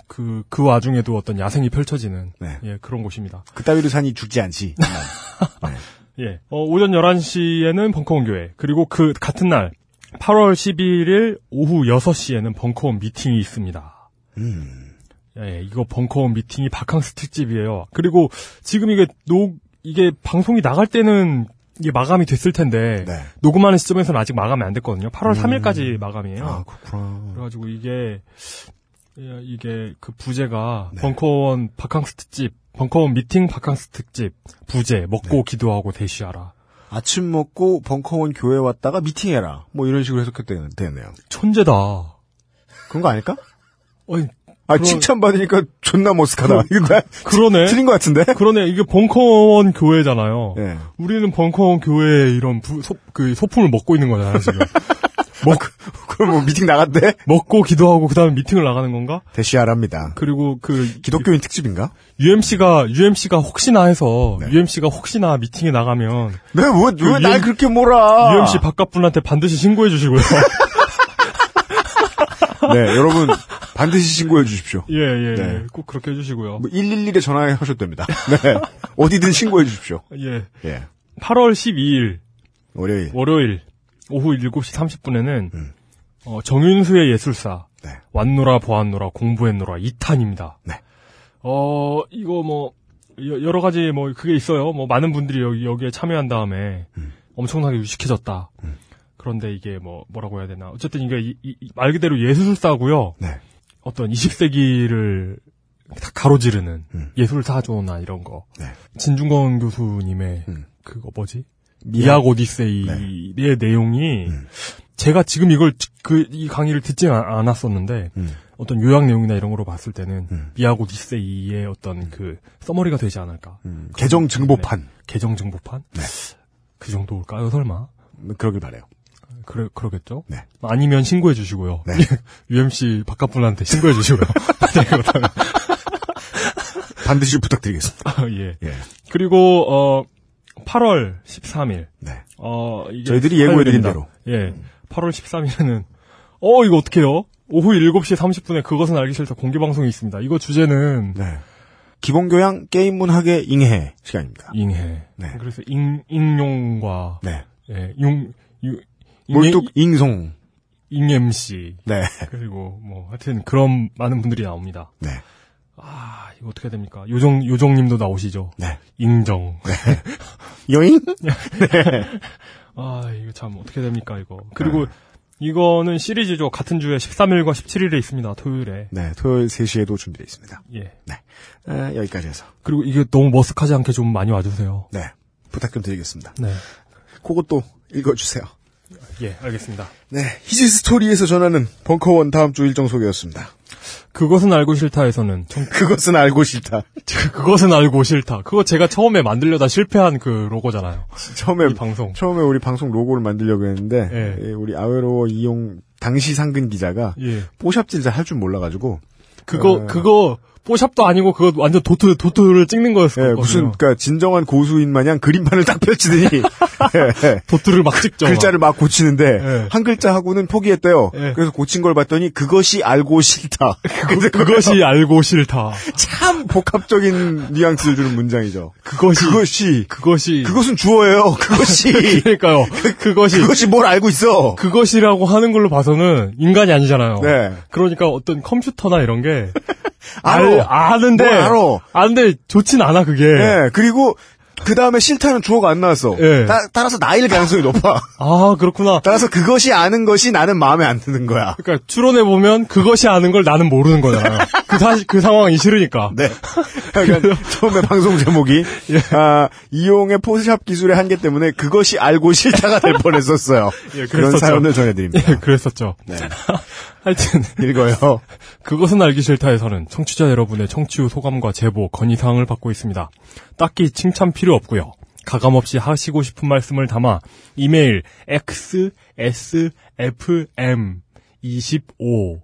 그 그 와중에도 어떤 야생이 펼쳐지는 네. 예 그런 곳입니다. 그 따위로 산이 죽지 않지. 예. 어, 오전 11시에는 벙커원 교회 그리고 그 같은 날 8월 11일 오후 6시에는 벙커원 미팅이 있습니다. 음. 예, 이거 벙커원 미팅이 바캉스 특집이에요. 그리고 지금 이게 녹 이게 방송이 나갈 때는 이게 마감이 됐을 텐데 네. 녹음하는 시점에서는 아직 마감이 안 됐거든요. 8월 음. 3일까지 마감이에요. 아, 그렇구나. 그래가지고 이게 예, 이게 그 부제가 네. 벙커원 바캉스 특집, 벙커원 미팅 바캉스 특집 부제 먹고 네. 기도하고 대시하라. 아침 먹고 벙커원 교회 왔다가 미팅해라. 뭐 이런 식으로 해석했대요. 되네요. 천재다. 그런 거 아닐까? 어이, 아, 그런- 칭찬받으니까 존나 머쓱하다. 이거 나 그러네. 틀린 것 같은데? 그러네. 이게 벙커원 교회잖아요. 예. 우리는 벙커원 교회에 이런 부, 소, 그 소품을 먹고 있는 거잖아요, 지금. 먹, 그럼 뭐 미팅 나갔대? 먹고 기도하고 그 다음에 미팅을 나가는 건가? 대시하랍니다. 그리고 그 기독교인 특집인가? UMC가 UMC가 혹시나 해서 네. UMC가 혹시나 미팅에 나가면 네, 뭐, 그 왜날 UM 그렇게 몰아? UMC 바깥 분한테 반드시 신고해 주시고요. 네, 여러분, 반드시 신고해 주십시오. 예, 예, 네. 예. 꼭 그렇게 해주시고요. 뭐 111에 전화하셔도 됩니다. 네. 어디든 신고해 주십시오. 예. 예. 8월 12일, 월요일. 월요일, 오후 7시 30분에는, 음. 어, 정윤수의 예술사, 네. 왔노라, 보았노라, 공부했노라, 2탄입니다. 네. 어, 이거 뭐, 여- 여러 가지 뭐, 그게 있어요. 뭐, 많은 분들이 여기, 여기에 참여한 다음에, 음. 엄청나게 유식해졌다. 그런데 이게 뭐, 뭐라고 해야 되나. 어쨌든 이게, 이- 이- 이- 말 그대로 예술사고요. 네. 어떤 20세기를 다 가로지르는 음. 예술 사조나 이런 거. 네. 진중권 교수님의 음. 그거 뭐지? 미학. 오디세이의 내용이 음. 제가 지금 이걸 그 이 강의를 듣지 않았었는데 음. 어떤 요약 내용이나 이런 거로 봤을 때는 음. 미학 오디세이의 어떤 그 서머리가 되지 않을까. 음, 개정 증보판. 개정 증보판? 네. 그 정도일까요, 설마? 그러길 바래요. 그래, 그러겠죠? 네. 아니면 신고해 주시고요. 네. UMC 바깥 분한테 신고해 주시고요. 네. 반드시 부탁드리겠습니다. 아, 예. 예. 그리고, 어, 8월 13일. 네. 어, 이게 저희들이 예고해드린 화요일입니다. 예. 8월 13일에는, 어, 이거 어떡해요? 오후 7시 30분에 그것은 알기 싫다 공개방송이 있습니다. 이거 주제는, 네. 기본교양 게임 문학의 잉해 시간입니다. 잉해. 네. 그래서 잉, 잉용과, 네. 예, 용, 유, 몰뚝 잉송. 잉MC. 네. 그리고 뭐 하여튼 그런 많은 분들이 나옵니다. 네. 아 이거 어떻게 됩니까? 요정 요정님도 나오시죠. 네. 인정. 여잉? 아 이거 참 어떻게 됩니까 이거. 그리고 이거는 시리즈죠. 같은 주에 13일과 17일에 있습니다. 토요일에. 네. 토요일 3시에도 준비되어 있습니다. 예. 아, 여기까지 해서. 그리고 이게 너무 머쓱하지 않게 좀 많이 와주세요. 네. 부탁 좀 드리겠습니다. 네. 그것도 읽어주세요. 예, 알겠습니다. 네. 히지 스토리에서 전하는 벙커원 다음 주 일정 소개였습니다. 그것은 알고 싫다에서는 청... 그것은 알고 싫다. 그것은 알고 싫다. 그거 제가 처음에 만들려다 실패한 그 로고잖아요. 처음에 이 방송. 처음에 우리 방송 로고를 만들려고 했는데 예. 예, 우리 아웨로 이용 당시 상근 기자가 예. 뽀샵질 잘 할 줄 몰라가지고 그거 어, 그거 뽀샵도 아니고 그거 완전 도트 도트를 찍는 거였어요. 예, 무슨 그러니까 진정한 고수인 마냥 그림판을 딱 펼치더니 예, 도트를 막 찍죠. 글자를 막 고치는데 예. 한 글자 하고는 포기했대요. 예. 그래서 고친 걸 봤더니 그것이 알고 싫다. 그, 그것이 알고 싫다. 참 복합적인 뉘앙스를 주는 문장이죠. 그것이 그것이 그것이 그것은 주어예요. 그것이 그러니까요. 그것이 그것이 뭘 알고 있어. 그것이라고 하는 걸로 봐서는 인간이 아니잖아요. 네. 그러니까 어떤 컴퓨터나 이런 게 알아. 알, 아는데 뭘 알아. 아는데 좋진 않아 그게. 예, 그리고 그 다음에 싫다는 주어가 안 나왔어. 예. 따, 라서 나일 가능성이 높아. 아 그렇구나. 따라서 그것이 아는 것이 나는 마음에 안 드는 거야. 그러니까 추론해 보면 그것이 아는 걸 나는 모르는 거잖아요. 그 사실 그 상황이 싫으니까. 네. 그러니까 처음에 방송 제목이 아, 이용의 포샵 기술의 한계 때문에 그것이 알고 싫다가 될 뻔했었어요. 예, 그런. 사연을 전해드립니다. 예, 그랬었죠. 네. 하여튼 읽어요. 그것은 알기 싫다에서는 청취자 여러분의 청취 후 소감과 제보, 건의사항을 받고 있습니다. 딱히 칭찬 필요 없고요. 가감없이 하시고 싶은 말씀을 담아 이메일 xsfm25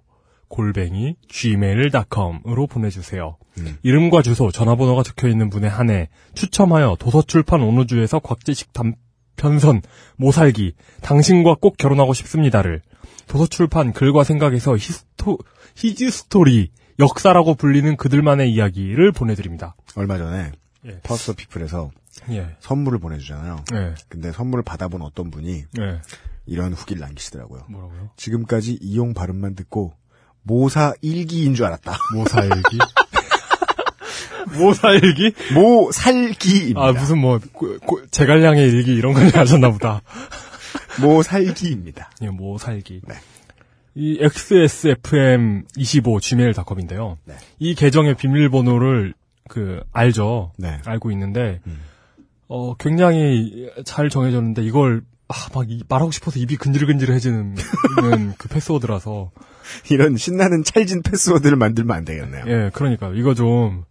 골뱅이 gmail.com으로 보내주세요. 이름과 주소, 전화번호가 적혀있는 분에 한해 추첨하여 도서출판 온우주에서 곽지식 단편선 모살기 당신과 꼭 결혼하고 싶습니다를 도서 출판 글과 생각에서 히스토, his story 역사라고 불리는 그들만의 이야기를 보내드립니다. 얼마 전에 예. Power to the People에서 예. 선물을 보내주잖아요. 예. 근데 선물을 받아본 어떤 분이 예. 이런 후기를 남기시더라고요. 뭐라고요? 지금까지 이용 발음만 듣고 모사 일기인 줄 알았다. 모사 일기? 모사 일기? 모살기입니다. 아, 무슨 뭐, 고- 고- 제갈량의 일기 이런 걸 아셨나 보다. 모살기입니다. 예, 모살기. 네. 이 XSFM25 gmail.com인데요. 네. 이 계정의 비밀번호를 그 알죠. 네. 알고 있는데 음. 어 굉장히 잘 정해졌는데 이걸 아, 막 이- 말하고 싶어서 입이 근질근질해지는 그 패스워드라서 이런 신나는 찰진 패스워드를 만들면 안 되겠네요. 예 그러니까 이거 좀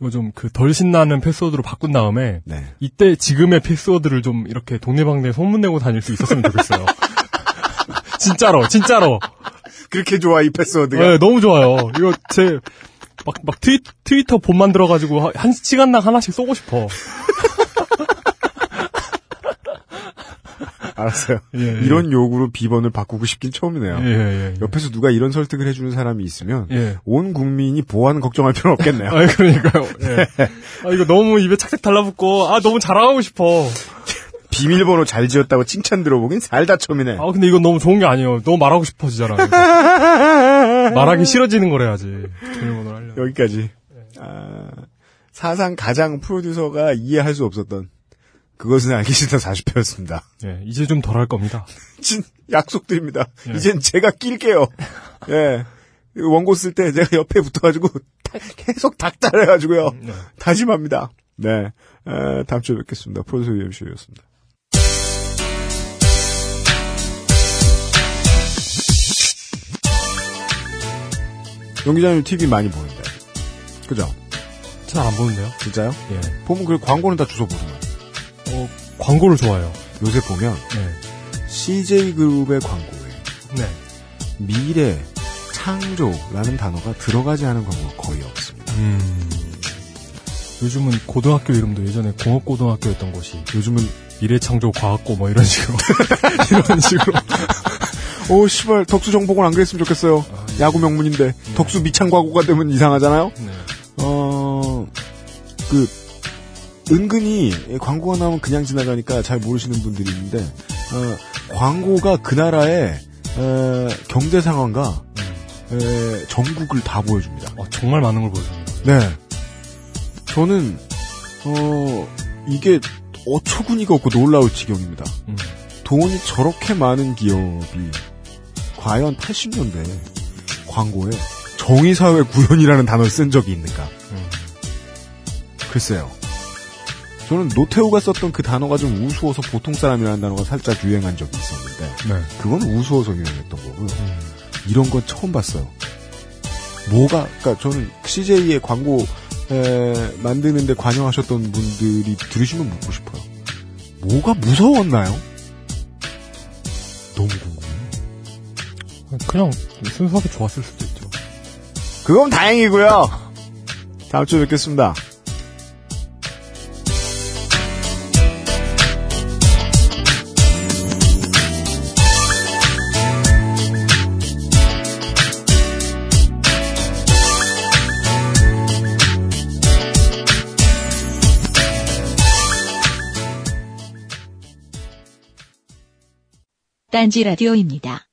이거 좀 그 덜 신나는 패스워드로 바꾼 다음에 네. 이때 지금의 패스워드를 좀 이렇게 동네방네 소문내고 다닐 수 있었으면 좋겠어요. 진짜로 진짜로 그렇게 좋아 이 패스워드가. 네, 너무 좋아요. 이거 제, 막, 막 트위, 트위터 본 만들어가지고 한- 한 시간당 하나씩 쏘고 싶어. 알았어요. 예, 예. 이런 요구로 비번을 바꾸고 싶긴 처음이네요. 예, 예, 예. 옆에서 누가 이런 설득을 해주는 사람이 있으면 예. 온 국민이 보안 걱정할 필요는 없겠네요. 아, 그러니까요. 예. 아, 이거 너무 입에 착착 달라붙고, 아, 너무 자랑하고 싶어. 비밀번호 잘 지었다고 칭찬 들어보긴 살다 처음이네. 아, 근데 이건 너무 좋은 게 아니에요. 너무 말하고 싶어지잖아. 말하기 싫어지는 거래야지. 비밀번호를. 여기까지. 아, 사상 가장 프로듀서가 이해할 수 없었던 그것은 알기 싫다 40회였습니다. 예, 이제 좀 덜 할 겁니다. 진 약속드립니다. 예. 이젠 제가 낄게요. 예. 원고 쓸 때 제가 옆에 붙어가지고 다- 계속 닥달해가지고요. 네. 다짐합니다. 네. 에, 다음 주에 뵙겠습니다. 프로듀서 UMC였습니다. 용 기자님 TV 많이 보는데. 그죠? 잘 안 보는데요? 진짜요? 예. 보면 그 광고는 다 주워 보는 거예요. 어, 광고를 좋아해요. 요새 보면 네. CJ 그룹의 광고에 네. 미래, 창조라는 단어가 들어가지 않은 광고가 거의 없습니다. 음. 요즘은 고등학교 이름도 예전에 공업고등학교였던 곳이 요즘은 미래창조과학고 뭐 이런 식으로 이런 식으로 오 씨발 덕수 정복은 안 그랬으면 좋겠어요. 야구 명문인데 덕수 미창 과거가 되면 이상하잖아요. 네. 어그 은근히 광고가 나오면 그냥 지나가니까 잘 모르시는 분들이 있는데 어, 광고가 그 나라의 에, 경제 상황과 에, 전국을 다 보여줍니다. 어, 정말 많은 걸 보여줍니다. 네. 저는 어 이게 어처구니가 없고 놀라울 지경입니다. 음. 돈이 저렇게 많은 기업이 과연 80년대 광고에 정의사회 구현이라는 단어를 쓴 적이 있는가? 음. 글쎄요. 저는 노태우가 썼던 그 단어가 좀 우스워서 보통 사람이라는 단어가 살짝 유행한 적이 있었는데 네. 그건 우스워서 유행했던 거고요. 음. 이런 건 처음 봤어요. 뭐가, 그니까 저는 CJ의 광고, 에, 만드는데 관여하셨던 분들이 들으시면 묻고 싶어요. 뭐가 무서웠나요? 너무 궁금해요. 그냥 순수하게 좋았을 수도 있죠. 그건 다행이고요. 다음 주에 뵙겠습니다. 딴지 라디오입니다.